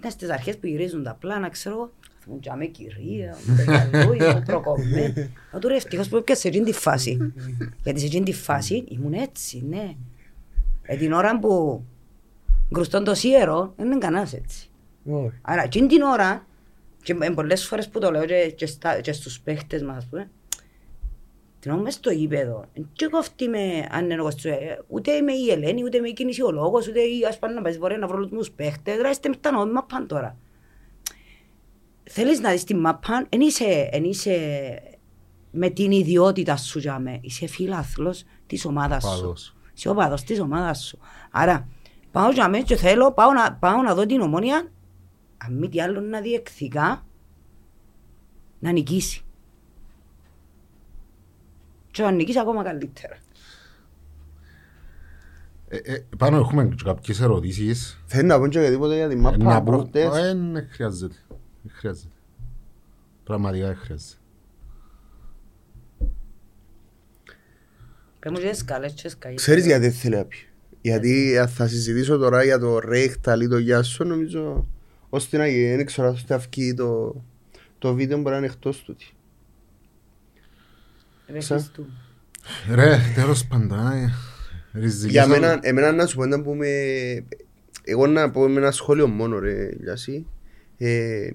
Speaker 1: Ήταν στις αρχές που γυρίζουν τα πλάνα, ξέρω εγώ. Κάθομαι και είμαι κυρία, με το γυαλούι μου προκομμένο. Μα τώρα ευτυχώς που έπιασε σε εκείνη τη φάση. Γιατί σε εκείνη τη φάση ήμουν έτσι, ναι. Ε, την ώρα που γκρουστών το σίερο, δεν είναι κανένας έτσι.
Speaker 3: Όχι.
Speaker 1: Άρα, εκείνη την ώρα, και ε, πολλές φορές που το λέω και, και, στα, και στους παίχτες μας, ας πούμε, την ώρα μες στο γήπεδο, και κόφτει με, αν είναι εγώ στο, ε, ούτε είμαι η Ελένη, ούτε είμαι η κινησιολόγος, ούτε η, ας πάνε να πάεις μπορεί να βρω όλους τους παίχτες, δηλαδή είστε με τα νόμιμα πάνε τώρα. Θέλεις να δεις τη μάπα, εν είσαι, εν είσαι με την ιδιότητα σου για με, είσαι φίλαθλος της ομάδας σου.
Speaker 2: Παδός.
Speaker 1: Είσαι ο παδός της ομάδας σου. Άρα, πάω για μένα και θέλω, πάω να, πάω να δω την ομόνια, αν μη τι άλλο να διεκδικά, να νικήσει. Και να νικήσει ακόμα καλύτερα.
Speaker 2: Ε, ε, Πάνω έχουμε και κάποιες ερωτήσεις.
Speaker 3: Θέλει να πω και τίποτα για τη
Speaker 2: Ε,
Speaker 3: μάπα
Speaker 2: Να πω,
Speaker 3: προχτές.
Speaker 2: ε, δεν χρειάζεται. Δεν χρειάζεται. Πραγματικά δεν χρειάζεται.
Speaker 1: Πες μου και σκάλες και σκάλες.
Speaker 3: Ξέρεις γιατί δεν θέλει να πει. Γιατί αν θα συζητήσω τώρα για το Ρέχταλ ή το Γιάσο νομίζω ώστε να γίνει, δεν ξέρω αν θα βγει το, το βίντεο μπορεί να είναι εκτός τούτη.
Speaker 1: Ρε
Speaker 3: Σα-
Speaker 1: Χριστού.
Speaker 2: Ρε, τέλος πάντα, ε, ριζικής
Speaker 3: Για
Speaker 2: ο-
Speaker 3: μένα, εμένα να σου πω να πούμε, εγώ να πω με ένα σχόλιο μόνο ρε Γιάση. Ε,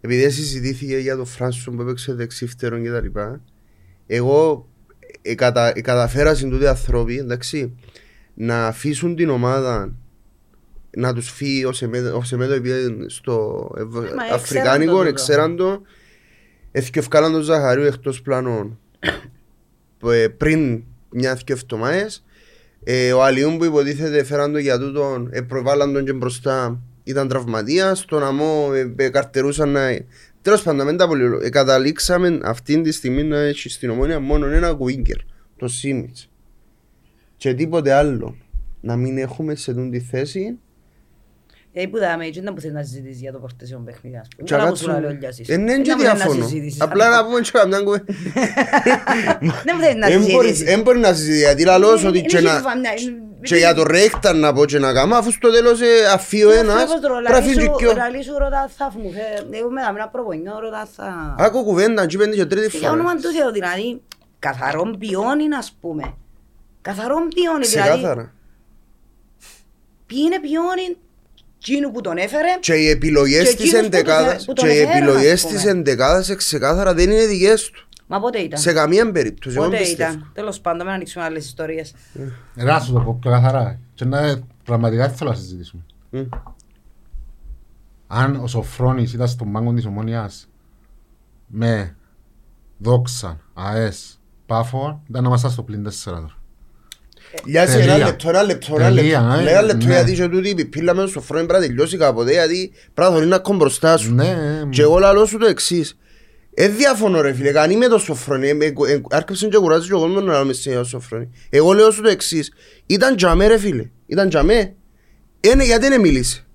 Speaker 3: επειδή συζητήθηκε για τον Φράνσον που έπαιξε δεξίφτερον και τα λοιπά, εγώ ε, κατα, ε, καταφέρασαν τούτοι άνθρωποι, εντάξει, να αφήσουν την ομάδα να τους φύγει ο Σεμέδο, ο Σεμέδο πήγε στο Ευ-
Speaker 1: Μα έξεραν
Speaker 3: Αφρικάνικο,
Speaker 1: το τούτο.
Speaker 3: εξέραν το, έφυγε τον Ζαχαρίου εκτός πλάνων που, ε, πριν μια-δυο εβδομάδες. Ε, ο Αλιούν που υποτίθεται φέραν το για τούτον, ε, προβάλλαν τον και μπροστά, ήταν τραυματίας, τον αμό ε, ε, καρτερούσαν να... Τέλος πάντων, δεν τα πολύ ε, καταλήξαμε αυτή τη στιγμή να έχει στην ομόνια μόνο ένα γουίγκερ, το Σίμιτς. Και τίποτε άλλο. Να μην έχουμε σε τούτη τη θέση
Speaker 1: Ε, που δάμε, έτσι δεν που θέλεις να συζητήσεις για το πορτεσιόν παιχνίδι, ας πούμε.
Speaker 3: και
Speaker 1: Καλά που σου
Speaker 3: κάτσουμε.
Speaker 1: λέει ο Λιάσης.
Speaker 3: Ε, ναι,
Speaker 1: Δεν
Speaker 3: και
Speaker 1: μου θέλεις να
Speaker 3: διαφωνώ.
Speaker 1: συζητήσεις,
Speaker 3: Απλά
Speaker 1: αλλά-
Speaker 3: να πούμε και καμιά κουβέντα.
Speaker 1: Δεν μου θέλεις να
Speaker 3: Εν μπορείς-
Speaker 1: συζητήσεις.
Speaker 3: εν μπορεί να συζητήσει, γιατί λαλώς
Speaker 1: Ε,
Speaker 3: ότι
Speaker 1: ε,
Speaker 3: και
Speaker 1: ε,
Speaker 3: να-
Speaker 1: ε, ε,
Speaker 3: και για το ρέχτα να πω και να κάνω, αφού στο τέλος ε, αφεί ο ένας, πρέπει να φύγει και ο-
Speaker 1: Λαλή σου ρωτά θα μου φέρει, εγώ με ένα προπονιό ρωτά θα...
Speaker 3: Άκου κουβέντα, και πέντε και τρίτη
Speaker 1: Για
Speaker 3: φορά.
Speaker 1: όνομα του Θεού, δηλαδή, καθαρόν ποιόνι, ας πούμε. Καθαρόν ποιόνι, δηλαδή,
Speaker 3: Ξεκάθαρα.
Speaker 1: ποιοι είναι ποιόνι, εκείνου που τον έφερε,
Speaker 3: Και οι επιλογές
Speaker 1: Και
Speaker 3: της
Speaker 1: εκείνους που το
Speaker 3: εντεκάδας,
Speaker 1: θε- που τον
Speaker 3: και οι
Speaker 1: εφέραν,
Speaker 3: επιλογές
Speaker 1: ας
Speaker 3: της
Speaker 1: πούμε.
Speaker 3: εντεκάδας ξεκάθαρα δεν είναι δικές του.
Speaker 1: μα πότε ήταν;
Speaker 3: Σε καμία περίπτωση, εγώ
Speaker 1: Πότε
Speaker 3: πιστεύω.
Speaker 1: ήταν; Τέλος πάντων, μην ανοίξουμε άλλες ιστορίες.
Speaker 2: Ρε, να σου το πω πιο καθαρά. Και να πραγματικά δεν θέλω να συζητήσουμε.
Speaker 3: Μμ.
Speaker 2: Αν ο Σοφρόνης ήταν στον πάγκο της Ομόνιας με δόξα, ΑΕΣ, πάφο, ήταν να είμαστε στο πλήν τέσσερα τώρα.
Speaker 3: Λιάζει ένα
Speaker 2: Τελεία.
Speaker 3: λεπτό, ένα λεπτό, ένα
Speaker 2: Τελεία,
Speaker 3: λεπτό.
Speaker 2: ε,
Speaker 3: Λέει ένα λεπτό
Speaker 2: ναι.
Speaker 3: γιατί και τούτη η πιπίλα μέσα στο φρόνι πρέπει να τελειώσει κάποτε γιατί πρέπει να θωρεί να κόμπ μπροστά σου.
Speaker 2: Ναι,
Speaker 3: Και εγώ λαλώ σου το εξής. Ε, διαφωνώ ρε φίλε, κανεί με το σοφρόνι. Ε, ε, ε, Άρχισε και κουράζει και ο κόσμος να λέμε σε σοφρόνι. Εγώ λέω σου το εξής. Ήταν τζαμέ ρε φίλε. Ήταν τζαμέ. Ε, ναι, γιατί δεν μίλησε.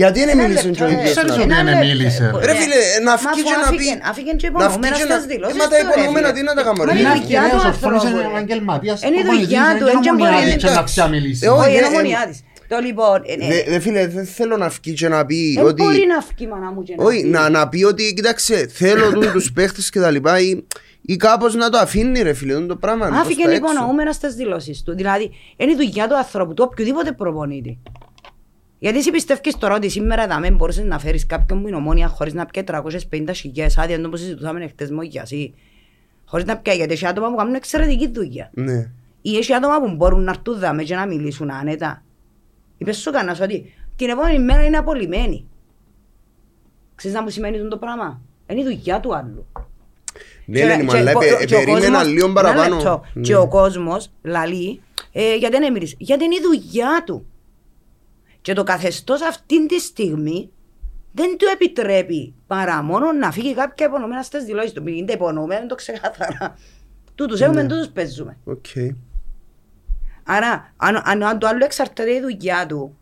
Speaker 3: Γιατί δεν
Speaker 1: Ένα
Speaker 3: μίλησε
Speaker 1: λεπτό,
Speaker 3: και ο
Speaker 1: ρε.
Speaker 3: ίδιος
Speaker 2: Ξέρεις
Speaker 3: να
Speaker 2: ότι
Speaker 3: πει.
Speaker 1: Ένα
Speaker 2: δεν
Speaker 1: λεπτό,
Speaker 2: μίλησε,
Speaker 1: ε,
Speaker 2: ρε.
Speaker 3: Ρε φίλε, να
Speaker 1: Μα
Speaker 3: φύγει
Speaker 1: αφού
Speaker 3: και να πει.
Speaker 1: άφηγεν- άφηγεν και
Speaker 3: Να
Speaker 1: υπονομένα
Speaker 3: φύγει και
Speaker 1: στις
Speaker 3: να-
Speaker 1: δηλώσεις
Speaker 3: Ε, μα τα
Speaker 1: του, ρε,
Speaker 3: υπονομένα
Speaker 1: φίλε.
Speaker 3: τι να τα κάνουμε, ρε,
Speaker 1: Μα
Speaker 3: φίλε.
Speaker 1: είναι
Speaker 2: Ναι,
Speaker 1: δουλειά
Speaker 2: και
Speaker 1: του
Speaker 2: ο Σοφρόνης
Speaker 1: ανθρώπου,
Speaker 2: είναι
Speaker 1: ρε.
Speaker 2: επαγγελματίας.
Speaker 1: Είναι η
Speaker 2: προπονητής,
Speaker 1: δουλειά
Speaker 2: δεν
Speaker 1: του,
Speaker 2: είναι
Speaker 1: έτσι μπορεί να
Speaker 2: ομονιάδης
Speaker 1: είναι
Speaker 2: και να
Speaker 3: εντάξει.
Speaker 2: πια μιλήσει.
Speaker 3: Ε, όχι,
Speaker 1: Όχι, είναι
Speaker 3: ε,
Speaker 1: ομονιά της. Το λοιπόν, ε, ε,
Speaker 3: Δε- Δε φίλε, δεν θέλω να φύγει και να πει
Speaker 1: δεν
Speaker 3: ότι...
Speaker 1: μπορεί να φύγει μάνα μου και να
Speaker 3: Όχι,
Speaker 1: πει.
Speaker 3: να, να πει ότι κοίταξε, θέλω του, τους παίχτες και τα λοιπά ή, ή κάπως να το αφήνει ρε φίλε, αυτό το πράγμα. προς
Speaker 1: Άφηκε
Speaker 3: τα
Speaker 1: λοιπόν
Speaker 3: έξω.
Speaker 1: νοούμενα στις δηλώσεις του. Δηλαδή, είναι η δουλειά του ανθρώπου, του οποιοδήποτε προπονήτη. Γιατί εσύ πιστεύεις τώρα ότι σήμερα δάμε μπορούσες να φέρεις κάποιον που είναι ομόνια χωρίς να πιέει 350 χιλιάδες άδεια, ενώ που συζητούσαμε χτες με γιασί. Χωρίς να πιέει, γιατί έχει άτομα που κάνουν εξαιρετική δουλειά.
Speaker 3: Ναι.
Speaker 1: Ή έχει άτομα που μπορούν να έρθουν δάμε και να μιλήσουν άνετα. Είπες σου κανένας ότι την επόμενη μέρα είναι απολυμμένοι. Ξέρεις να μου σημαίνει το πράγμα; Είναι η δουλειά του άλλου.
Speaker 3: Ναι,
Speaker 1: Και-
Speaker 3: ναι,
Speaker 1: και-
Speaker 3: μα αλλά
Speaker 1: και-
Speaker 3: επε-
Speaker 1: και ο
Speaker 3: περίμενα
Speaker 1: κόσμος-
Speaker 3: λίγο
Speaker 1: ένα
Speaker 3: παραπάνω.
Speaker 1: λεπτό.
Speaker 3: Ναι.
Speaker 1: Και ο κόσμος λαλεί, ε, γιατί δεν έμεινες. Γιατί είναι η δουλειά του. Και το καθεστώς αυτή τη στιγμή δεν του επιτρέπει παρά μόνο να φύγει κάποια υπονοούμενα στις δηλώσεις του. Μην τα υπονοούμενα, είναι το ξεκάθαρα. Τούτους
Speaker 3: Ναι.
Speaker 1: έχουμε, τούτους παίζουμε.
Speaker 3: Οκ.
Speaker 1: Άρα, αν, αν, αν το άλλο εξαρτάται η δουλειά του,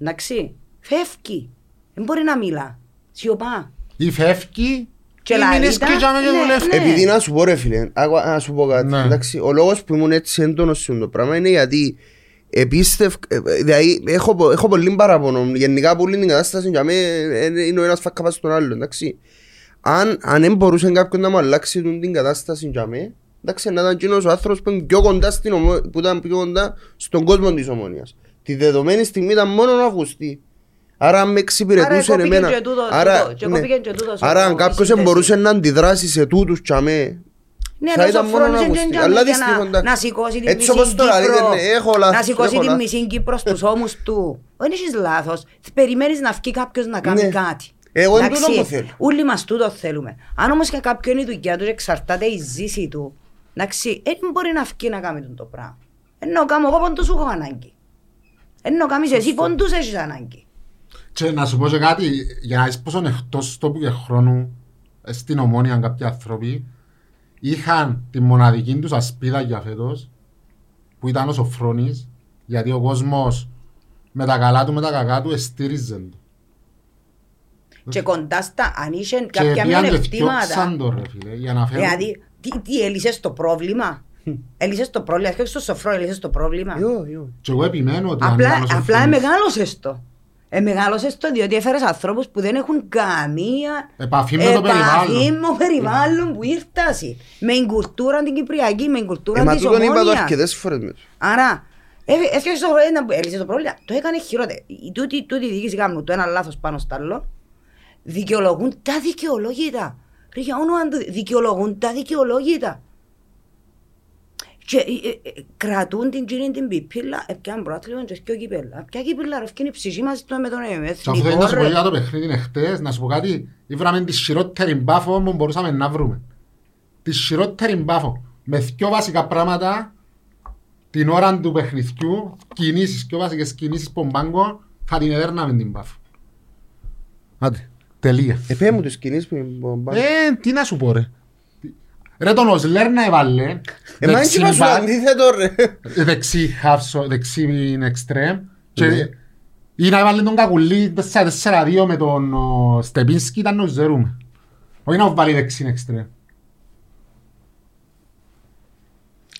Speaker 1: εντάξει, φεύγει. Δεν μπορεί να μιλά. Σιωπά.
Speaker 2: Ή φεύγει
Speaker 1: Και
Speaker 2: ή
Speaker 1: λαλεί
Speaker 2: μείνεις
Speaker 1: τα,
Speaker 2: κρύτσαμε και
Speaker 1: ναι,
Speaker 2: δουλεύει.
Speaker 1: ναι.
Speaker 3: Επειδή να σου πω ρε φίλε, άκου- να σου πω κάτι.
Speaker 2: Ναι.
Speaker 3: Εντάξει, ο λόγος που ήμουν έτσι έντονος σε αυτό το πράγμα είναι γιατί επίστευ, ε, δηλαδή έχω, πο- έχω πολύ παραπονό. Γενικά που όλη την κατάσταση για μένα ε, είναι ο ένας φακαπάς στον άλλο, εντάξει. Αν, αν δεν μπορούσε κάποιον να μου αλλάξει τούτη την κατάσταση για μένα, εντάξει, να ήταν εκείνος ο άνθρωπος που, είναι πιο κοντά στην ομο... που ήταν πιο κοντά στον κόσμο της ομόνιας. Τη δεδομένη στιγμή ήταν μόνο ο Αυγουστή. Άρα αν με εξυπηρετούσε
Speaker 1: Άρα,
Speaker 3: εμένα.
Speaker 1: κόπηκε και τούτο-
Speaker 3: Άρα,
Speaker 1: τούτο, και
Speaker 3: ναι.
Speaker 1: κόπηκε και τούτος ο-
Speaker 3: Άρα αν
Speaker 1: η
Speaker 3: κάποιος
Speaker 1: σύνδεση.
Speaker 3: μπορούσε να αντιδράσει σε τούτους για μένα,
Speaker 1: Ναι,
Speaker 3: θα
Speaker 1: αλλά
Speaker 3: ήταν
Speaker 1: ο
Speaker 3: μόνο
Speaker 1: Σοφρόνης
Speaker 3: να
Speaker 1: δεν
Speaker 3: ακουστεί.
Speaker 1: τζάμε
Speaker 3: Αλλά
Speaker 1: για
Speaker 3: δυστυχώς,
Speaker 1: να,
Speaker 3: εντάξει.
Speaker 1: να σηκώσει την
Speaker 3: Έτσι
Speaker 1: μισή
Speaker 3: όπως τώρα λέτε,
Speaker 1: Κύπρο,
Speaker 3: ναι, έχω λάθος,
Speaker 1: να σηκώσει
Speaker 3: έχω
Speaker 1: την
Speaker 3: λάθος.
Speaker 1: μισή Κύπρο στους ώμους του. Δεν έχεις λάθος. Περιμένεις να βγει κάποιος να κάνει
Speaker 3: Ναι.
Speaker 1: κάτι.
Speaker 3: Εγώ είναι
Speaker 1: Εντάξει,
Speaker 3: τούτο που θέλω.
Speaker 1: Όλοι μας τούτο θέλουμε. Αν όμως και κάποιον η δουλειά τους και εξαρτάται η ζήση του, εντάξει, δεν μπορεί να βγει να κάνει το πράγμα. Ενώ κάνω εγώ πόντους σου έχω ανάγκη. Ενώ κάνεις εσύ πόντους έχεις ανάγκη.
Speaker 2: Και να σου πω και κάτι, για να δεις πόσο είναι εκτός τόπου και χρόνου ε, στην ομόνια κάποιοι άνθρωποι είχαν τη μοναδική τους ασπίδα για φέτος που ήταν ο Σοφρόνης, γιατί ο κόσμος με τα καλά του, με τα κακά του, εστήριζε του.
Speaker 1: Και κοντά στα, αν είχε
Speaker 2: Και
Speaker 1: κάποια
Speaker 2: πήγαν και
Speaker 1: μειονεκτήματα.
Speaker 2: φτιάξαν το ρε φίλε, για να φέρουν...
Speaker 1: Δηλαδή, τι, τι έλυσες το πρόβλημα; Έλυσες το πρόβλημα, όχι στο σοφρό, έλυσες το πρόβλημα.
Speaker 3: Ιω, ιω.
Speaker 2: Και εγώ επιμένω ότι αν
Speaker 1: Απλά,
Speaker 2: ήταν ο
Speaker 1: απλά
Speaker 2: Σοφρόνης,
Speaker 1: εμεγάλωσες το. Εμεγάλωσες το διότι έφερες ανθρώπους που δεν έχουν καμία
Speaker 2: Επαφή με το
Speaker 1: επαφή
Speaker 2: περιβάλλον.
Speaker 1: με το περιβάλλον που ήρθασαι. Με την κουλτούρα την κυπριακή, με την
Speaker 3: Ε,
Speaker 1: κουλτούρα
Speaker 3: μα
Speaker 1: της
Speaker 3: τούτον είπα το
Speaker 1: ομόνιας.
Speaker 3: αρκετές φορές μες.
Speaker 1: Άρα, έφε- έφτιαξες το ένα που έλυσες το πρόβλημα, το έκανες χειρότερο. Η τούτη, τούτη η διοίκηση κάνουν το ένα λάθος πάνω στο άλλο, δικαιολογούν τα δικαιολόγητα. Ρε για όνομα του, δικαιολογούν τα δικαιολόγητα. Και ε, ε, ε, κρατούν την κύριε την πιπίλα, έπιαν πρόθλημα και σκιο κύπελα. Ποια κύπελα ρε, ευκαινεί η ψυχή μας το με τον
Speaker 2: Και αφού θέλει να σου πω
Speaker 1: εθνικό
Speaker 2: για
Speaker 1: ρε.
Speaker 2: το παιχνίδι εχθές, να σου πω κάτι, ήβραμε τη χειρότερη μπάφο που μπορούσαμε να βρούμε. Τη χειρότερη μπάφο. Με δυο βασικά πράγματα, την ώρα του παιχνιδιού, κινήσεις, δυο βασικές κινήσεις πομπάγκο, θα την έδερναμε την μπάφο. Άντε, τελεία.
Speaker 3: Επέ μου τις κινήσεις που είναι
Speaker 2: Ε, τι να σου πω ρε. Ρε τον Οσλέρ να έβαλε,
Speaker 3: Ε, μα
Speaker 2: δεξί
Speaker 3: είναι σου
Speaker 2: μπακ,
Speaker 3: αντίθετο ρε.
Speaker 2: δεξί half, δεξί εξτρέμ και
Speaker 3: Ναι.
Speaker 2: ή να έβαλε τον Κακουλή 4-4-2 με τον ο, Στεπίνσκι ήταν να τους ζερούμε. Όχι να βάλει δεξί εξτρέμ.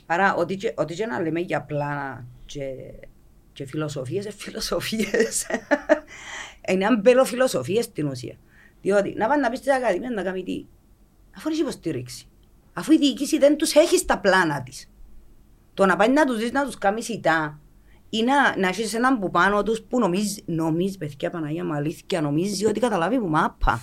Speaker 1: Άρα, ό,τι και, ό,τι και να λέμε για πλάνα και, και φιλοσοφίες, ε, φιλοσοφίες. είναι αμπελοφιλοσοφίες στην ουσία. Διότι να πάνε να πεις στην Ακαδημία να κάνει τι; Αφού έχει υποστήριξη. Αφού η διοίκηση δεν τους έχει στα πλάνα της. Το να πάει να τους δεις να τους κάνει σιτά ή να, να έχεις έναν που πάνω τους που νομίζει, νομίζει, παιδιά Παναγία μου αλήθεια, νομίζει ότι καταλάβει που μάπα.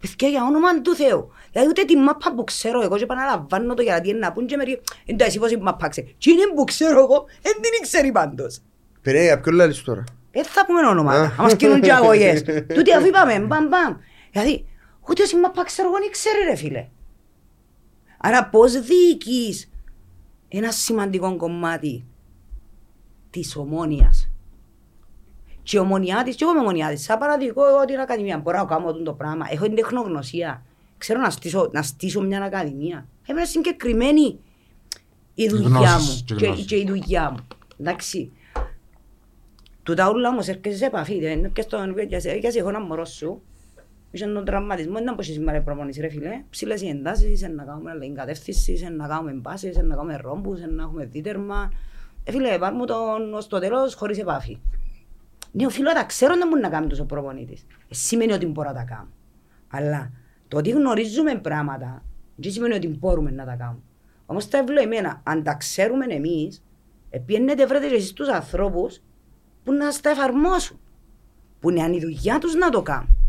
Speaker 1: Παιδιά για όνομα του Θεού. Δηλαδή ούτε τη μάπα που ξέρω εγώ και επαναλαμβάνω το γιατί είναι να πούν και μερικοί εντάξει πως η μάπα ξέρεις. Τι είναι που ξέρω εγώ, δεν την ξέρει πάντως.
Speaker 3: Περέ, για ποιον λάλης τώρα;
Speaker 1: Δεν θα πούμε ονόματα, να μας κινούν και αγωγές. Τούτοι αφού είπαμε, μπαμ μπαμ. Δηλαδή, ούτε η μάπα ξέρω εγώ δεν ξέρει ρε φίλε. Άρα πώς διοικείς ένα σημαντικό κομμάτι της ομόνιας; Και η ομονιά της, και εγώ είμαι ομονιά της, σαν παραδείγμα εγώ την ακαδημία, μπορώ να κάνω το πράγμα, έχω την τεχνογνωσία, ξέρω να στήσω, να στήσω μια ακαδημία. Είμαι συγκεκριμένη η δουλειά
Speaker 2: γνώσεις
Speaker 1: μου
Speaker 2: και
Speaker 1: και,
Speaker 2: γνώσεις.
Speaker 1: και η δουλειά μου. Εντάξει. Τούτα όλα όμως έρχεσαι σε επαφή, δεν είναι και στον και σε- και σε έχω ένα μωρό σου, είχε τον τραυματισμό, δεν μπορεί σήμερα η προπονήση ρε φίλε. Ψηλές οι εντάσεις, να κάνουμε άλλη κατεύθυνση, να κάνουμε μπάσεις, να κάνουμε ρόμπους, να έχουμε δίτερμα. Ε, φίλε, πάρ' μου τον ως το τέλος χωρίς επαφή. Ναι, οφείλω να τα ξέρω να μπορεί να κάνει τόσο προπονήτης. Ε, σημαίνει ότι μπορώ να τα κάνω. Αλλά το ότι γνωρίζουμε πράγματα, δεν σημαίνει ότι μπορούμε να τα κάνουμε. Όμως τα ευλογημένα, αν τα ξέρουμε εμείς, επιένετε βρείτε και εσείς τους ανθρώπους που να στα εφαρμόσουν. Που είναι η δουλειά τους να το κάνουν.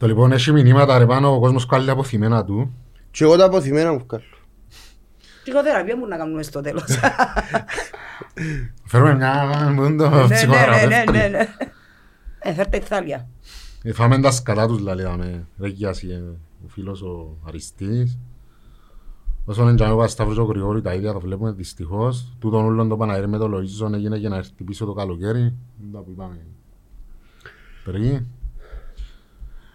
Speaker 2: Το λοιπόν έχει μηνύματα ρε πάνω, ο κόσμος κάλλει αποθυμένα του.
Speaker 3: Και εγώ τα αποθυμένα μου βγάλω.
Speaker 1: Ψυχοθεραπεία μπορεί να κάνουμε στο τέλος.
Speaker 2: Φέρουμε μια μου το
Speaker 1: Ναι, ναι, ναι, ναι,
Speaker 2: ψυχοθεραπεύτη.
Speaker 1: ναι, ναι. Ε, φέρτε η θάλια.
Speaker 2: Ε, Φάμε τα σκατά τους λαλή δάμε. Ρε Γιάση, ε, ο φίλος ο Αριστής. Όσον είναι και ο Σταύρος και ο Γρηγόρη τα ίδια το βλέπουμε δυστυχώς. Τούτον όλον το Παναγέρι με το Λοΐζον έγινε για να έρθει πίσω το καλοκαίρι. Είναι τα που είπαμε πριν.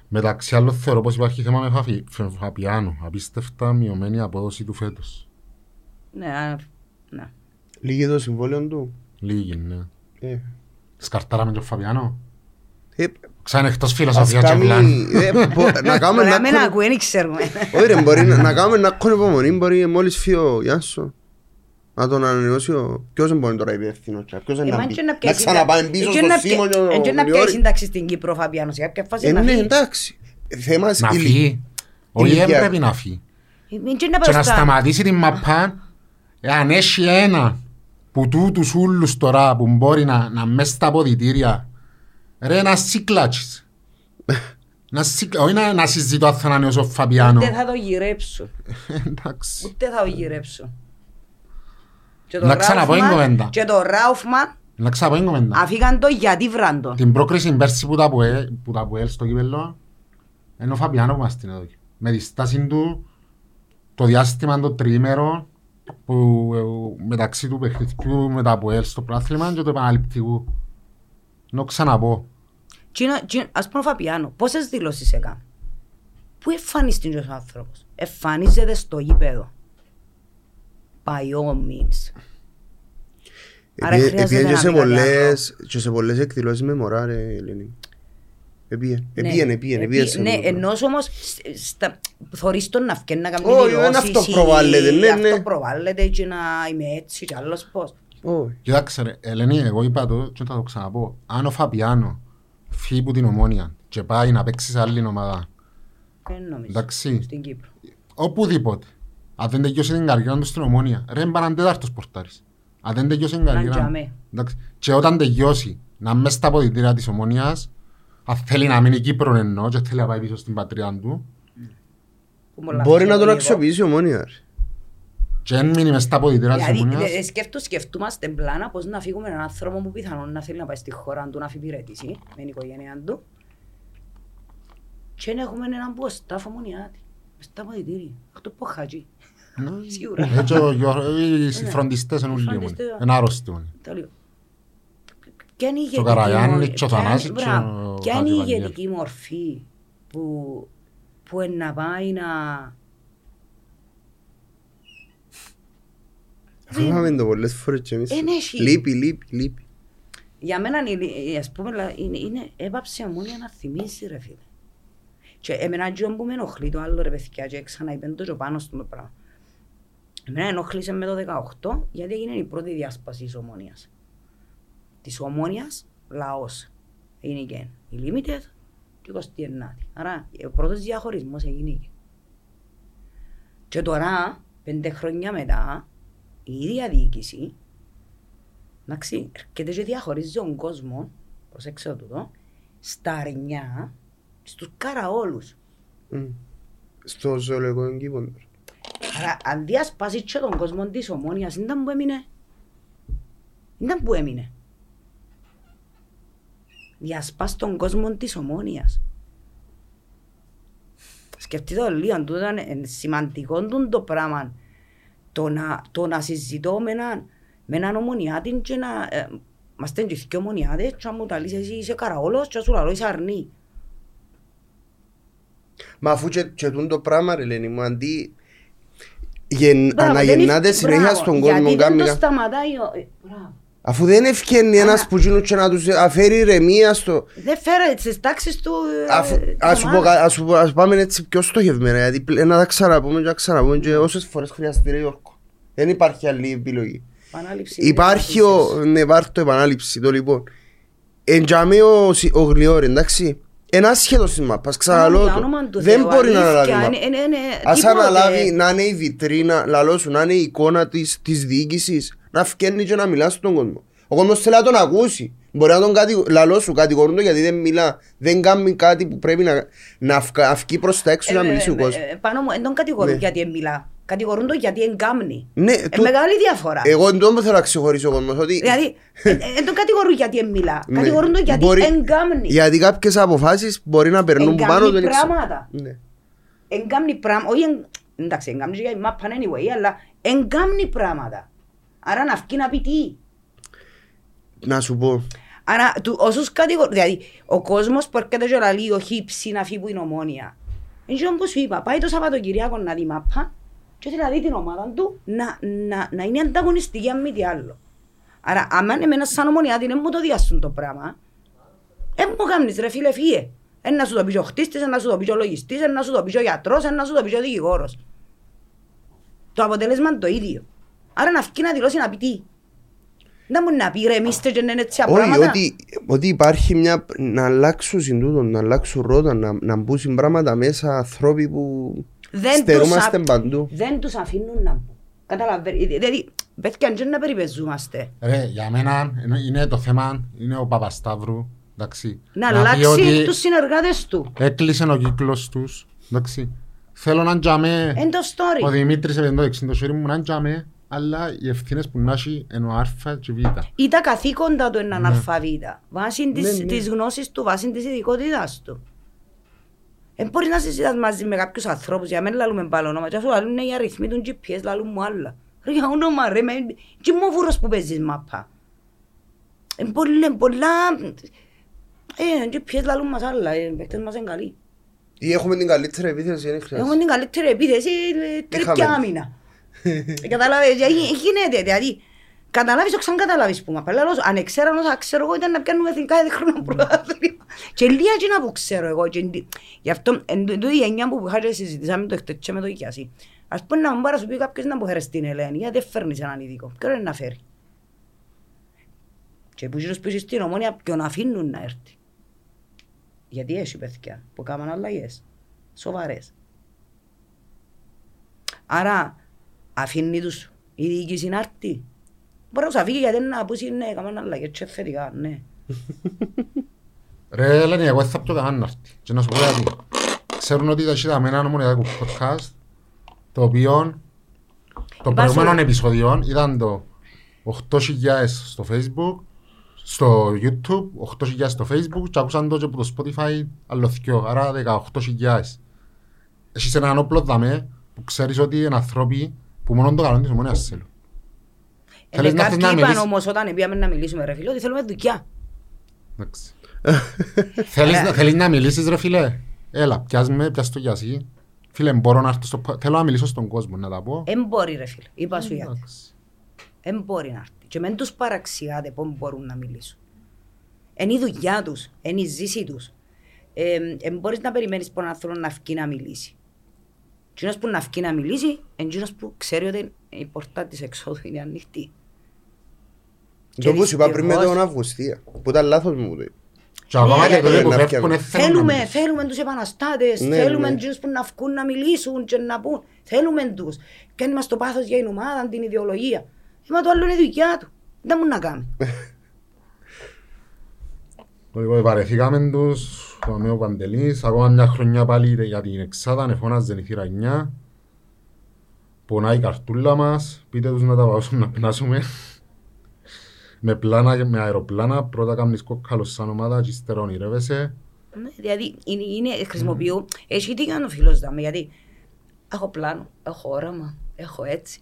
Speaker 2: Μεταξύ άλλων θεωρώ πως υπάρχει θέμα με Φαφι- Φε- Φαπιάνο. Απίστευτα μειωμένη απόδοση του φέτος.
Speaker 1: Ναι, α, ναι.
Speaker 3: Λίγη το συμβόλαιο του;
Speaker 2: Λίγη, ναι.
Speaker 3: Ε.
Speaker 2: Σκαρτάραμε τον Φαπιάνο;
Speaker 3: Ε,
Speaker 2: Ξάνε εκτός
Speaker 3: ας
Speaker 2: φιλοσοφίας και
Speaker 3: κάνει...
Speaker 2: πλάν.
Speaker 3: ε, μπο- Να κάνουμε
Speaker 1: Μπορεί
Speaker 3: να
Speaker 1: να μην
Speaker 3: κον-
Speaker 1: ακούει, δεν ξέρουμε.
Speaker 3: Όχι ρε, μπορεί να να κάνουμε να κον υπομονή, μπορεί μόλις φύγει ο Γιάνσο. Να τον ανανεώσει ο... Ποιος δεν μπορεί τώρα υπεύθυνος, και ποιος δεν
Speaker 1: Ε,
Speaker 3: να
Speaker 1: μα
Speaker 3: μπει.
Speaker 1: και να
Speaker 3: Να
Speaker 1: πιάσει
Speaker 3: ξαναπάμε πίσω
Speaker 1: και
Speaker 3: στο
Speaker 1: να
Speaker 3: Σίμον και
Speaker 1: πια- ε, και να
Speaker 3: ο
Speaker 1: πιάσει
Speaker 3: Γρηγόρη.
Speaker 1: σύνταξη στην Κύπρο Φαπιάνο. Σε κάποια φάση
Speaker 3: Ε,
Speaker 1: να
Speaker 3: ναι,
Speaker 1: φύγει.
Speaker 3: εντάξει. Θέμα
Speaker 2: Να
Speaker 3: ηλι-
Speaker 2: φύγει. Όχι
Speaker 3: ηλικία.
Speaker 2: έπρεπε να φύγει.
Speaker 1: Ε, μην και να
Speaker 2: Και να
Speaker 1: μπροστά.
Speaker 2: σταματήσει την μαπά εάν έχει ένα που τούτους ούλους τώρα που μπορεί να, να μες στα ποδητήρια ρε να σικλάτσεις. να σικλ... Όχι να, να συζητώ αν θα ανανεώσω ο Φαπιάνο.
Speaker 1: Ούτε θα το γυρέψω.
Speaker 2: Εντάξει.
Speaker 1: Ούτε θα το γυρέψω. Και
Speaker 2: Να ξαναπώ
Speaker 1: Ράουφμαν-
Speaker 2: την κουβέντα.
Speaker 1: Και το Ράουφμαν
Speaker 2: Να ξαπώ την κομμέντα.
Speaker 1: αφήγαν το γιατί βράντο.
Speaker 2: Την πρόκριση πέρσι που τα Αποέλ- που τα Αποέλ στο κύπελλο είναι ο Φαπιάνο που μας την έδωκε. Με τη στάση του το διάστημα το τριήμερο που ε, μεταξύ του παιχνιδιού με τα Αποέλ στο πράθλημα και το επαναληπτικού. Να ξαναπώ.
Speaker 1: Τι είναι- τι είναι- Ας πούμε ο Φαπιάνο, πόσες δηλώσεις έκανε; Πού εμφανίστηκε ο άνθρωπος; Εμφανίζεται στο γήπεδο. By all means. Άρα
Speaker 3: Επίε-
Speaker 1: χρειάζεται
Speaker 3: επίε και
Speaker 1: να
Speaker 3: σε
Speaker 1: πει κάτι
Speaker 3: πολλές- και σε πολλές εκδηλώσεις με μωρά ρε Ελένη. Επίε, επίε, επίε, επίε σε
Speaker 1: Ναι,
Speaker 3: πολλούς.
Speaker 1: ενώ όμως σ- στα- θωρείς τον να φκένει να κάνει
Speaker 3: Όχι,
Speaker 1: δηλώσεις
Speaker 3: δεν αυτό
Speaker 1: ή-
Speaker 3: προβάλλεται, ναι,
Speaker 1: αυτό
Speaker 3: ναι.
Speaker 1: προβάλλεται και να είμαι έτσι και άλλος πώς.
Speaker 3: Όχι.
Speaker 2: Κοιτάξτε ρε, Ελένη, εγώ είπα το και θα το ξαναπώ. Αν ο Φαπιάνο φύγει από την ομόνια και πάει να παίξει σε άλλη ομάδα,
Speaker 1: Δεν νομίζω.
Speaker 2: Εντάξει.
Speaker 1: Στην Κύπρο.
Speaker 2: οπουδήποτε, αν δεν τελειώσει την καριέρα του στην ομόνια, ρε είναι έναν τέταρτος πορτάρης. Αν δεν τελειώσει την καριέρα
Speaker 1: τζαμέ.
Speaker 2: εντάξει, και όταν τελειώσει να είμαι στα αποδητήρια της ομόνιας, αν θέλει να μείνει Κύπρο εννοώ και θέλει να πάει πίσω στην πατρίδα του,
Speaker 1: Που πολλά
Speaker 3: Μπορεί να τον
Speaker 1: φυσιολογικό.
Speaker 3: αξιοποιήσει η ομόνια. ρε.
Speaker 2: και αν μείνει μες στα αποδητήρια της
Speaker 1: Δηλαδή,
Speaker 2: ομόνιας,
Speaker 1: ε, σκέφτου, σκεφτούμαστε πλάνα πώς να φύγουμε έναν άνθρωπο που πιθανόν να θέλει να πάει στη χώρα του να αφιπηρετήσει με την οικογένεια του και να έχουμε έναν που στάφο μονιάτη μες στα αποδητήρια. Αυτό που χατζή. Σίγουρα.
Speaker 2: έτσι ο Γιώργο- οι φροντιστές είναι όλοι μου,
Speaker 1: φροντιστές,
Speaker 2: είναι άρρωστοι μου.
Speaker 1: Το λέω. Ποια είναι η
Speaker 2: Το
Speaker 1: ηγετική
Speaker 2: Καραγιάννη,
Speaker 1: μορφή-
Speaker 2: και ο
Speaker 1: ποια είναι-
Speaker 2: Θανάσης, και
Speaker 1: μπράβο,
Speaker 2: ο
Speaker 1: Ποια είναι η
Speaker 2: Χατζηβαγγέλης.
Speaker 1: ηγετική μορφή που, που είναι να πάει να...
Speaker 3: Αφού είχαμε το πολλές φορές και εμείς.
Speaker 1: Εν έχει.
Speaker 3: Λείπει, λείπει, λείπει.
Speaker 1: Για μένα η- η- ας πούμε, λα- είναι, είναι έπαψε η ομόνια να θυμίσει ρε φίλε. Και εμένα και που με ενοχλεί το άλλο ρε παιδιά και ξαναείπεν το και πάνω στο πράγμα. Εμένα ενοχλήσε με το 18 γιατί έγινε η πρώτη διάσπαση της ομόνιας. Της ομόνιας λαός. Έγινε και η Limited και η 29η. Άρα ο πρώτος διαχωρισμός έγινε εκεί. Και τώρα, πέντε χρόνια μετά, η ίδια διοίκηση Εντάξει, έρχεται και διαχωρίζει τον κόσμο, προσέξτε το τούτο, στα αρνιά, στους καραόλους.
Speaker 3: Μμ. Στο ζωολογικό κήπο.
Speaker 1: Άρα, αν διασπάσεις και τον κόσμο της ομόνιας, ήταν που έμεινε. Ήταν που έμεινε. Διασπάσει τον κόσμο της ομόνιας. Σκεφτείτε το λίγο, τούτο είναι σημαντικό τούτο το πράγμα. Το να, το να συζητώ με έναν, με έναν ομονιάτη και να... Ε, Είμαστε και δυο ομονιάτες και να μου τα λύσεις εσύ είσαι καραόλος και να σου λαλώ είσαι αρνή.
Speaker 3: Μα αφού και, και τούν το πράγμα ρε λένε μου αντί γεν,
Speaker 1: Μπράβο, δεν
Speaker 3: αναγεννάται
Speaker 1: ευ-
Speaker 3: συνέχεια
Speaker 1: μπράβο,
Speaker 3: στον κόσμο
Speaker 1: Γιατί δεν
Speaker 3: κάνει
Speaker 1: το
Speaker 3: κα-
Speaker 1: σταματάει ο... ε, Μπράβο.
Speaker 3: αφού δεν ευκαινεί ένας
Speaker 1: Άρα-
Speaker 3: που γίνουν και να τους αφαίρει ηρεμία στο
Speaker 1: Δεν φέρε στις τάξεις του... ε,
Speaker 3: Αφού,
Speaker 1: της
Speaker 3: ας, σου πω,
Speaker 1: ομάδας.
Speaker 3: κα- ας, σου πω- ας πάμε έτσι πιο στοχευμένα γιατί πλέ- να τα ξαναπούμε και να ξαναπούμε και όσες φορές χρειαστεί ρε Γιώργο. Δεν υπάρχει άλλη επιλογή.
Speaker 1: Επανάληψη
Speaker 3: Υπάρχει
Speaker 1: είναι
Speaker 3: ο,
Speaker 1: επίσης.
Speaker 3: ναι υπάρχει το επανάληψη το λοιπόν. Εν τζαμί ο, Σι- ο Γλιόρη εντάξει. Ένα άσχετος της μάπας, ξαναλώ
Speaker 1: Για
Speaker 3: το.
Speaker 1: όνομα του
Speaker 3: Δεν
Speaker 1: Θεού,
Speaker 3: μπορεί να
Speaker 1: αλήθεια,
Speaker 3: αναλάβει
Speaker 1: είναι-
Speaker 3: μάπα.
Speaker 1: είναι- είναι
Speaker 3: Ας
Speaker 1: τίποτε.
Speaker 3: αναλάβει να είναι η βιτρίνα, λαλό σου, να είναι η εικόνα της, της διοίκησης, να φκένει και να μιλά στον κόσμο. Ο κόσμος θέλει να τον ακούσει. Μπορεί να τον κατη, λαλό σου κατηγορούν το γιατί δεν μιλά, δεν κάνει κάτι που πρέπει να, να φκα- να βγει προς τα έξω
Speaker 1: Ε,
Speaker 3: να μιλήσει ο
Speaker 1: ε,
Speaker 3: κόσμος.
Speaker 1: ε, Πάνω μου, δεν τον κατηγορούν
Speaker 3: Ναι.
Speaker 1: γιατί μιλά. Κατηγορούν τον γιατί εγκάμνει.
Speaker 3: Ναι,
Speaker 1: Ε,
Speaker 3: του-
Speaker 1: μεγάλη διαφορά.
Speaker 3: Εγώ δεν θέλω να ξεχωρίσω ο κόσμος ότι...
Speaker 1: Δηλαδή, δεν τον κατηγορούν γιατί μιλά.
Speaker 3: Ναι.
Speaker 1: Κατηγορούν τον γιατί
Speaker 3: Μπορεί-
Speaker 1: εγκάμνει.
Speaker 3: Γιατί κάποιες αποφάσεις μπορεί να περνούν που πάνω
Speaker 1: Εγκάμνει
Speaker 3: δεν ξέρω.
Speaker 1: πράγματα.
Speaker 3: Ναι.
Speaker 1: Εγκάμνει πράγματα. Όχι, εν- εντάξει, εγκάμνει για μάπαν anyway, αλλά εγκάμνει πράγματα. Άρα να βγει να πει τι.
Speaker 3: Να σου πω.
Speaker 1: Άρα, του, όσους κατηγορούν, δηλαδή, ο κόσμος που έρχεται και λέει ο χύψη να φύγει που είναι ομόνια. Είναι όπως σου είπα, πάει το Σαββατοκυριακό να δει μάπα και θέλει να δει την ομάδα του να, να, να είναι ανταγωνιστική αν μη τι άλλο. Άρα, άμα είναι εμένα σαν ομονιάτης, δεν μου το διάσουν το πράγμα. Δεν μου κάνεις ρε φίλε φύγε. Ένα σου το πεις και ο χτίστης, ένα σου το πεις και ο λογιστής, ένα σου το πεις και ο γιατρός, ένα σου το πεις και ο δικηγόρος. Το αποτέλεσμα είναι το ίδιο. Άρα να βγει να δηλώσει να πει τι. Δεν μπορεί να πει ρε εμείστε και είναι έτσι
Speaker 3: Όχι,
Speaker 1: πράγματα.
Speaker 3: ότι, ότι υπάρχει μια. να αλλάξουν συντούτο, να αλλάξουν ρότα, να, να μπουν πράγματα μέσα ανθρώποι που
Speaker 1: Δεν
Speaker 3: στερούμαστε
Speaker 1: τους,
Speaker 3: παντού.
Speaker 1: δεν τους αφήνουν να μπουν. Καταλαβαίνετε. Δηλαδή, παιδιά, δεν να περιπεζούμαστε.
Speaker 2: Ρε, για μένα είναι- είναι το θέμα, είναι ο Παπασταύρου, εντάξει.
Speaker 1: Να
Speaker 2: πει
Speaker 1: αλλάξει
Speaker 2: ότι
Speaker 1: τους συνεργάτες του.
Speaker 2: Έκλεισε ο κύκλος τους, εντάξει. Θέλω να τζαμέ,
Speaker 1: Εν το
Speaker 2: ο
Speaker 1: story.
Speaker 2: Δημήτρης επί το εξήν το χέρι μου να τζαμέ, αλλά οι ευθύνες που να έχει είναι ο Α και Β.
Speaker 1: Ή τα καθήκοντα του είναι αναλφαβήτα. Βάσει της,
Speaker 3: Ναι, ναι.
Speaker 1: της γνώσης του, βάσει της ειδικότητας του. Δεν μπορείς να συζητάς μαζί με κάποιους ανθρώπους, για μένα λαλούμε πάλι όνομα, και αφού λαλούν οι αριθμοί τους GPS, λαλούν μου άλλα. Ρε για όνομα ρε, με, και μου βούρος που παίζεις μάπα. Είναι πολλά, πολλά... Ε, GPS λαλούν μας άλλα, οι παίκτες μας είναι καλοί.
Speaker 3: Ή έχουμε την καλύτερη επίθεση, δεν χρειάζεται.
Speaker 1: Έχουμε την καλύτερη επίθεση, ε, τρίπια
Speaker 3: Είχαμε.
Speaker 1: άμυνα. Ε, Καταλάβες, ε, γι- γίνεται, δηλαδή. Καταλάβεις το ξανά καταλάβεις που μα πέλα αν ξέραν όσα ξέρω εγώ ήταν να πιάνουμε εθνικά κάθε χρόνο πρωτάθλημα. Και λίγα εκείνα που ξέρω εγώ. και εντι- Γι' αυτό, εν τω- τούτη η εννιά που είχα και συζητήσαμε το χτες και με το Κιάση. Ας πούμε να μου πάρει να σου πει κάποιος να μου φέρει στην Ελένη, γιατί δεν φέρνεις έναν ειδικό. Ποιον είναι να φέρει; Και που γύρω σπίτι στην ομόνια ποιον αφήνουν να έρθει. Γιατί έχει παιδιά που κάνουν αλλαγές. Σοβαρές. Άρα αφήνει τους η διοίκηση να έρθει. Μπορεί να τους αφήγει γιατί να πούσει ναι, κάνουν αλλαγές και θετικά, ναι.
Speaker 2: Ρε Ελένη, εγώ δεν θα πιω κανέναν να έρθει. Και να σου πω γιατί. Ξέρουν ότι τα σίδα με έναν ομονιακό podcast, το οποίο το
Speaker 1: Υπάρχει-
Speaker 2: προηγούμενο επεισόδιο ήταν το 8.000 στο facebook, στο youtube, 8.000 στο facebook και άκουσαν το και από το spotify άλλο δυο, άρα 18.000. Έχεις έναν όπλο δαμέ που ξέρεις ότι είναι ανθρώποι που μόνο το καλό της ομονίας θέλουν.
Speaker 1: Ε,
Speaker 2: Θέλεις να
Speaker 1: κάποιοι
Speaker 2: έρθεις να
Speaker 1: είπαν
Speaker 2: μιλήσεις.
Speaker 1: όμως όταν πήγαμε να μιλήσουμε ρε φίλε ότι θέλουμε δουλειά.
Speaker 2: Εντάξει. Θέλεις, να- θέλεις να μιλήσεις ρε φίλε; Έλα, πιάσ' με, πιάσ' το γιασί. Φίλε, μπορώ να έρθω στο... πο- Θέλω να μιλήσω στον κόσμο, να τα πω.
Speaker 1: Εν μπορεί ρε φίλε, είπα σου γιατί.
Speaker 2: Εντάξει.
Speaker 1: Εν μπορεί να έρθει. Και μεν τους παραξιάτε πώς μπορούν να μιλήσουν. Είναι η δουλειά τους, είναι η ζήση τους. Ε, εν μπορείς να περιμένεις από έναν άνθρωπο να βγει να μιλήσει. Εκείνος που να βγει να μιλήσει, είναι εκείνος που ξέρει ότι η πορτά της εξόδου είναι ανοιχτή.
Speaker 3: Το που σου είπα πριν με
Speaker 1: δυστυχώς-
Speaker 3: τον Αυγουστία, που ήταν λάθος μου το είπε.
Speaker 2: Και ακόμα
Speaker 1: Ναι,
Speaker 2: και τότε
Speaker 3: ναι,
Speaker 2: που
Speaker 3: να
Speaker 2: φεύγουν,
Speaker 3: φτιάχνω.
Speaker 2: δεν θέλουν να
Speaker 1: Θέλουμε,
Speaker 2: μιλήσουν.
Speaker 1: θέλουμε τους επαναστάτες,
Speaker 3: Ναι,
Speaker 1: θέλουμε
Speaker 3: ναι.
Speaker 1: εκείνους που να βγουν να μιλήσουν και να πούν. Θέλουμε τους. Κάνει μας το πάθος για την ομάδα, την ιδεολογία. Μα το άλλο είναι η δουλειά του. Δεν μου να κάνει.
Speaker 2: Λοιπόν, βαρεθήκαμε τους, το Αμέο Παντελής, ακόμα μια χρονιά πάλι για την εξάδα, εφώναζε η θύρα 9. Πονάει η καρτούλα μας, πείτε τους να τα βάζουν να πνάσουμε. Με πλάνα και με αεροπλάνα, πρώτα κάνεις κόκκαλος σαν ομάδα και ύστερα ονειρεύεσαι.
Speaker 1: Ναι, δηλαδή είναι, είναι, χρησιμοποιώ, έχει τι κάνει ο φίλος δάμε, γιατί έχω πλάνο, έχω όραμα, έχω έτσι.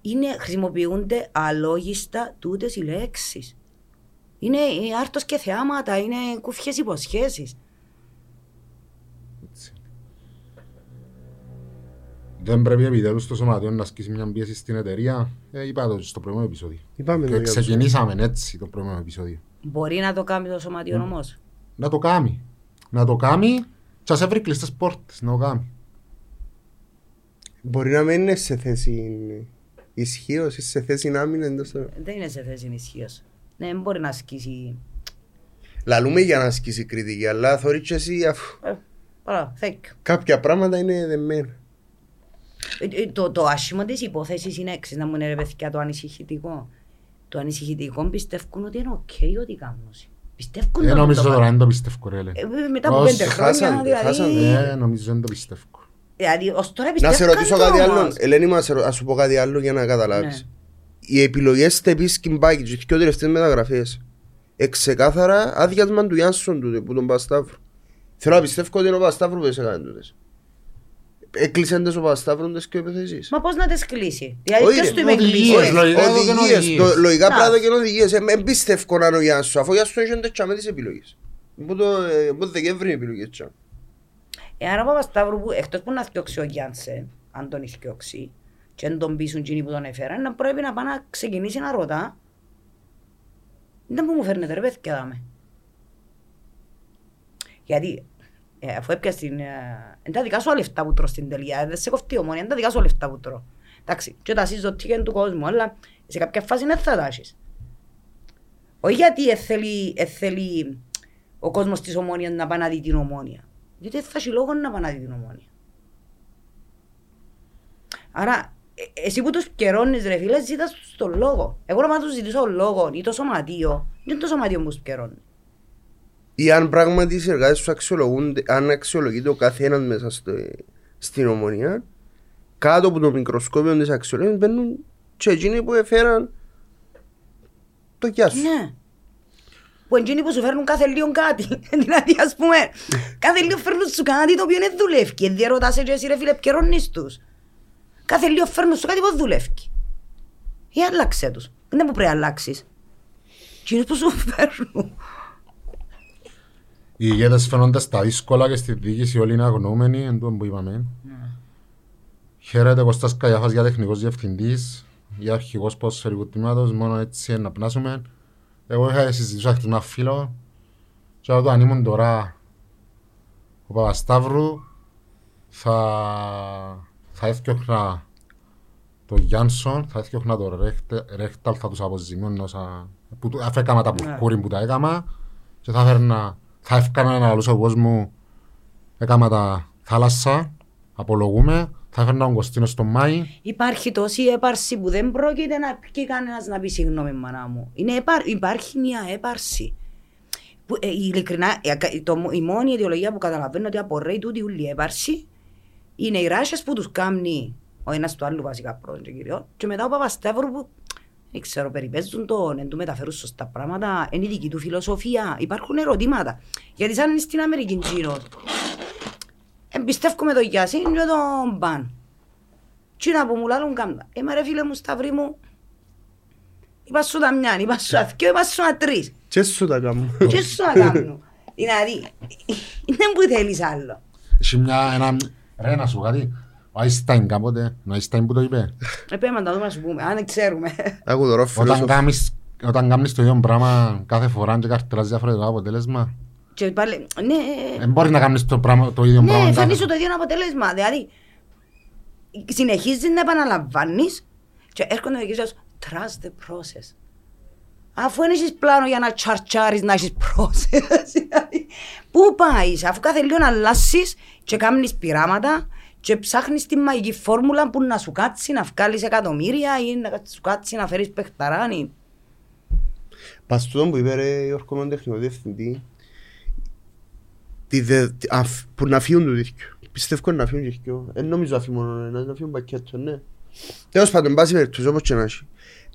Speaker 1: Είναι, χρησιμοποιούνται αλόγιστα τούτες οι λέξεις. Είναι ε, άρτος και θεάματα, είναι κουφιές υποσχέσεις.
Speaker 2: Δεν πρέπει επιτέλους το σωματείο να ασκήσει μια πίεση στην εταιρεία. Ε, είπα το στο προηγούμενο επεισόδιο.
Speaker 3: Είπαμε το
Speaker 2: Και
Speaker 3: για τους-
Speaker 2: ξεκινήσαμε έτσι το προηγούμενο επεισόδιο.
Speaker 1: Μπορεί να το κάνει το σωματείο όμως;
Speaker 2: Να το κάνει. Να το κάνει και ας έβρει κλειστές πόρτες. Να το κάνει.
Speaker 3: Μπορεί να μην είναι σε θέση ισχύως ή σε θέση άμυνα εντός των-
Speaker 1: Δεν είναι σε θέση ισχύως. Ναι, δεν μπορεί να ασκήσει.
Speaker 3: Λαλούμε για να ασκήσει κριτική, αλλά θωρείς και εσύ αφού
Speaker 1: Ε, Παρά, thank you.
Speaker 3: κάποια πράγματα είναι δεμένα.
Speaker 1: Ε, ε, Το, το άσχημο της υπόθεσης είναι έξι, να μου είναι ρε παιδιά το ανησυχητικό. Το ανησυχητικό πιστεύουν ότι είναι οκ ότι κάνουν. Πιστεύουν
Speaker 2: Ε,
Speaker 1: ότι
Speaker 2: νομίζω
Speaker 1: το
Speaker 2: τώρα
Speaker 1: κάνουν.
Speaker 2: δεν το πιστεύω ρε. λέ.
Speaker 1: Ε, Μετά από
Speaker 2: Ως-
Speaker 1: πέντε χρόνια,
Speaker 3: χάσανε, χάσανε.
Speaker 1: δηλαδή...
Speaker 2: Ε, νομίζω δεν το πιστεύω.
Speaker 1: Δηλαδή, ως τώρα
Speaker 3: Να
Speaker 1: πιστεύουν
Speaker 3: σε ρωτήσω κάτι
Speaker 1: το
Speaker 3: άλλο.
Speaker 1: όμως.
Speaker 3: Ελένη, μας σε ρω- ας σου πω κάτι άλλο για να καταλάβεις.
Speaker 1: Ναι.
Speaker 3: Οι επιλογές στα επίσης μπάκι και οι πιο τελευταίες μεταγραφές εξεκάθαρα άδειασμα του Γιάνσον του, που τον Πασταύρου. Θέλω να πιστεύω ότι είναι ο Πασταύρου που τις έκανε τούτες. Έκλεισαν τις ο Πασταύρου τις και επιθέσεις.
Speaker 1: Μα πώς να τις κλείσει; Δηλαδή,
Speaker 3: Όχι,
Speaker 1: ποιος
Speaker 3: ρε,
Speaker 1: του με
Speaker 2: οδηγίες,
Speaker 1: κλείσει.
Speaker 2: λογικά. εδώ και
Speaker 3: Οδηγίες,
Speaker 2: οδηγίες.
Speaker 3: το- λογικά
Speaker 1: Να.
Speaker 3: πράγματα και οδηγίες. Ε, Εν πιστεύω να είναι ο Γιάνσον, αφού ο Γιάνσον είχε τέτοια τις επιλογές. Που το, ε, που το Δεκέμβρη είναι επιλογές. τσα.
Speaker 1: Εάν ο Παπασταύρου που εκτός που να θιώξει ο Γιάνσε, αν τον θιώξει, και αν τον πείσουν εκείνοι που τον έφεραν, να πρέπει να πάει να ξεκινήσει να ρωτά. Δεν που μου φέρνετε ρε παιδιά δάμε. Γιατί ε, αφού έπιασε την... Ε, είναι τα δικά σου λεφτά που τρως στην τελεία, δεν σε κοφτεί ομόνια, είναι τα δικά σου λεφτά που τρώω. Εντάξει, και τα σύζω τίκεν του κόσμου, αλλά σε κάποια φάση δεν θα τα έχεις. Όχι γιατί ε, θέλει, ε, θέλει ο κόσμος της ομόνιας να πάει να δει την ομόνια. Γιατί δεν θα έχει λόγο να πάει να δει την ομόνια. Άρα, ε, εσύ που τους καιρώνεις ρε φίλε, ζήτας τους τον λόγο. Εγώ να τους ζητήσω λόγο ή το σωματείο, δεν είναι το σωματείο που σου καιρώνεις.
Speaker 3: Ή αν πράγματι οι συνεργάτες σου αξιολογούνται, αν αξιολογείται ο κάθε ένας μέσα στο, στην ομονία, κάτω από το μικροσκόπιο της αξιολόγησης μπαίνουν και εκείνοι που έφεραν το γεια σου.
Speaker 1: Ναι. Που εκείνοι που σου φέρνουν κάθε λίγο κάτι. δηλαδή, ας πούμε, κάθε λίγο φέρνουν σου κάτι το οποίο δεν δουλεύει. Και δεν ρωτάς έτσι εσύ ρε φίλε, επικαιρώνεις τους. Κάθε λίγο φέρνουν σου κάτι που δεν δουλεύει. Ή άλλαξε τους. Δεν που πρέπει να αλλάξεις. Εκείνους που σου φέρνουν.
Speaker 2: Οι ηγέτες φαίνονται στα δύσκολα και στη διοίκηση όλοι είναι αγνοούμενοι, εν τούτο που είπαμε. Χαίρετε Κωστάς Καγιάφας για τεχνικός διευθυντής, για αρχηγός ποδοσφαιρικού τμήματος, μόνο έτσι να πνάσουμε. Εγώ είχα συζητήσει αυτό ένα φίλο και όταν αν ήμουν τώρα ο Παπασταύρου θα, θα έφτιαχνα το Γιάνσον, θα έφτιαχνα το Ρέχτε- Ρέχταλ, θα τους αποζημιώνω όσα... που του- αφού έκανα τα πουρκούρι που τα έκανα και θα έφερνα, θα έφκανα ένα άλλο κόσμο, έκανα τα θάλασσα, απολογούμε, θα έφερνα τον Κωστίνο στο Μάη,
Speaker 1: Υπάρχει τόση έπαρση που δεν πρόκειται να πει κανένας να πει συγγνώμη, μανά μου. Είναι έπαρ, υπάρχει μια έπαρση. Που, ε, ειλικρινά, ε, ακα- το, η μόνη ιδεολογία που καταλαβαίνω ότι απορρέει τούτη ούλη η έπαρση είναι οι ράσες που τους κάνει ο ένας του άλλου βασικά πρώτον και κυριό και μετά ο Παπασταύρου που δεν ξέρω, περιπέζουν τον, εν του μεταφέρουν σωστά πράγματα, είναι η δική του φιλοσοφία. Υπάρχουν ερωτήματα. Γιατί σαν είναι στην Αμερική Τζίνος, εμπιστεύκομαι τον Γιάσιν και τον Μπαν. Τι να πω μου λάλλον κάμπα. Ε, μα ρε φίλε μου, Σταυρί μου, είπα σου τα μια, είπα σου τα δυο, είπα σου τα τρεις.
Speaker 3: Και σου τα κάνω.
Speaker 1: Τι σου να κάνω. Δηλαδή, είναι που θέλεις άλλο.
Speaker 2: έχει μια, ένα, ρε να σου πω κάτι, ο Άισταϊν κάποτε, ο Άισταϊν που το είπε,
Speaker 1: Επέμε να τα δούμε να σου πούμε, αν δεν ξέρουμε.
Speaker 3: Άκου τώρα
Speaker 2: όταν
Speaker 3: φιλόσοφο.
Speaker 2: κάνεις, όταν κάνεις το ίδιο πράγμα κάθε φορά και καρτράς διαφορετικό αποτέλεσμα,
Speaker 1: Και πάλι, ναι,
Speaker 2: δεν μπορείς να κάνεις το, πράγμα, το ίδιο πράγμα.
Speaker 1: ναι,
Speaker 2: κάθε
Speaker 1: φαίνεις το ίδιο αποτέλεσμα. Δηλαδή, συνεχίζεις να επαναλαμβάνεις και έρχονται και σου trust the process. Αφού δεν έχεις πλάνο για να τσαρτσάρεις να έχεις process. Δηλαδή, Πού πάεις, αφού κάθε λίγο να αλλάσεις και κάνεις πειράματα και ψάχνεις τη μαγική φόρμουλα που να σου κάτσει να βγάλεις εκατομμύρια ή να σου κάτσει να φέρεις παιχταράνι.
Speaker 3: Πας τούτο που είπε ρε Γιώργο με τον τεχνικό διευθυντή τη δε- τη- αφ- που να φύγουν το δίσκιο. Πιστεύω να φύγουν και δυο. Δεν νομίζω να φύγουν μόνο ένας, να φύγουν πακέτο, ναι. Τέλος πάντων, πάση περιπτώσει όπως και να έχει.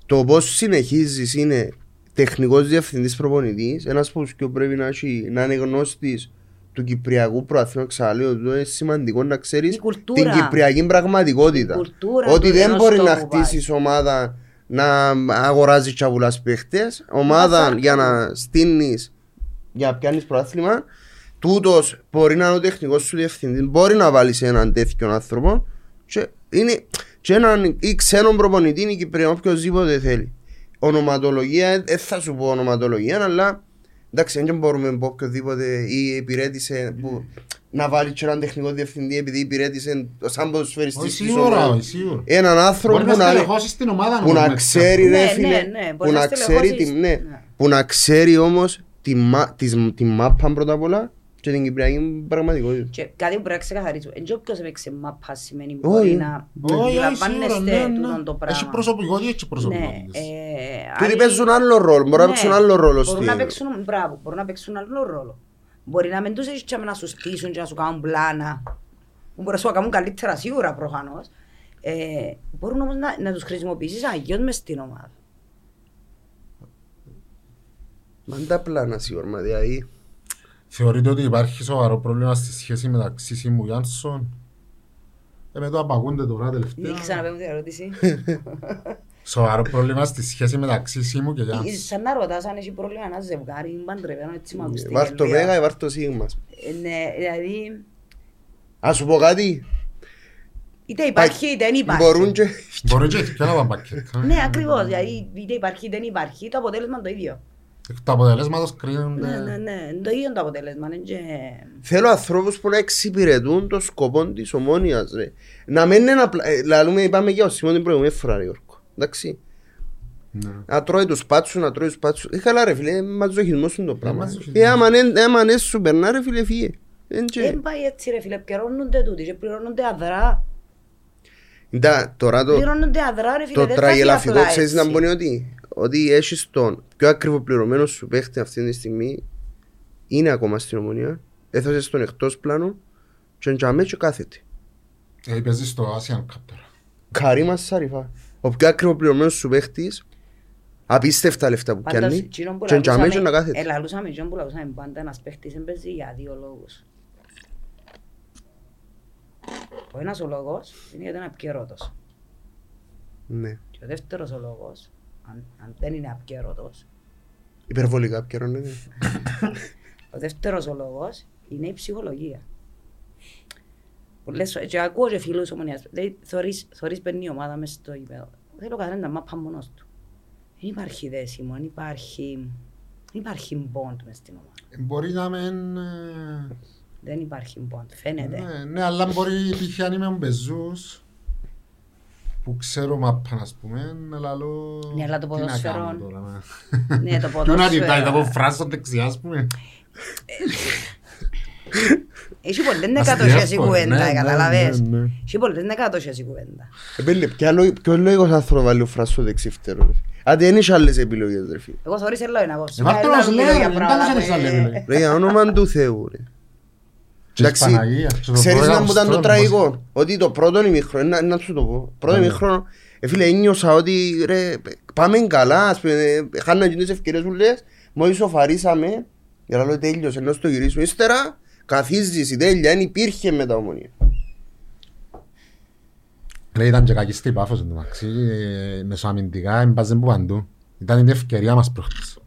Speaker 3: Το πώς συνεχίζεις είναι τεχνικός διευθυντής προπονητής, ένας που και πρέπει να, έχει, να είναι γνώστης του Κυπριακού Προαθήνου Ξαλείου, του είναι σημαντικό να ξέρεις
Speaker 1: Η κουλτούρα.
Speaker 3: την Κυπριακή πραγματικότητα.
Speaker 1: Η κουλτούρα
Speaker 3: Ότι
Speaker 1: του
Speaker 3: δεν
Speaker 1: ενός
Speaker 3: μπορεί να
Speaker 1: τόπου πάει.
Speaker 3: χτίσεις ομάδα να αγοράζεις τσαβουλάς παίχτες, ομάδα
Speaker 1: σάρκα
Speaker 3: για
Speaker 1: του.
Speaker 3: να στείνεις, για να πιάνεις προάθλημα, τούτος μπορεί να είναι ο τεχνικός σου διευθυντής, μπορεί να βάλεις έναν τέτοιο άνθρωπο και, είναι, και έναν ή ξένον προπονητή ή Κυπριακό οποιοδήποτε θέλει. Ονοματολογία, δεν θα σου πω ονοματολογία, αλλά εντάξει, δεν μπορούμε να πω οποιοδήποτε ή υπηρέτησε που, να βάλει και έναν τεχνικό διευθυντή επειδή υπηρέτησε σαν
Speaker 2: Όχι
Speaker 3: ποδοσφαιριστής της
Speaker 2: σίγουρα,
Speaker 3: ομάδας.
Speaker 2: όχι σίγουρα.
Speaker 3: Έναν άνθρωπο
Speaker 2: Μπορεί
Speaker 3: που
Speaker 2: να
Speaker 3: να,
Speaker 2: στελεχώσεις την ομάδα
Speaker 3: που
Speaker 2: όμως
Speaker 3: να
Speaker 2: με
Speaker 3: ξέρει
Speaker 2: αυτό.
Speaker 3: ρε
Speaker 1: Ναι,
Speaker 3: φίλε,
Speaker 1: ναι, ναι,
Speaker 3: που
Speaker 1: μπορεί
Speaker 3: να
Speaker 1: να
Speaker 3: ξέρει,
Speaker 1: στελεχώσεις-
Speaker 3: τη, ναι,
Speaker 1: ναι.
Speaker 3: που να ξέρει όμως τη, μα, της, τη μάπα πρώτα απ' όλα και την κυπριακή πραγματικότητα.
Speaker 1: Και κάτι που πρέπει να ξεκαθαρίσω. Εν και όποιος έπαιξε μάπα σημαίνει που
Speaker 3: Όχι.
Speaker 1: μπορεί να
Speaker 2: Όχι, όχι, σίγουρα,
Speaker 1: αντιλαμβάνεστε
Speaker 2: ναι,
Speaker 1: τούτον το
Speaker 2: ναι.
Speaker 1: πράγμα.
Speaker 2: Έχει προσωπικότητα, έχει
Speaker 1: Ναι,
Speaker 2: προσωπικότητες.
Speaker 1: ε,
Speaker 3: Τούτοι
Speaker 1: άλλοι-
Speaker 3: παίζουν άλλο ρόλο, μπορεί να
Speaker 1: Ναι,
Speaker 3: παίξουν άλλο ρόλο
Speaker 1: Μπορούν
Speaker 3: στη...
Speaker 1: να παίξουν, μπράβο, μπορούν να παίξουν άλλο ρόλο. Μπορεί να μην τους έχεις και να σου στήσουν και να σου κάνουν πλάνα. Μπορεί να σου κάνουν καλύτερα σίγουρα προφανώς. Ε, μπορούν όμως να, να τους χρησιμοποιήσεις αγιώς μες στην ομάδα.
Speaker 3: Μα είναι τα πλάνα σίγουρα, μα δηλαδή.
Speaker 2: Θεωρείτε ότι υπάρχει σοβαρό πρόβλημα στη σχέση μεταξύ Σίμου Γιάνσον; Ε, με το απαγούνται τώρα τελευταία.
Speaker 1: Μην ξαναπέμπω την ερώτηση.
Speaker 2: Σοβαρό πρόβλημα στη σχέση μεταξύ Σίμου και Γιάνσον.
Speaker 1: Σαν να ρωτάς αν έχει πρόβλημα ένα ζευγάρι παντρεμένο έτσι μ' ακουστεί
Speaker 3: Βάρ' το
Speaker 1: γελία.
Speaker 3: Βέγα, βάρ' το Σίγμα.
Speaker 1: Ε, Ναι, δηλαδή
Speaker 3: Ας σου πω κάτι.
Speaker 1: είτε υπάρχει είτε δεν υπάρχει.
Speaker 3: Μπορούν και...
Speaker 2: Μπορεί και και να τα πακέτα.
Speaker 1: Ναι, ακριβώς. Δηλαδή είτε υπάρχει είτε δεν υπάρχει, το αποτέλεσμα είναι το ίδιο.
Speaker 2: Τα αποτελέσματα
Speaker 1: Ναι, ναι,
Speaker 2: κρίνονται.
Speaker 1: ναι, είναι το ίδιο το αποτέλεσμα. είναι και-
Speaker 3: Θέλω ανθρώπους που να εξυπηρετούν το σκοπό της ομόνιας, ρε. Να μην είναι απλά... ε, Λαλούμε, είπαμε για ο Σιμών την προηγούμενη φορά, ρε Γιώργο. Εντάξει.
Speaker 2: Ναι.
Speaker 3: Να τρώει τους πάτσους, να τρώει τους πάτσους. Ε, καλά ρε φίλε, ε, μαζοχισμός είναι το πράγμα.
Speaker 2: μαζοχισμός.
Speaker 3: Ε, άμα είναι- άμα είναι σου περνά ρε φίλε, φύγε. Εν και-
Speaker 1: Δεν πάει έτσι ρε φίλε, επικαιρώνονται τούτοι και πληρώνονται αδρά.
Speaker 3: Εντά, Τώρα το,
Speaker 1: Πληρώνονται αδρά ρε φίλε,
Speaker 3: το
Speaker 1: δεν θα φύγει
Speaker 3: τραγελαφικό
Speaker 1: απλά
Speaker 3: ξέρεις να
Speaker 1: έτσι.
Speaker 3: μπορεί ότι, ότι έχεις τον πιο ακριβοπληρωμένο σου παίχτη αυτή τη στιγμή είναι ακόμα στην ομονία. Έθωσες τον εκτός πλάνο και εντιαμέ και κάθεται.
Speaker 2: Ε, παίζεις στο Asian Cup τώρα.
Speaker 3: Καρίμα Σαριφά. Ο πιο ακριβοπληρωμένος σου παίχτης απίστευτα λεφτά που
Speaker 1: Πάντως,
Speaker 3: πιάνει
Speaker 1: εκείνον που
Speaker 3: και εντιαμέ και
Speaker 1: λαλούσαμε-
Speaker 3: να κάθεται.
Speaker 1: ε, λαλούσαμε εκείνον που λαλούσαμε πάντα ένας παίχτης δεν παίζει για δύο λόγους. Ο ένας ο λόγος είναι γιατί είναι απκαιρώτος.
Speaker 3: Ναι.
Speaker 1: Και ο δεύτερος ο λόγος, αν, αν δεν είναι απκαιρώτος,
Speaker 3: Υπερβολικά ναι. πιερώνεται.
Speaker 1: ο Ο δεύτερος ο λόγος είναι η ψυχολογία. Πολλές φορές, και ακούω και φίλους ομονίας, λέει, θωρείς, θωρείς παίρνει η ομάδα μες στο γήπεδο. Θέλω ο καθένας να μάπα μόνος του. Δεν υπάρχει δέσιμο, δεν υπάρχει, δεν υπάρχει bond μες στην ομάδα.
Speaker 2: Μπορεί να μεν... ε,
Speaker 1: Δεν υπάρχει bond, φαίνεται.
Speaker 2: Ναι, ναι, αλλά μπορεί π.χ. αν είμαι μπεζούς που ξέρω μαπά, ας πούμε, να λαλώ...
Speaker 1: Ναι, αλλά το
Speaker 2: τι να
Speaker 1: ποδόσφαιρο-
Speaker 2: κάνω τώρα, να-
Speaker 1: Ναι, το
Speaker 2: Ποιο να κοιτάει, θα πω
Speaker 1: ποδόσφαιρο.
Speaker 2: φράση στα δεξιά, ας πούμε.
Speaker 1: Έχει πολλές
Speaker 2: Αστεία
Speaker 1: νεκατοσιές η
Speaker 2: σπορ, ναι,
Speaker 1: κουβέντα,
Speaker 2: ναι,
Speaker 1: καταλαβες;
Speaker 2: ναι, ναι.
Speaker 1: Έχει πολλές νεκατοσιές η κουβέντα.
Speaker 3: Επέλε, ποια λο- ποιο λόγος άνθρωπο βάλει ο φράσο δεξί φτερό. ρε. Άντε, δεν έχει άλλες επιλογές ρε φίλε.
Speaker 1: Εγώ θωρείς ελό είναι απόψε.
Speaker 2: Ε, βάρ' το
Speaker 1: Έλα,
Speaker 2: ως
Speaker 1: μιλώ
Speaker 2: λέει,
Speaker 1: για
Speaker 2: δεν
Speaker 1: πράγματα
Speaker 2: τα
Speaker 1: που
Speaker 2: λες άλλες,
Speaker 1: είναι-
Speaker 2: λέει.
Speaker 3: Ρε, για όνομα του Θεού ρε.
Speaker 2: Και της
Speaker 3: Εντάξει,
Speaker 2: Παναγίας, και το
Speaker 3: Ξέρεις
Speaker 2: πρώτο
Speaker 3: να μου ήταν το
Speaker 2: Αυστρόν,
Speaker 3: τραγικό; Ότι το πρώτο ημίχρονο, να, να σου το πω. Πρώτο
Speaker 2: Ναι.
Speaker 3: ημίχρονο, ε, φίλε, ένιωσα ότι ρε, πάμε καλά. Ας πούμε, ε, χάναν και τις ευκαιρίες μου λες. Μόλις σοφαρίσαμε, για να λέω τέλειωσε, ενώ στο γυρίσουμε. Ύστερα, καθίζεις η τέλεια, δεν υπήρχε μετά ομονία.
Speaker 2: Ρε, ήταν και κακή στην Πάφος, εντάξει, ε, μεσοαμυντικά, έμπαζε που παντού. Ήταν η ευκαιρία μας προχτές.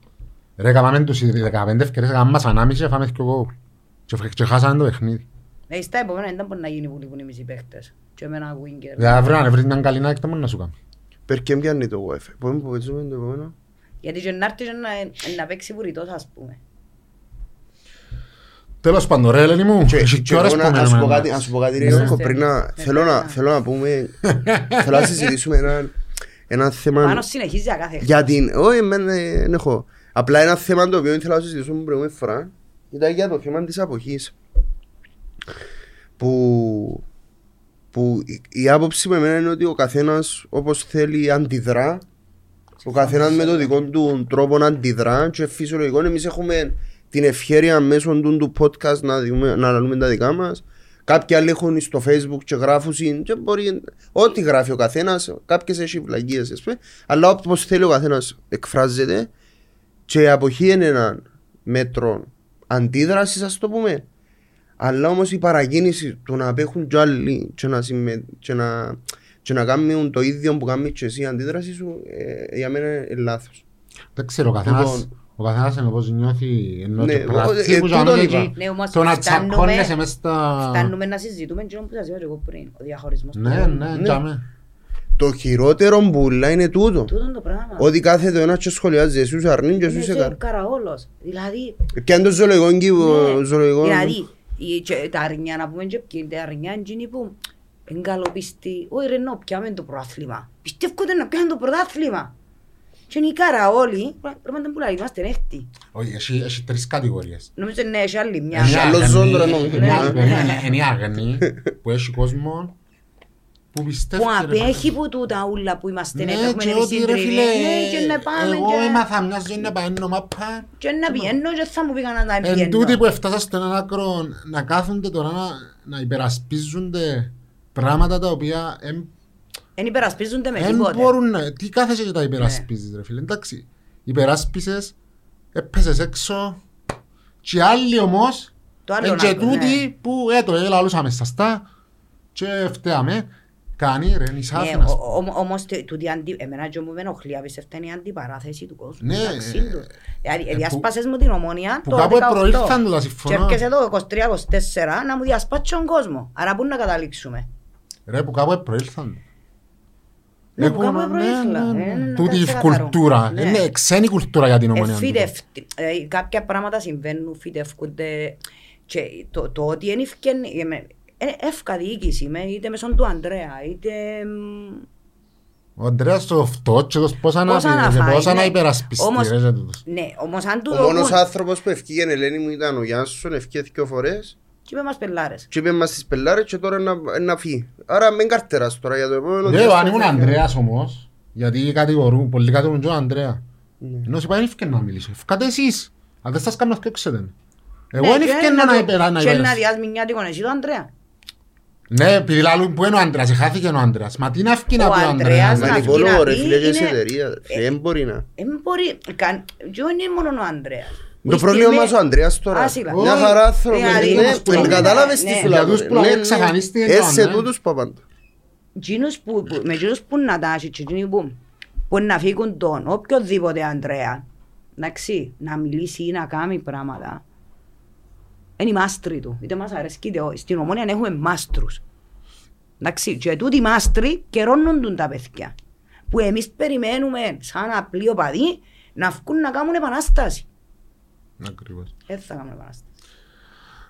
Speaker 2: Ρε, έκαναμε τους οι 15 ευκαιρίες, έκαναμε μας ανάμιση, έφαμε και γκολ. Και φε- Και χάσαμε το παιχνίδι.
Speaker 1: Ε, στα επόμενα δεν μπορεί να γίνει που λείπουν οι μισοί παίχτες. Και με ένα winger.
Speaker 2: Δηλαδή, αύριο αν βρεις έναν καλή νάκη, το μόνο να σου κάνει.
Speaker 3: Περκέ πιάνει το UEFA. Πάμε που παίζουμε το επόμενο.
Speaker 1: Γιατί και να έρθει και να- να παίξει βουρητός ας πούμε.
Speaker 2: Τέλος πάντων, ρε, Ελένη μου,
Speaker 3: Και-
Speaker 2: έχει
Speaker 3: και
Speaker 2: και ώρες
Speaker 3: εγώ
Speaker 2: που
Speaker 3: να- ας πω
Speaker 2: μένουμε.
Speaker 3: κάτι- ας σου πω κάτι ρε
Speaker 1: Ναι.
Speaker 3: Ιώκο, πριν να
Speaker 1: Ναι,
Speaker 3: θέλω να-
Speaker 1: ναι.
Speaker 3: θέλω να πούμε θέλω να συζητήσουμε ένα- ένα θέμα
Speaker 1: Πάνω συνεχίζει για κάθε
Speaker 3: για την όχι εμένα δεν έχω απλά ένα θέμα το οποίο ήθελα να συζητήσουμε την προηγούμενη φορά ήταν για το θέμα της αποχής που που η- η άποψη με εμένα είναι ότι ο καθένας όπως θέλει αντιδρά ο καθένας με το δικό του τρόπο να αντιδρά και φυσιολογικό. Εμείς έχουμε την ευχαίρεια μέσω του, του podcast να, δούμε, να αναλύουμε τα δικά μας. Κάποιοι άλλοι έχουν στο facebook και γράφουν συν και μπορεί ό,τι γράφει ο καθένας κάποιες έχει βλαγίες ας πούμε αλλά όπως θέλει ο καθένας εκφράζεται. Και η αποχή είναι ένα μέτρο αντίδρασης ας το πούμε αλλά όμως η παρακίνηση του να απέχουν κι άλλοι και να, συμμε... και να... και να κάνουν το ίδιο που κάνεις και εσύ η αντίδραση σου ε, για μένα είναι λάθος.
Speaker 2: Δεν ξέρω, ο καθένας,
Speaker 3: Λοιπόν.
Speaker 2: ο καθένας είναι όπως νιώθει, ενώ
Speaker 3: Ναι,
Speaker 2: και
Speaker 3: εγώ-
Speaker 2: πράττει
Speaker 3: ε,
Speaker 2: που
Speaker 3: τούτον
Speaker 2: κάνουν
Speaker 3: είπα.
Speaker 2: εκεί,
Speaker 1: Ναι, όμως
Speaker 2: το να
Speaker 1: φτάνουμε-
Speaker 2: τσακώνεσαι μες στα...
Speaker 1: Φτάνουμε να συζητούμε και που σας είπα και εγώ πριν. Ο διαχωρισμός.
Speaker 2: Ναι,
Speaker 1: των-
Speaker 2: ναι,
Speaker 3: Ναι.
Speaker 2: Τζάμε.
Speaker 3: Το χειρότερο μπουλά είναι τούτο.
Speaker 1: Τούτον το πράγμα.
Speaker 3: Ότι κάθε το ένας και σχολιάζει εσύ σου αρνεί και εσύ
Speaker 1: Είναι
Speaker 3: σε
Speaker 1: και
Speaker 3: καλά.
Speaker 1: καραόλος. Δηλαδή,
Speaker 3: Και αν το ζωολογικό κύβο,
Speaker 1: ναι.
Speaker 3: ζωολογικό...
Speaker 1: δηλαδή η- και τα αρνιά να πούμε και ποιοι είναι τα αρνιά είναι εκείνοι που είναι καλοπιστοί. Όχι ρε νο, πιάμε το πρωτάθλημα. Πιστεύω να πιάνε το πρωτάθλημα. Και είναι οι καραόλοι, πρέπει να τα πουλάει, είμαστε έκτη.
Speaker 2: Όχι, έχει- έχει τρεις κατηγορίες.
Speaker 1: Νομίζω ναι, έχει άλλη μια.
Speaker 3: Έχει άλλο
Speaker 2: αγνή-
Speaker 3: ζώντρα, νομίζω.
Speaker 2: είναι η
Speaker 1: Ναι.
Speaker 2: αγνή- Είναι η αγνή που έχει κόσμο που πιστεύεις...
Speaker 1: Που
Speaker 2: ρε,
Speaker 1: απέχει που τούτα ούλα που είμαστε
Speaker 2: Ναι,
Speaker 1: έχουμε
Speaker 2: και
Speaker 1: εμείς
Speaker 2: ότι ρε
Speaker 1: συντριβή.
Speaker 2: φίλε,
Speaker 1: Ναι, και να πάμε
Speaker 2: εγώ
Speaker 1: και-
Speaker 2: έμαθα μιας ζωής να πάνε μαπά.
Speaker 1: και να πηγαίνω και θα μου πήγαν να
Speaker 2: Εν
Speaker 1: πηγαίνω.
Speaker 2: τούτοι που έφτασαν στον ένα άκρο να κάθονται τώρα να, να υπερασπίζονται πράγματα τα οποία εμ-
Speaker 1: Εν υπερασπίζονται με
Speaker 2: δεν
Speaker 1: τίποτε.
Speaker 2: μπορούν να... Τι κάθεσαι και τα υπερασπίζεις ρε φίλε. Εντάξει, υπεράσπισες, έπεσες έξω και άλλοι όμως
Speaker 1: Το άλλο
Speaker 2: εν και
Speaker 1: άκρο, ναι.
Speaker 2: τούτοι που ε, το έλαλούσαμε σαστά και φταίαμε. Κάνει ρε, νησάφι
Speaker 1: Ναι,
Speaker 2: να σου
Speaker 1: ο-
Speaker 2: πω.
Speaker 1: ο- όμως τε- τούτη αντι- εμένα και μου με ενοχλεί απίστευτα είναι η αντιπαράθεση του κόσμου.
Speaker 2: Ναι,
Speaker 1: μεταξύ
Speaker 2: ε,
Speaker 1: τους. Δηλαδή,
Speaker 2: ε, που-
Speaker 1: διασπάσες μου την ομόνια
Speaker 2: που
Speaker 1: το
Speaker 2: κάπου
Speaker 1: 18.
Speaker 2: προήλθαν τούτα,
Speaker 1: Και
Speaker 2: συμφωνώ.
Speaker 1: έρχεσαι εδώ 23-24 να μου διασπάσει τον κόσμο. Άρα πού να καταλήξουμε;
Speaker 2: Ρε που κάπου προήλθαν.
Speaker 1: Ναι, που
Speaker 2: Έχουν-
Speaker 1: κάπου προήλθαν.
Speaker 2: ναι,
Speaker 1: Ε,
Speaker 2: ναι.
Speaker 1: να
Speaker 2: Τούτη η
Speaker 1: ξεκαθαρό.
Speaker 2: κουλτούρα.
Speaker 1: Ναι.
Speaker 2: Είναι ξένη κουλτούρα για την ομονία.
Speaker 1: Εφύτευτη. Ε, κάποια πράγματα συμβαίνουν, φυτευκούνται. Και το, το ότι είναι ευκαινή, ε, εύκα διοίκηση με, είτε μέσω του Ανδρέα, είτε... μ,
Speaker 2: Ο Ανδρέας το φτώτσος πόσα να
Speaker 1: Πόσα να
Speaker 2: πει,
Speaker 1: φάει,
Speaker 2: πόσα να
Speaker 1: ναι.
Speaker 2: υπερασπιστεί
Speaker 1: Όμως-
Speaker 2: ρε και τούτος.
Speaker 1: Ναι, όμως αν του
Speaker 3: Ο μόνος
Speaker 1: δοκούν...
Speaker 3: άνθρωπος που ευκήγε Ελένη μου ήταν ο Γιάνσον, ευκήγε δύο φορές
Speaker 1: Και είπε μας πελάρες.
Speaker 3: και είπε μας στις πελάρες και τώρα να, να φύγει. Άρα μην καρτεράς τώρα για το επόμενο.
Speaker 2: Ναι,
Speaker 3: διάστημα.
Speaker 2: αν ήμουν Ανδρέας όμως, γιατί κατηγορούν, πολλοί κατηγορούν και ο Ανδρέα.
Speaker 3: Ναι.
Speaker 2: Ενώ σου είπα, δεν ευκαιρία να μιλήσω. Ευκάτε εσείς. Αν δεν σας κάνω αυτό, ξέρετε. Εγώ
Speaker 1: Ναι,
Speaker 2: δεν
Speaker 1: και
Speaker 2: ευκαιρία να
Speaker 1: το-
Speaker 2: υπερα- να
Speaker 1: Και να
Speaker 2: υπερασπιστεί.
Speaker 1: διάς μηνιάτικον εσύ το Ανδρέα.
Speaker 2: Ναι, επειδή λαλούν που είναι ο Ανδρέας, εχάθηκε ο Ανδρέας. Μα τι να φκεί να
Speaker 1: Ο
Speaker 2: πει ο
Speaker 1: Ανδρέας
Speaker 2: Ανδρέας.
Speaker 1: να
Speaker 2: ρε.
Speaker 3: Μα
Speaker 1: βγει
Speaker 3: Νικόλο
Speaker 1: να
Speaker 3: ρε
Speaker 1: πει
Speaker 3: φίλε και σε
Speaker 1: είναι-
Speaker 3: εταιρεία. Δεν μπορεί να.
Speaker 1: Δεν μπορεί, καν, και δεν είναι μόνο ο Ανδρέας.
Speaker 3: Το
Speaker 1: Η
Speaker 3: πρόβλημα
Speaker 1: στιγμή-
Speaker 3: μας ο Ανδρέας τώρα.
Speaker 1: Άσυλα.
Speaker 3: Μια
Speaker 2: Όχι.
Speaker 3: χαρά άνθρωπο.
Speaker 1: Δηλαδή,
Speaker 3: Ναι,
Speaker 1: όμως
Speaker 3: που
Speaker 1: που-
Speaker 3: κατάλαβες
Speaker 1: ναι,
Speaker 3: τι
Speaker 1: ναι.
Speaker 3: σου
Speaker 2: Για
Speaker 3: λέω.
Speaker 2: τους που
Speaker 3: Ναι,
Speaker 2: λένε
Speaker 3: ναι.
Speaker 2: εξαφανίστηκε το
Speaker 3: Έσαι
Speaker 2: Ανδρέα.
Speaker 3: τούτους παπάντου.
Speaker 1: Εκείνους που, που- με εκείνους που να τάσει και εκείνοι που, που να φύγουν τον οποιοδήποτε Ανδρέα, εντάξει, να μιλήσει ή να κάνει πράγματα, Είναι οι μάστροι του. Είτε μας αρέσει είτε όχι. Στην ομόνια έχουμε μάστρους. Εντάξει, και τούτοι οι μάστροι καιρώνουν τους τα παιδιά. Που εμείς περιμένουμε σαν απλοί οπαδοί να βγουν να κάνουν επανάσταση.
Speaker 2: Ακριβώς.
Speaker 1: Δεν θα κάνουν επανάσταση.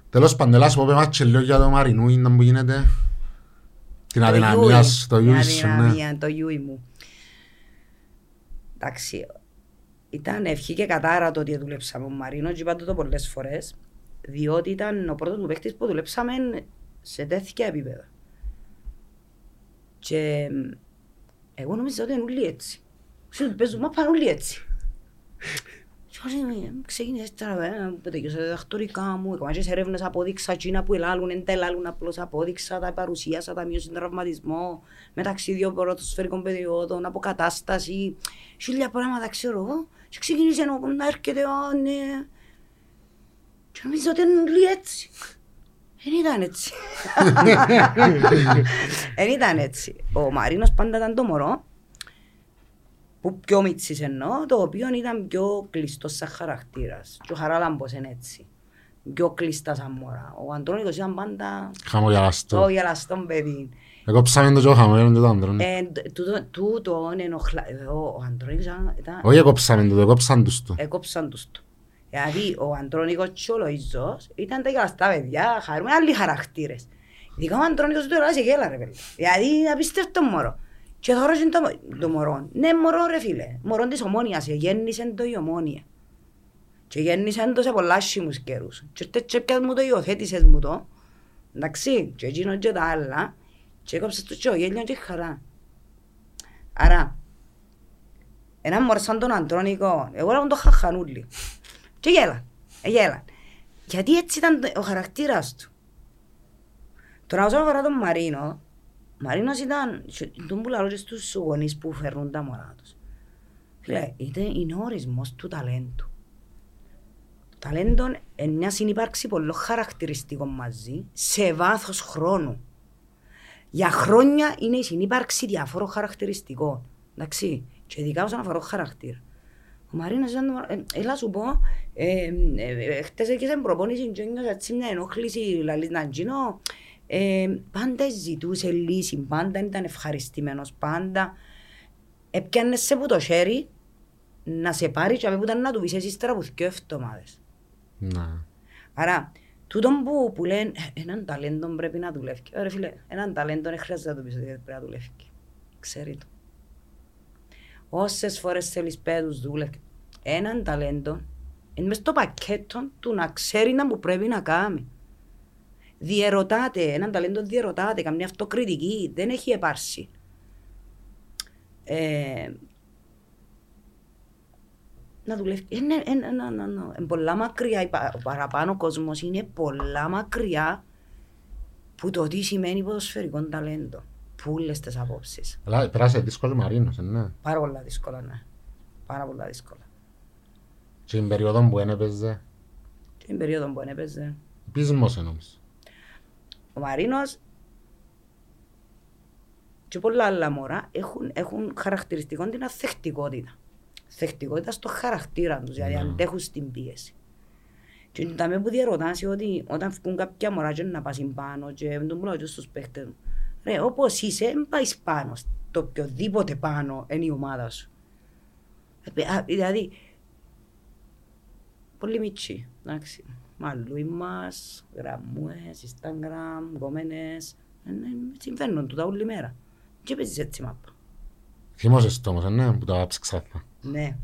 Speaker 2: Τέλος Παντελάς, πω πέμα και λίγο για το Μαρινού, είναι που γίνεται. Την
Speaker 1: Το
Speaker 2: αδυναμία
Speaker 1: Ιούι.
Speaker 2: σου, το
Speaker 1: Την
Speaker 2: Ιούι σου, ναι.
Speaker 1: αδυναμία, το Ιούι μου. Εντάξει, ήταν ευχή και κατάρα το ότι δουλέψαμε ο Μαρίνο και είπα το πολλές φορές διότι ήταν ο πρώτος μου παίχτης που δουλέψαμε σε τέτοια επίπεδα. Και μ, εγώ νόμιζα ότι είναι όλοι έτσι. Ξέρω, παίζουν, μα πάνε όλοι έτσι. Και εγώ, ε, Ξεκίνησε τώρα, ε, που τελειώσα τα διδακτορικά μου, έκανα και σε έρευνες απόδειξα εκείνα που ελάλουν, εν τα ελάλουν, απλώς απόδειξα, τα παρουσίασα, τα μείωση τραυματισμό, μεταξύ δύο πρωτοσφαιρικών περιόδων, αποκατάσταση, χίλια πράγματα ξέρω εγώ. Και ξεκίνησε να- να έρχεται, «Α, ναι». Και νομίζω ότι είναι όλοι έτσι. Δεν ήταν έτσι. Δεν ήταν έτσι. Ο Μαρίνος πάντα ήταν το μωρό, που πιο μίτσις εννοώ, το οποίο ήταν πιο κλειστός σαν χαρακτήρας. Και ο Χαράλαμπος είναι έτσι. Πιο κλειστά σαν μωρά. Ο Αντρώνικος ήταν πάντα το
Speaker 2: Χαμογελαστό.
Speaker 1: γελαστό παιδί.
Speaker 2: Εκόψαμε το και ο χαμόγελο και το άντρο.
Speaker 1: Ε, τούτο- Τούτο ενοχλά. Ο ο Αντρώνικος ήταν- ήταν
Speaker 2: Όχι εκόψαμε το, το εκόψαν τους το.
Speaker 1: έκοψαν τους του. Δηλαδή ο Αντρώνικος και ο Λοΐζος ήταν τα γελαστά παιδιά, χαρούμε άλλοι χαρακτήρες. Ειδικά ο Αντρώνικος του έλαβε γέλα ρε παιδί. Δηλαδή απίστευτο μωρό. Και τώρα είναι το, το μωρό. Ναι μωρό ρε φίλε, μωρό της ομόνιας, γέννησε το η ομόνια. Και γέννησε το σε πολλά άσχημους καιρούς. Και ήρθες και πιας μου το υιοθέτησες μου το. Εντάξει, και εκείνο και τα άλλα. Και έκοψες το και ο γέλιο και η χαρά. Άρα, ένα μωρό σαν τον Αντρώνικο, εγώ λέγω το χαχανούλι. Και γέλαν, ε, γέλαν. Γιατί έτσι ήταν το- ο χαρακτήρας του. Τώρα όσον αφορά τον Μαρίνο, ο Μαρίνος ήταν, και τον που λαλώ και στους γονείς που φέρνουν τα μωρά τους. Φίλε, ήταν, είναι ο ορισμός του ταλέντου. Το ταλέντο είναι μια συνύπαρξη πολλών χαρακτηριστικών μαζί σε βάθος χρόνου. Για χρόνια είναι η συνύπαρξη διαφόρων χαρακτηριστικών. Εντάξει, και ειδικά όσον αφορά χαρακτήρα. Ο Μαρίνος ήταν, το μωρό- ε, έλα σου πω, ε, ε, ε, χτες έκαισαι προπόνηση και ένιωσα έτσι μια ενόχληση, λαλείς να γίνω. Ε, πάντα ζητούσε λύση, πάντα ήταν ευχαριστημένος, πάντα έπιανε σε που το χέρι να σε πάρει και που ήταν να του πεις εσύ ύστερα από δύο εβδομάδες.
Speaker 2: Να.
Speaker 1: Άρα, τούτον που, που λένε «Ε, έναν ταλέντο πρέπει να δουλεύει. Ωραία φίλε, έναν ταλέντο δεν χρειάζεται να του πεις ότι πρέπει να δουλεύει. Ξέρει το. Όσες φορές θέλεις πέδους δούλευε. Έναν ταλέντο είναι μες στο πακέτο του να ξέρει να που πρέπει να κάνει. Διερωτάται, έναν ταλέντο διερωτάται, καμία αυτοκριτική, δεν έχει επάρση. Ε, να δουλεύει. Είναι, είναι, είναι, είναι, είναι, είναι πολλά μακριά, η πα- ο παραπάνω κόσμος είναι πολλά μακριά που το τι σημαίνει ποδοσφαιρικό ταλέντο. Πούλες τις απόψεις.
Speaker 2: Αλλά πέρασε δύσκολο Μαρίνος, ε, ναι.
Speaker 1: Πάρα πολλά δύσκολα, ναι. Πάρα πολλά δύσκολα.
Speaker 2: Και την περίοδο που δεν έπαιζε,
Speaker 1: Και την περίοδο που έπαιζε.
Speaker 2: πείσμος εννοείς.
Speaker 1: Ο Μαρίνος και πολλά άλλα μωρά έχουν, έχουν χαρακτηριστικό την αθεκτικότητα. Θεκτικότητα στο χαρακτήρα τους, δηλαδή
Speaker 2: Ναι.
Speaker 1: αντέχουν στην πίεση. Και τα με που διαρωτάσαι ότι όταν βγουν κάποια μωρά και να πας πάνω και δεν τον πουλάω και στους παίχτες μου. Ρε, όπως είσαι, δεν πάεις πάνω. Το οποιοδήποτε πάνω είναι η ομάδα σου. Ε, α, Δηλαδή, πολύ μίτσι, εντάξει. Μαλλούι μας, γραμμούες, Instagram, γκόμενες. Ε, ναι, Συμβαίνουν τούτα όλη μέρα. Και παίζεις έτσι μάπα.
Speaker 2: Θυμόσες το όμως, ε, ναι, που τα άψεξα.
Speaker 1: Ναι.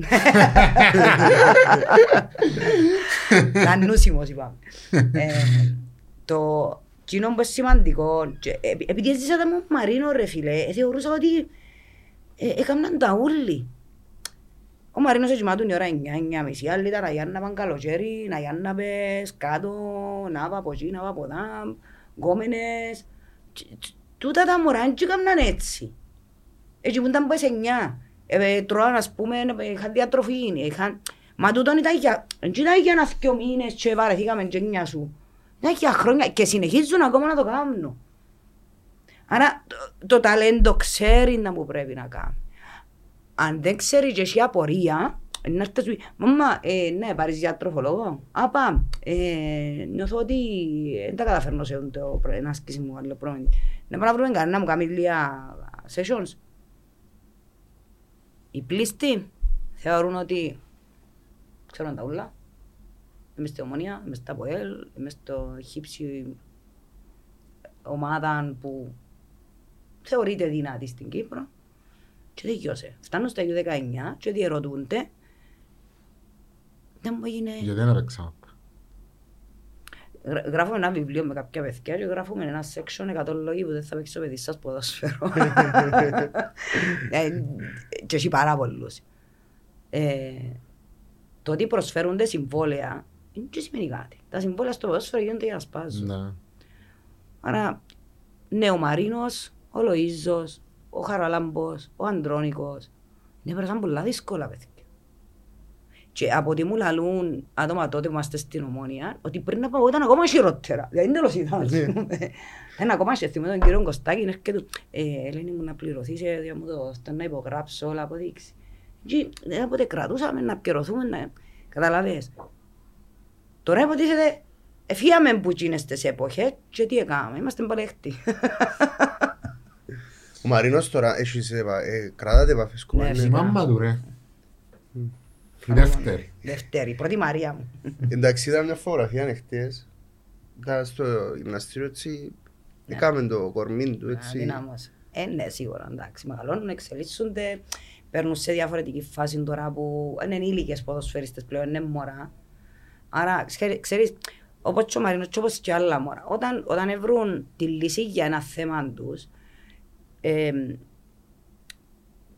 Speaker 1: Σαν νούσιμος είπαμε. Ε, Το κοινό που είναι σημαντικό, και επει- επειδή έζησα τα μου Μαρίνο ρε φίλε, ε, θεωρούσα ότι ε, έκαναν τα ούλοι. Ο Μαρίνος έτσι η ώρα 9-9.30, άλλοι ήταν να γιάνε να πάνε καλοκαίρι, να γιάνε να πες κάτω, να πάω από εκεί, να πάω από εδώ, γκόμενες. Τ- τ- Τούτα τα μωρά δεν έκαναν έτσι. Έτσι που ήταν που σε εννιά. Ε, τρώαν, ας πούμε, ε, είχαν διατροφή. Είχαν... Μα τούτον ήταν για... Δεν ήταν για ένα δυο μήνες και βαρεθήκαμε και νιά σου. Ήταν για χρόνια και συνεχίζουν ακόμα να το κάνουν. Άρα το, το ταλέντο ξέρει να που πρέπει να κάνει. Αν δεν ξέρει και έχει απορία, να έρθεις σου πει, μαμά, ε, ναι, πάρεις γιατροφολόγο. Α, πάμε. Ε, νιώθω ότι δεν τα καταφέρνω σε το προ- ένα άσκηση μου, άλλο πρώην. Να πάω να βρούμε κανένα να μου κάνει λίγα sessions. Οι πλήστοι θεωρούν ότι ξέρουν τα ούλα. Είμαι στη Ομονία, είμαι στα ΠΟΕΛ, είμαι στο χύψη ομάδα που θεωρείται δυνατή στην Κύπρο. Και δικαιώσε. Φτάνω στο U19 και διερωτούνται δεν μου έγινε...
Speaker 2: Γιατί δεν έπαιξα.
Speaker 1: Γρα- Γράφουμε ένα βιβλίο με κάποια παιδιά και γράφουμε ένα section 100 λόγοι που δεν θα παίξει το παιδί σας ποδόσφαιρο. Ε, και έχει πάρα πολλούς. Ε, το ότι προσφέρονται συμβόλαια δεν και σημαίνει κάτι. Τα συμβόλαια στο ποδόσφαιρο γίνονται για να σπάζουν.
Speaker 2: Ναι.
Speaker 1: Άρα, ναι, ο Μαρίνος, ο Λοΐζος, ο Χαραλάμπος, ο Αντρόνικος, ναι, πέρασαν πολλά δύσκολα παιδιά. Και από ό,τι μου λαλούν άτομα τότε που είμαστε στην Ομόνια, ότι πριν να πάω ήταν ακόμα χειρότερα. Δηλαδή, τέλος ήταν. ας πούμε. Ένα ακόμα σε θυμώ τον κύριο Κωστάκη, είναι και του, ε, Ελένη μου να πληρωθείς, ε, για μου το δώστε, να υπογράψω όλα αποδείξει. Και ε, όποτε κρατούσαμε να πληρωθούμε, να... καταλαβες. Τώρα υποτίθεται, εφύγαμε που γίνεστε στις εποχές και τι έκαναμε, είμαστε παλαιχτοί.
Speaker 3: Ο Μαρίνος τώρα έχεις, επα- ε, κρατάτε επαφές
Speaker 1: Ναι,
Speaker 3: κομμάτι.
Speaker 2: Η
Speaker 1: φυσικά.
Speaker 2: μάμα του ρε. Η δεύτερη.
Speaker 1: Δεύτερη, πρώτη Μαρία μου.
Speaker 3: Εντάξει, ήταν μια φωτογραφία εχθές. Ήταν στο γυμναστήριο έτσι. Έκαμε το κορμί του έτσι.
Speaker 1: Αδύναμος. Ε, ναι, σίγουρα, εντάξει. Μεγαλώνουν, εξελίσσονται, παίρνουν σε διαφορετική φάση τώρα που είναι ενήλικες ποδοσφαιριστές πλέον, είναι μωρά. Άρα, ξέρει- ξέρεις, όπως και ο Μαρίνος και όπως και άλλα μωρά, όταν, όταν βρουν τη λύση για ένα θέμα τους, ε,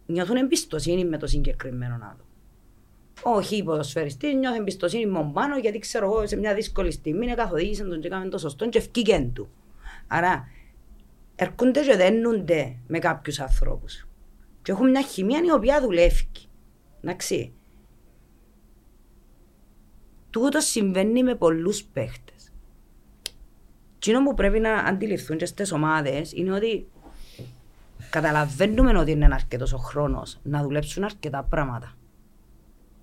Speaker 1: νιώθουν εμπιστοσύνη με το συγκεκριμένο άτομο. Όχι οι ποδοσφαιριστές νιώθουν εμπιστοσύνη μόνο πάνω γιατί ξέρω εγώ σε μια δύσκολη στιγμή είναι καθοδήγησε τον και έκαμε το σωστό και ευκήκεν του. Άρα έρχονται και δένονται με κάποιους ανθρώπους. Και έχουν μια χημία η οποία δουλεύει. Εντάξει. Τούτος συμβαίνει με πολλούς παίχτες. Τι που πρέπει να αντιληφθούν και στις ομάδες είναι ότι καταλαβαίνουμε ότι είναι αρκετός ο χρόνος να δουλέψουν αρκετά πράγματα.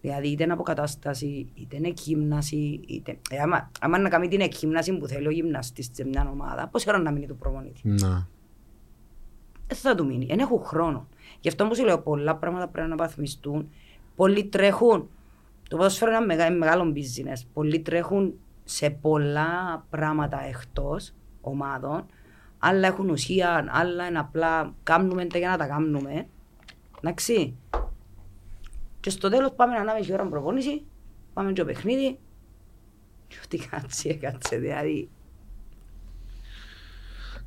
Speaker 1: Δηλαδή είτε είναι αποκατάσταση, είτε είναι εκγύμναση, είτε... Ε, άμα, άμα να κάνει την εκγύμναση που θέλει ο γυμναστής σε μια ομάδα, πώς ώρα να μείνει του προπονητή;
Speaker 2: Ναι.
Speaker 1: Δεν θα του μείνει. Δεν έχουν χρόνο. Γι' αυτό μου σου λέω πολλά πράγματα πρέπει να βαθμιστούν. Πολλοί τρέχουν. Το ποδόσφαιρο είναι ένα μεγα- μεγάλο business. Πολλοί τρέχουν σε πολλά πράγματα εκτός ομάδων. Άλλα έχουν ουσία, άλλα είναι απλά κάνουμε τα για να τα κάνουμε. Εντάξει. Και στο τέλος πάμε να ανάβει η ώρα προπόνηση, πάμε και παιχνίδι. Και ό,τι κάτσει, έκατσε. Δηλαδή,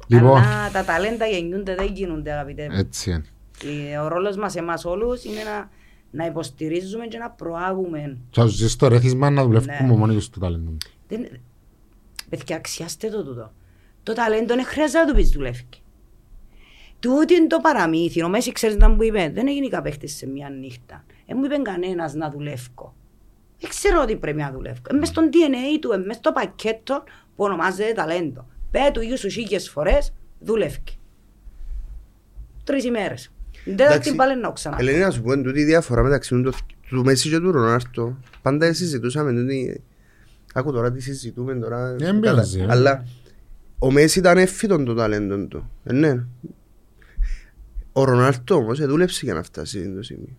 Speaker 2: Λοιπόν,
Speaker 1: αλλά τα ταλέντα γεννιούνται, δεν γίνονται αγαπητέ μου.
Speaker 2: έτσι είναι.
Speaker 1: Και Ο ρόλος μας εμάς όλους είναι να, να υποστηρίζουμε και να προάγουμε.
Speaker 2: Και ας ζεις το ρέθισμα να δουλεύουμε
Speaker 1: Ναι.
Speaker 2: μόνοι τους το ταλέντο.
Speaker 1: Δεν... Παιδιά, αξιάστε το τούτο. Το ταλέντο δεν χρειάζεται να του πεις δουλεύει. Τούτο είναι το παραμύθι. Ο Μέση ξέρεις να μου είπε, δεν έγινε παίχτης σε μια νύχτα. Δεν μου είπε κανένας να δουλεύω. Δεν ξέρω ότι πρέπει να δουλεύω. Είναι μες στο DNA του, είναι μες στο πακέτο που ονομάζεται ταλέντο. Πέ του γιου σου χίλιες φορές, δουλεύει. Τρεις ημέρες. Δεν θα
Speaker 3: Εντάξει,
Speaker 1: την πάλι να ξανά.
Speaker 3: Ελένη, να σου πω, είναι τούτη η διαφορά μεταξύ του, του Μέσης και του Ρονάρτο. Πάντα συζητούσαμε τούτη... Άκου τώρα τι συζητούμε τώρα.
Speaker 2: Δεν πειράζει,
Speaker 3: Καλά.
Speaker 2: ε.
Speaker 3: Αλλά ο Μέσης ήταν εύφυτον το ταλέντο του. Ε, ναι. Ο Ρονάρτο όμως ε, δούλεψε για να φτάσει στο σημείο.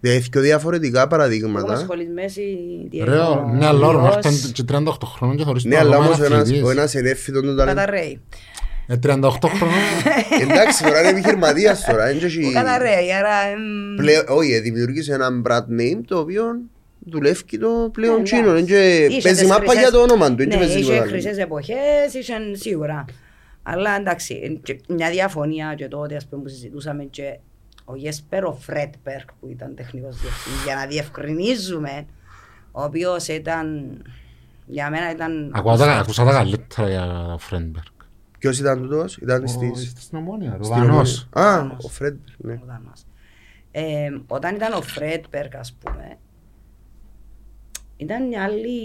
Speaker 3: Δηλαδή πιο διαφορετικά
Speaker 1: Εγώ
Speaker 3: παραδείγματα.
Speaker 1: σχολείς μέση, τι
Speaker 2: Ρε,
Speaker 1: έχω,
Speaker 2: ο- ναι, αλλά ο
Speaker 1: ιός,
Speaker 2: Ρονάρτο και 38 χρόνων και χωρίς
Speaker 3: Ναι,
Speaker 2: το
Speaker 3: αλλά
Speaker 2: ακόμα
Speaker 3: όμως ο ένας,
Speaker 2: αθλητής.
Speaker 3: ο ένας είναι εύφυτον το ταλέντο.
Speaker 1: Καταρρέει.
Speaker 2: Ε, 38 χρόνων.
Speaker 3: Εντάξει, τώρα είναι επιχειρηματίας τώρα. δεν
Speaker 1: Που
Speaker 3: έχει-
Speaker 1: Καταρρέει, άρα... εμ,
Speaker 3: Πλέον, όχι, ε, δημιούργησε ένα brand name το οποίο δουλεύει το πλέον
Speaker 1: Ναι,
Speaker 3: τσίνο.
Speaker 1: εντάξει.
Speaker 3: Και
Speaker 1: Είχες
Speaker 3: παίζει
Speaker 1: τις
Speaker 3: μάπα
Speaker 1: χρυσές-
Speaker 3: για το όνομα του.
Speaker 1: Ναι,
Speaker 3: δεν παίζει
Speaker 1: είχες
Speaker 3: τίποτα άλλο.
Speaker 1: χρυσές εποχές, είχαν σίγουρα. Αλλά εντάξει, και μια διαφωνία και τότε ας πούμε που συζητούσαμε και ο Γιέσπερ Φρέντμπεργκ που ήταν τεχνικός διευθυντής για να διευκρινίζουμε ο οποίος ήταν, για μένα ήταν...
Speaker 2: Ακούσα τα- Ακούσα τα καλύτερα για τον Φρέντμπεργκ.
Speaker 3: Ποιος ήταν τούτος, ήταν
Speaker 2: Ο-
Speaker 3: στις...
Speaker 2: είστε Στην Ομόνια, ο
Speaker 3: στην
Speaker 2: Δανός.
Speaker 3: Ομόνια. Α,
Speaker 1: Δανός.
Speaker 3: ο Φρέντ, ναι.
Speaker 1: ο Δανός. Ε, όταν ήταν ο Φρέντμπεργκ ας πούμε, ήταν μια άλλη,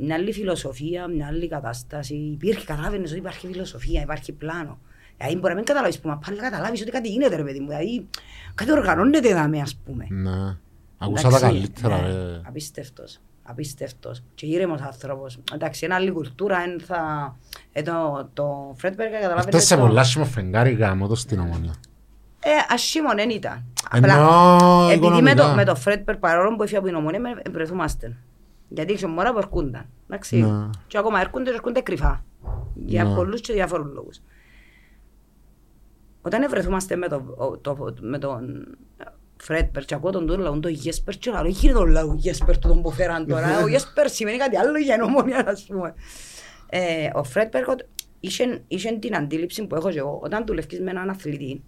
Speaker 1: μια άλλη φιλοσοφία, μια άλλη κατάσταση. Υπήρχε, καταλάβαινες ότι υπάρχει φιλοσοφία, υπάρχει πλάνο. Δηλαδή μπορεί να μην καταλάβεις που μα πάλι καταλάβεις ότι κάτι γίνεται ρε παιδί μου. Δηλαδή κάτι οργανώνεται εδώ ας πούμε.
Speaker 2: Ναι. Ακούσα τα
Speaker 1: Εντάξει,
Speaker 2: καλύτερα,
Speaker 1: ναι,
Speaker 2: ρε.
Speaker 1: Απίστευτος. Απίστευτος. Και ήρεμος άνθρωπος. Εντάξει, είναι άλλη κουλτούρα. εν θα... Ε, το, το Φρέτμπεργκ καταλάβετε...
Speaker 2: Αυτές σε
Speaker 1: το-
Speaker 2: πολλά σχήμα φεγγάρι γάμο το στην ομονία.
Speaker 1: Ε, ασχήμων δεν ήταν.
Speaker 2: Ενώ
Speaker 1: επειδή με
Speaker 2: οικονομικά.
Speaker 1: το, με το Φρέτμπερ παρόλο που έφυγε από την ομονία, με εμπρεθούμαστε. Γιατί είχε μωρά που έρχονταν. Εντάξει.
Speaker 2: Ναι.
Speaker 1: Και ακόμα έρχονται και έρχονται κρυφά. Για
Speaker 2: Ναι.
Speaker 1: πολλούς και διάφορους λόγους. Όταν ευρεθούμαστε με, το, ο- το, με τον Φρέτπερ και ακούω τον τούτο λαούν το Γέσπερ και λέω «Είχε τον λαό Γέσπερ του τον που φέραν τώρα, ο Γέσπερ σημαίνει κάτι άλλο για νομονία ας πούμε. Ε, ο Φρέτπερ είχε, είχε την αντίληψη που έχω και εγώ, όταν δουλεύεις με έναν αθλητή,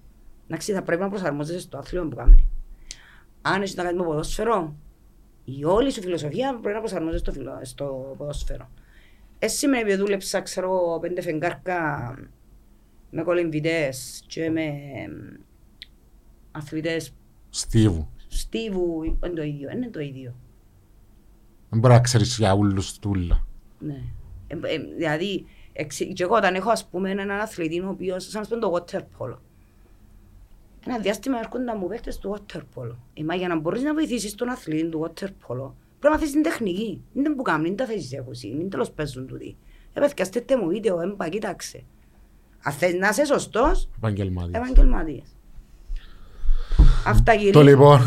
Speaker 1: εντάξει, θα πρέπει να προσαρμόζεσαι στο άθλημα που κάνει. Αν έχεις να κάνεις με ποδόσφαιρο, η όλη σου φιλοσοφία πρέπει να προσαρμόζεσαι στο, φιλο, στο ποδόσφαιρο. Εσύ σημαίνει ότι δούλεψα, ξέρω, πέντε φεγγάρκα με κολυμβητές και με εμ, αθλητές
Speaker 2: Στίβου.
Speaker 1: στίβου, είναι το ίδιο, είναι το ίδιο.
Speaker 2: Δεν μπορεί να ξέρεις για όλους τούλα.
Speaker 1: Ναι. Ε, ε, δηλαδή, εξ- και εγώ όταν έχω ας πούμε έναν αθλητή ο οποίος, σαν να σου πω το water polo. Ένα διάστημα έρχονταν μου παίχτες του water polo. Ε, μα για να μπορείς να βοηθήσεις τον αθλητή του water polo, πρέπει να μάθεις την τεχνική. Είναι που κάνουν, είναι τα θέσεις έχουν, είναι τέλος παίζουν τούτοι. Ε, παιδιά, στέλτε μου βίντεο, έμπα, κοίταξε. Αν θες να είσαι σωστός,
Speaker 2: Επαγγελματίας.
Speaker 1: επαγγελματίας. Αυτά κύριε.
Speaker 2: Το λοιπόν,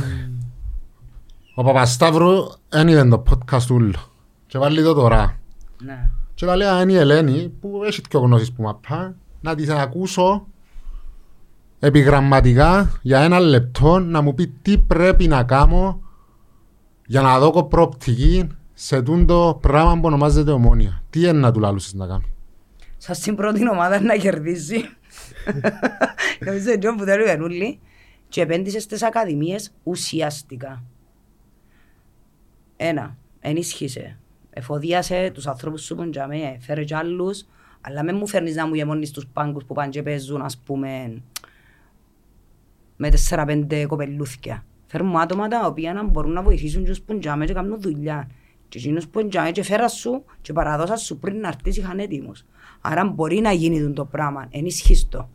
Speaker 2: ο Παπασταύρου δεν είδε το podcast ούλο. Και βάλει το τώρα.
Speaker 1: Ναι.
Speaker 2: Και τα λέει «Α, είναι η Ελένη που έχει πιο γνώσεις που μαπά να της ακούσω επιγραμματικά για ένα λεπτό να μου πει τι πρέπει να κάνω για να δω προοπτική σε τούτο πράγμα που ονομάζεται ομόνια. Τι είναι να του λαλούσεις να κάνω.
Speaker 1: Σας την πρώτη ομάδα να κερδίσει. Νομίζω ότι που θέλουν οι Βενούλοι. Και επένδυσε στις ακαδημίες ουσιαστικά. Ένα, ενίσχυσε. Εφοδίασε τους ανθρώπους σου που τζαμέ, φέρε κι άλλους, αλλά με μου φέρνεις να μου γεμώνεις τους πάγκους που πάνε και παίζουν, ας πούμε, με τέσσερα-πέντε κοπελούθκια. Φέρουν μου άτομα τα οποία να μπορούν να βοηθήσουν τους που τζαμέ και κάνουν δουλειά. Και εκείνους που τζαμέ και φέρα σου και παραδόσα σου πριν να έρθεις είχαν έτοιμους. Άρα μπορεί να γίνει το πράγμα, ενίσχυς το.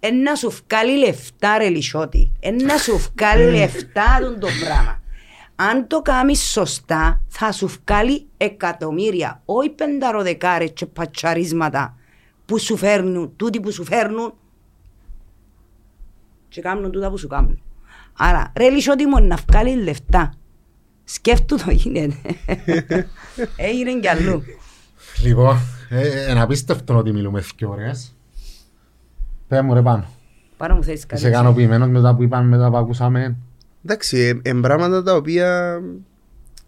Speaker 1: Ένα σου βγάλει λεφτά ρε λισότη. Ένα σου βγάλει λεφτά τον το πράγμα. Αν το κάνεις σωστά, θα σου βγάλει εκατομμύρια. Όχι πενταροδεκάρες και πατσαρίσματα που σου φέρνουν, τούτοι που σου φέρνουν και κάνουν τούτα που σου κάνουν. Άρα, ρε λισότη μου να βγάλει λεφτά. Σκέφτου το γίνεται. Έγινε κι αλλού.
Speaker 2: Λοιπόν, ε, είναι απίστευτο ότι μιλούμε δύο ώρες. Πες μου ρε πάνω.
Speaker 1: Πάρα μου θέλεις κάτι.
Speaker 2: Είσαι ικανοποιημένος με τα που είπαμε, με τα που ακούσαμε.
Speaker 3: Εντάξει, ε, εν πράγματα τα οποία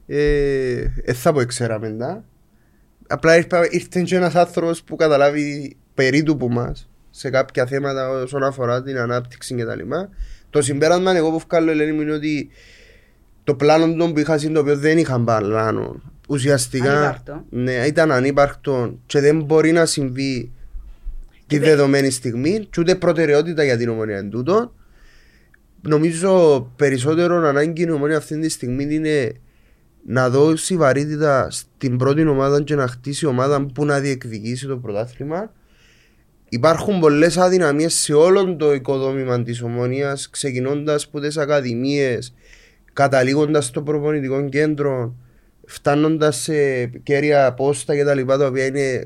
Speaker 3: ε, ε, θα πω εξέραμε τα. Απλά ήρθε, ήρθε και ένας άνθρωπος που καταλάβει περί του που μας σε κάποια θέματα όσον αφορά την ανάπτυξη και τα λοιπά. Το συμπέρασμα εγώ που βγάλω Ελένη μου είναι ότι το πλάνο του που είχα είναι το οποίο δεν είχαν πλάνο. Ουσιαστικά
Speaker 1: Ανύπαρκτο.
Speaker 3: ναι, ήταν ανύπαρκτο και δεν μπορεί να συμβεί τη
Speaker 1: Και-
Speaker 3: δεδομένη στιγμή και ούτε προτεραιότητα για την ομονία εν τούτο. Νομίζω περισσότερο ανάγκη η ομονία αυτή τη στιγμή είναι να δώσει βαρύτητα στην πρώτη ομάδα και να χτίσει ομάδα που να διεκδικήσει το πρωτάθλημα. Υπάρχουν πολλές αδυναμίες σε όλο το οικοδόμημα της ομονίας, ξεκινώντας από τις ακαδημίες, καταλήγοντας στο προπονητικό κέντρο, φτάνοντας σε κέρια πόστα κτλ. Τα, τα οποία είναι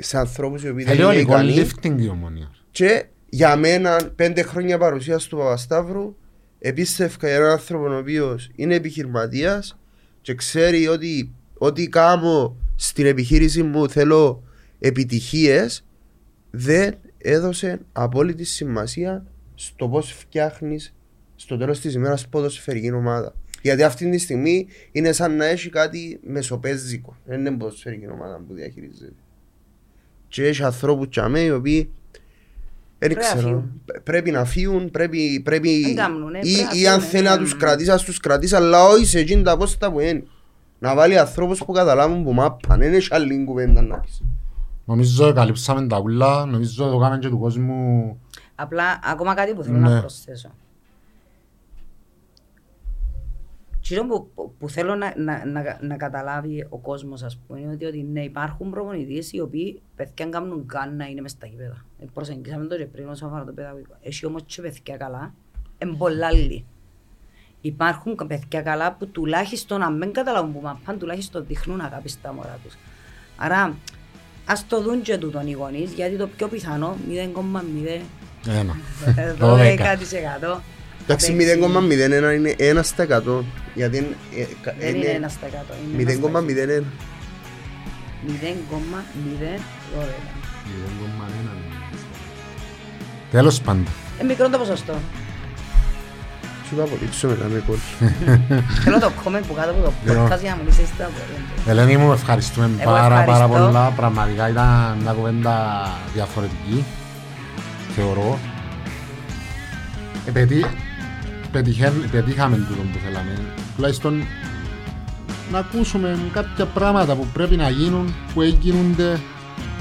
Speaker 3: σε ανθρώπους οι οποίοι δεν
Speaker 2: Θέλει
Speaker 3: είναι
Speaker 2: ολικό
Speaker 3: ικανοί.
Speaker 2: lifting η ομονία.
Speaker 3: Και για μένα, πέντε χρόνια παρουσίας του Παπασταύρου, επίστευκα για έναν άνθρωπο ο οποίος είναι επιχειρηματίας και ξέρει ότι ό,τι κάνω στην επιχείρηση μου θέλω επιτυχίες, δεν έδωσε απόλυτη σημασία στο πώς φτιάχνεις στο τέλος της ημέρας ποδοσφαιρική ομάδα. Γιατί αυτή τη στιγμή είναι σαν να έχει κάτι μεσοπαίζικο. Δεν είναι ποδοσφαιρική ομάδα που διαχειρίζεται. Και έχει ανθρώπους τσαμέ οι οποίοι δεν
Speaker 1: Πρέπει να
Speaker 3: ξέρω.
Speaker 1: φύγουν.
Speaker 3: Π- Πρέπει να φύγουν, πρέπει, πρέπει
Speaker 1: Δεν κάνουνε,
Speaker 3: ή,
Speaker 1: πρέπει να
Speaker 3: ή αν
Speaker 1: φύγουν,
Speaker 3: θέλει
Speaker 1: ναι.
Speaker 3: να τους κρατήσεις, ας τους κρατήσεις, αλλά όχι σε εκείνη τα πόστα που είναι. Να βάλει ανθρώπους που καταλάβουν που μάπαν, δεν έχει άλλη κουβέντα να πεις.
Speaker 2: Νομίζω καλύψαμε τα ούλα, νομίζω το κάναμε και του κόσμου
Speaker 1: Απλά ακόμα κάτι που θέλω
Speaker 2: Ναι.
Speaker 1: να προσθέσω. Τι που, που θέλω να, να, να, να καταλάβει ο κόσμος ας πούμε είναι ότι, ότι ναι, υπάρχουν προπονητές οι οποίοι παιδιά κάνουν καν να είναι μες στα γήπεδα. Ε, προσεγγίσαμε το και πριν όσον αφορά το παιδαγωγικό. Έχει όμως και παιδιά καλά, είναι πολλά άλλοι. Υπάρχουν παιδιά καλά που τουλάχιστον αν δεν καταλάβουν που μαπάν, τουλάχιστον δείχνουν αγάπη στα μωρά τους. Άρα, ας το δουν και τούτον οι γονείς, γιατί το πιο πιθανό 0,0
Speaker 2: Ένα.
Speaker 1: 12%.
Speaker 3: Εντάξει,
Speaker 1: θα παίξει.
Speaker 3: 0,01 είναι 1 στα 100. Γιατί είναι- ε, κα-
Speaker 1: Δεν είναι
Speaker 3: είναι
Speaker 1: 1 στα 100. είναι ένας στα
Speaker 3: 0,01.
Speaker 1: 0,012.
Speaker 2: Τέλος πάντων.
Speaker 1: Ε, μικρό το ποσοστό.
Speaker 3: Σου το απολύψουμε να με κόλλει.
Speaker 1: Θέλω το comment που κάτω από το
Speaker 2: Ναι.
Speaker 1: podcast για να μου λύσεις τα απορία.
Speaker 2: Ελένη μου, ευχαριστούμε
Speaker 1: Εγώ
Speaker 2: πάρα πάρα
Speaker 1: ευχαριστώ.
Speaker 2: πολλά. Πραγματικά ήταν μια κουβέντα διαφορετική. Θεωρώ. Επαιτεί, πετυχαίν- πετύχαμε τούτο που θέλαμε. Τουλάχιστον να ακούσουμε κάποια πράγματα που πρέπει να γίνουν, που έγινονται,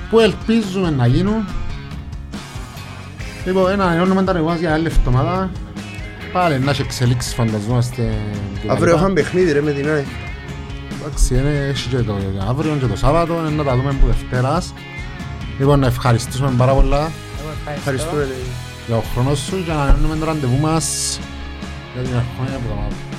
Speaker 2: που ελπίζουμε να γίνουν. Λοιπόν, ένα ανανεώνουμε τα ρεγουάς για άλλη εβδομάδα. Πάλι να έχει εξελίξεις φανταζόμαστε. και τα
Speaker 3: Αύριο
Speaker 2: λοιπά.
Speaker 3: είχαμε παιχνίδι ρε με την ΑΕΚ.
Speaker 2: Εντάξει, είναι, έχει και το αύριο και το Σάββατο, είναι να τα δούμε από Δευτέρας. Λοιπόν, να ευχαριστήσουμε πάρα πολλά
Speaker 1: Εγώ ευχαριστώ.
Speaker 3: Ευχαριστούμε. ρε.
Speaker 2: για τον χρόνος σου και να ανανεώνουμε το ραντεβού μας για την ερχόμενη εβδομάδα.